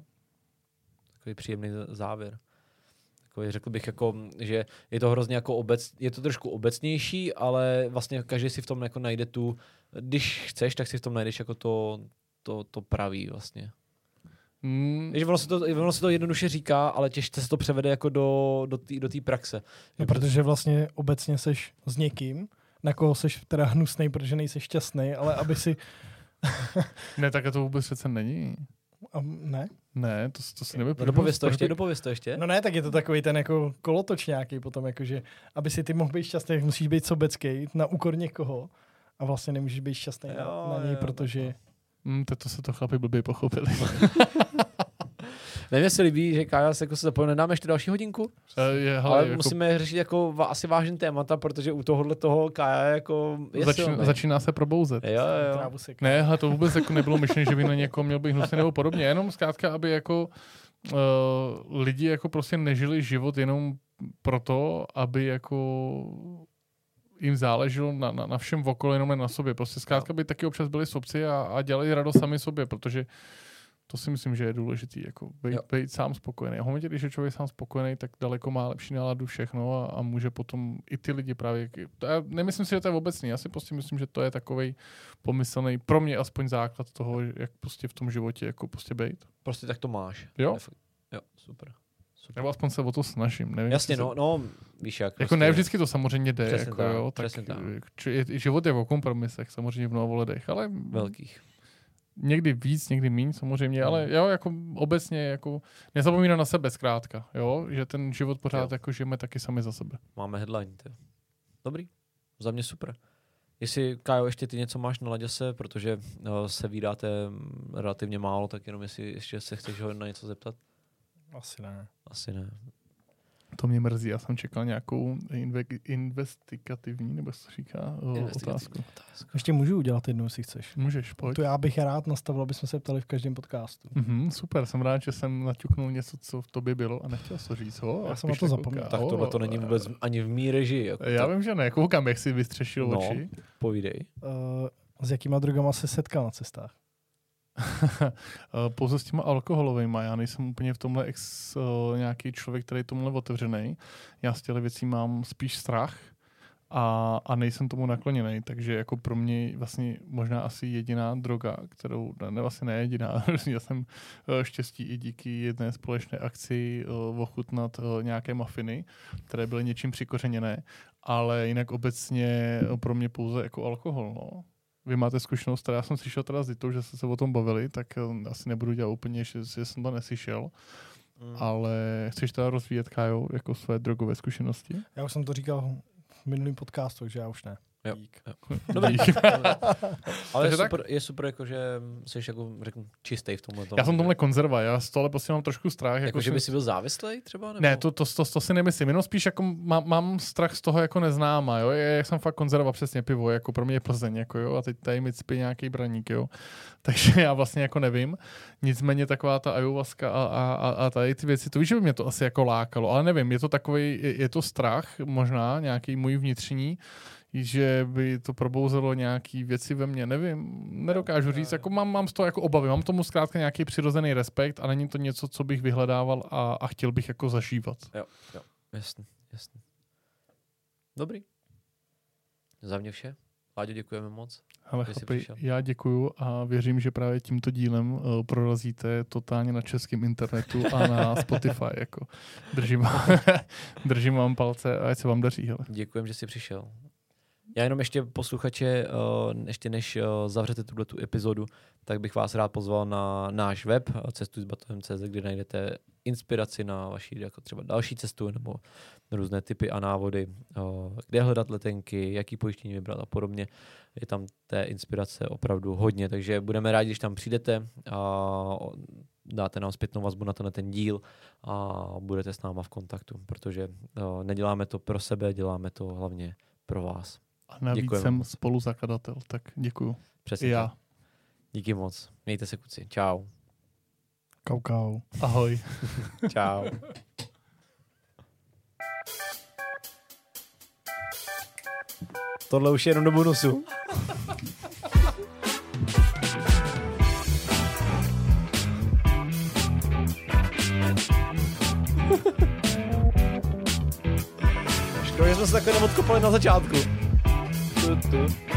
Takový příjemný závěr. Takový, řekl bych, jako, že je to hrozně jako obec, je to trošku obecnější, ale vlastně každý si v tom jako najde tu, když chceš, tak si v tom najdeš jako to, to, to pravý vlastně. Mm, Víš, ono se, to, ono se to jednoduše říká, ale těžce se to převede jako do, do té do té praxe. No, protože vlastně obecně seš s někým, na koho seš teda hnusnej, protože nejseš šťastný, ale aby si... ne, tak to vůbec přece není. A ne? Ne, to, to si nevím. No, dopověz to ještě, dopověz to ještě. No ne, tak je to takový ten jako kolotoč nějaký potom, jakože, aby si ty mohl být šťastný, tak musíš být sobecký na úkor někoho a vlastně nemůžeš být šťastný na, Jo, na něj, jo, protože... Mm, teď to se to chlapi blbě pochopili. <laughs> Nevím, jestli líbí, že Kája se jako se zapojil. Nedáme ještě další hodinku? Eh, je, hele, ale jako musíme řešit jako asi vážný témata, protože u tohohle toho Kája jako je začíná, silný. začíná se probouzet. Jo, jo. Ne, hele, to vůbec jako nebylo myšlené, že by na někoho měl být hnusný nebo podobně. Jenom zkrátka, aby jako uh, lidi jako prostě nežili život jenom proto, aby jako jim záleželo na, na, na všem okolo, jenom na sobě. Prostě zkrátka by taky občas byli sobci a, a dělali radost sami sobě, protože To si myslím, že je důležitý, jako být, být sám spokojený. A v momentě, když je člověk sám spokojený, tak daleko má lepší náladu všechno a, a může potom i ty lidi právě... To já nemyslím si, že to je obecný, já si prostě myslím, že to je takový pomyslný, pro mě aspoň základ toho, jak prostě v tom životě jako prostě být. Prostě tak to máš. Jo. Jo, super. super. Nebo aspoň se o to snažím. Nevím, Jasně, no, no, víš jak. Jako prostě, ne vždycky to samozřejmě jde, Přesně jako tak, jo, tak, tak. život je o kompromisech samozřejmě v mnoha ohledech, ale Velkých. Někdy víc, někdy méně samozřejmě, ale Hmm. jo, jako obecně jako nezapomínat na sebe zkrátka, jo, že ten život pořád Jo. jako žijeme taky sami za sebe. Máme headline. Ty. Dobrý. Za mě super. Jestli, Kájo, ještě ty něco máš na Laděse, protože uh, se vydáte mm, relativně málo, tak jenom jestli ještě se chceš ho na něco zeptat. Asi ne. Asi ne. To mě mrzí, já jsem čekal nějakou inve- investigativní, nebo se to říká, o, Investigativní otázku. otázka. Ještě můžu udělat jednu, jestli chceš. Můžeš, pojď. To já bych rád nastavil, aby jsme se ptali v každém podcastu. Mhm, super, jsem rád, že jsem naťuknul něco, co v tobě bylo a nechtěl to říct. Ho, Já a jsem na to zapomněl. Tak tohle to není vůbec ani v mý režii. Jako Já tak vím, že ne, koukám, jak jsi vystřešil No. oči. Povídej. Uh, s jakýma drogama se setkal na cestách? Eh, <laughs> pouze s těma alkoholovými. Já nejsem úplně v tomhle ex, uh, nějaký člověk, který je tomhle otevřený. Já z těch věcí mám spíš strach a, a nejsem tomu nakloněný, takže jako pro mě vlastně možná asi jediná droga, kterou, ne vlastně ne jediná, <laughs> já jsem eh, štěstí i díky jedné společné akci uh, ochutnat nějaké mafiny, které byly něčím přikořeněné, ale jinak obecně eh, pro mě pouze jako alkohol, no vy máte zkušenost, teda já jsem slyšel teda s Ditou, že jste se o tom bavili, tak eh, asi nebudu dělat úplně, že, že jsem to neslyšel, Mm. ale chceš teda rozvíjet, Kájo, jako své drogové zkušenosti? Já už jsem to říkal v minulém podcastu, takže já už ne. Jo. Dík. <laughs> Dobrý. Dík. <laughs> Ale je tak? super, je super, jako, že jsi jako, řeknu, čistý v tomhle. Já jsem tomhle konzerva, já z tohle prostě mám trošku strach. Jako, Jako, že by si byl závislý třeba? Nebo? Ne, to, to, to, to, si nemyslím, jenom spíš jako mám, mám strach z toho jako neznáma, jo, já jsem fakt konzerva přesně pivo, jako pro mě je Plzeň, jako jo, a teď tady mi cpí nějaký braník, jo, <laughs> takže já vlastně jako nevím, nicméně taková ta ayahuasca a, a, a, a tady ty věci, to víš, že by mě to asi jako lákalo, ale nevím, je to takový, je, je to strach možná, nějaký můj vnitřní, že by to probouzelo nějaký věci ve mně, nevím, nedokážu říct, jako mám, mám z toho jako obavy, mám tomu zkrátka nějaký přirozený respekt a není to něco, co bych vyhledával a, a chtěl bych jako zažívat. Jo, jo, jasný, jasný. Dobrý. Za mě vše. Láďo, děkujeme moc. Ale chlapi, já děkuju a věřím, že právě tímto dílem uh, prorazíte totálně na českém internetu a na <laughs> Spotify. Jako. Držím, <laughs> držím vám palce a ať se vám daří. Hele. Děkujem, že jsi přišel. Já jenom ještě posluchače, uh, ještě než uh, zavřete tuhle tu epizodu, tak bych vás rád pozval na náš web uh, cestujsbatohem.cz, kde najdete inspiraci na vaši jako třeba další cestu nebo různé typy a návody, kde hledat letenky, jaký pojištění vybrat a podobně. Je tam té inspirace opravdu hodně, takže budeme rádi, když tam přijdete a dáte nám zpětnou vazbu na ten díl a budete s náma v kontaktu, protože neděláme to pro sebe, děláme to hlavně pro vás. A navíc Děkujeme jsem moc. spoluzakladatel, tak děkuju. Přesně I já. tak. Díky moc. Mějte se kuci. Čau. Kau, kau. Ahoj. <laughs> Čau. Tohle už je jenom do bonusu. Škoda, že jsme se takhle neodkopali na začátku. Tu, tu.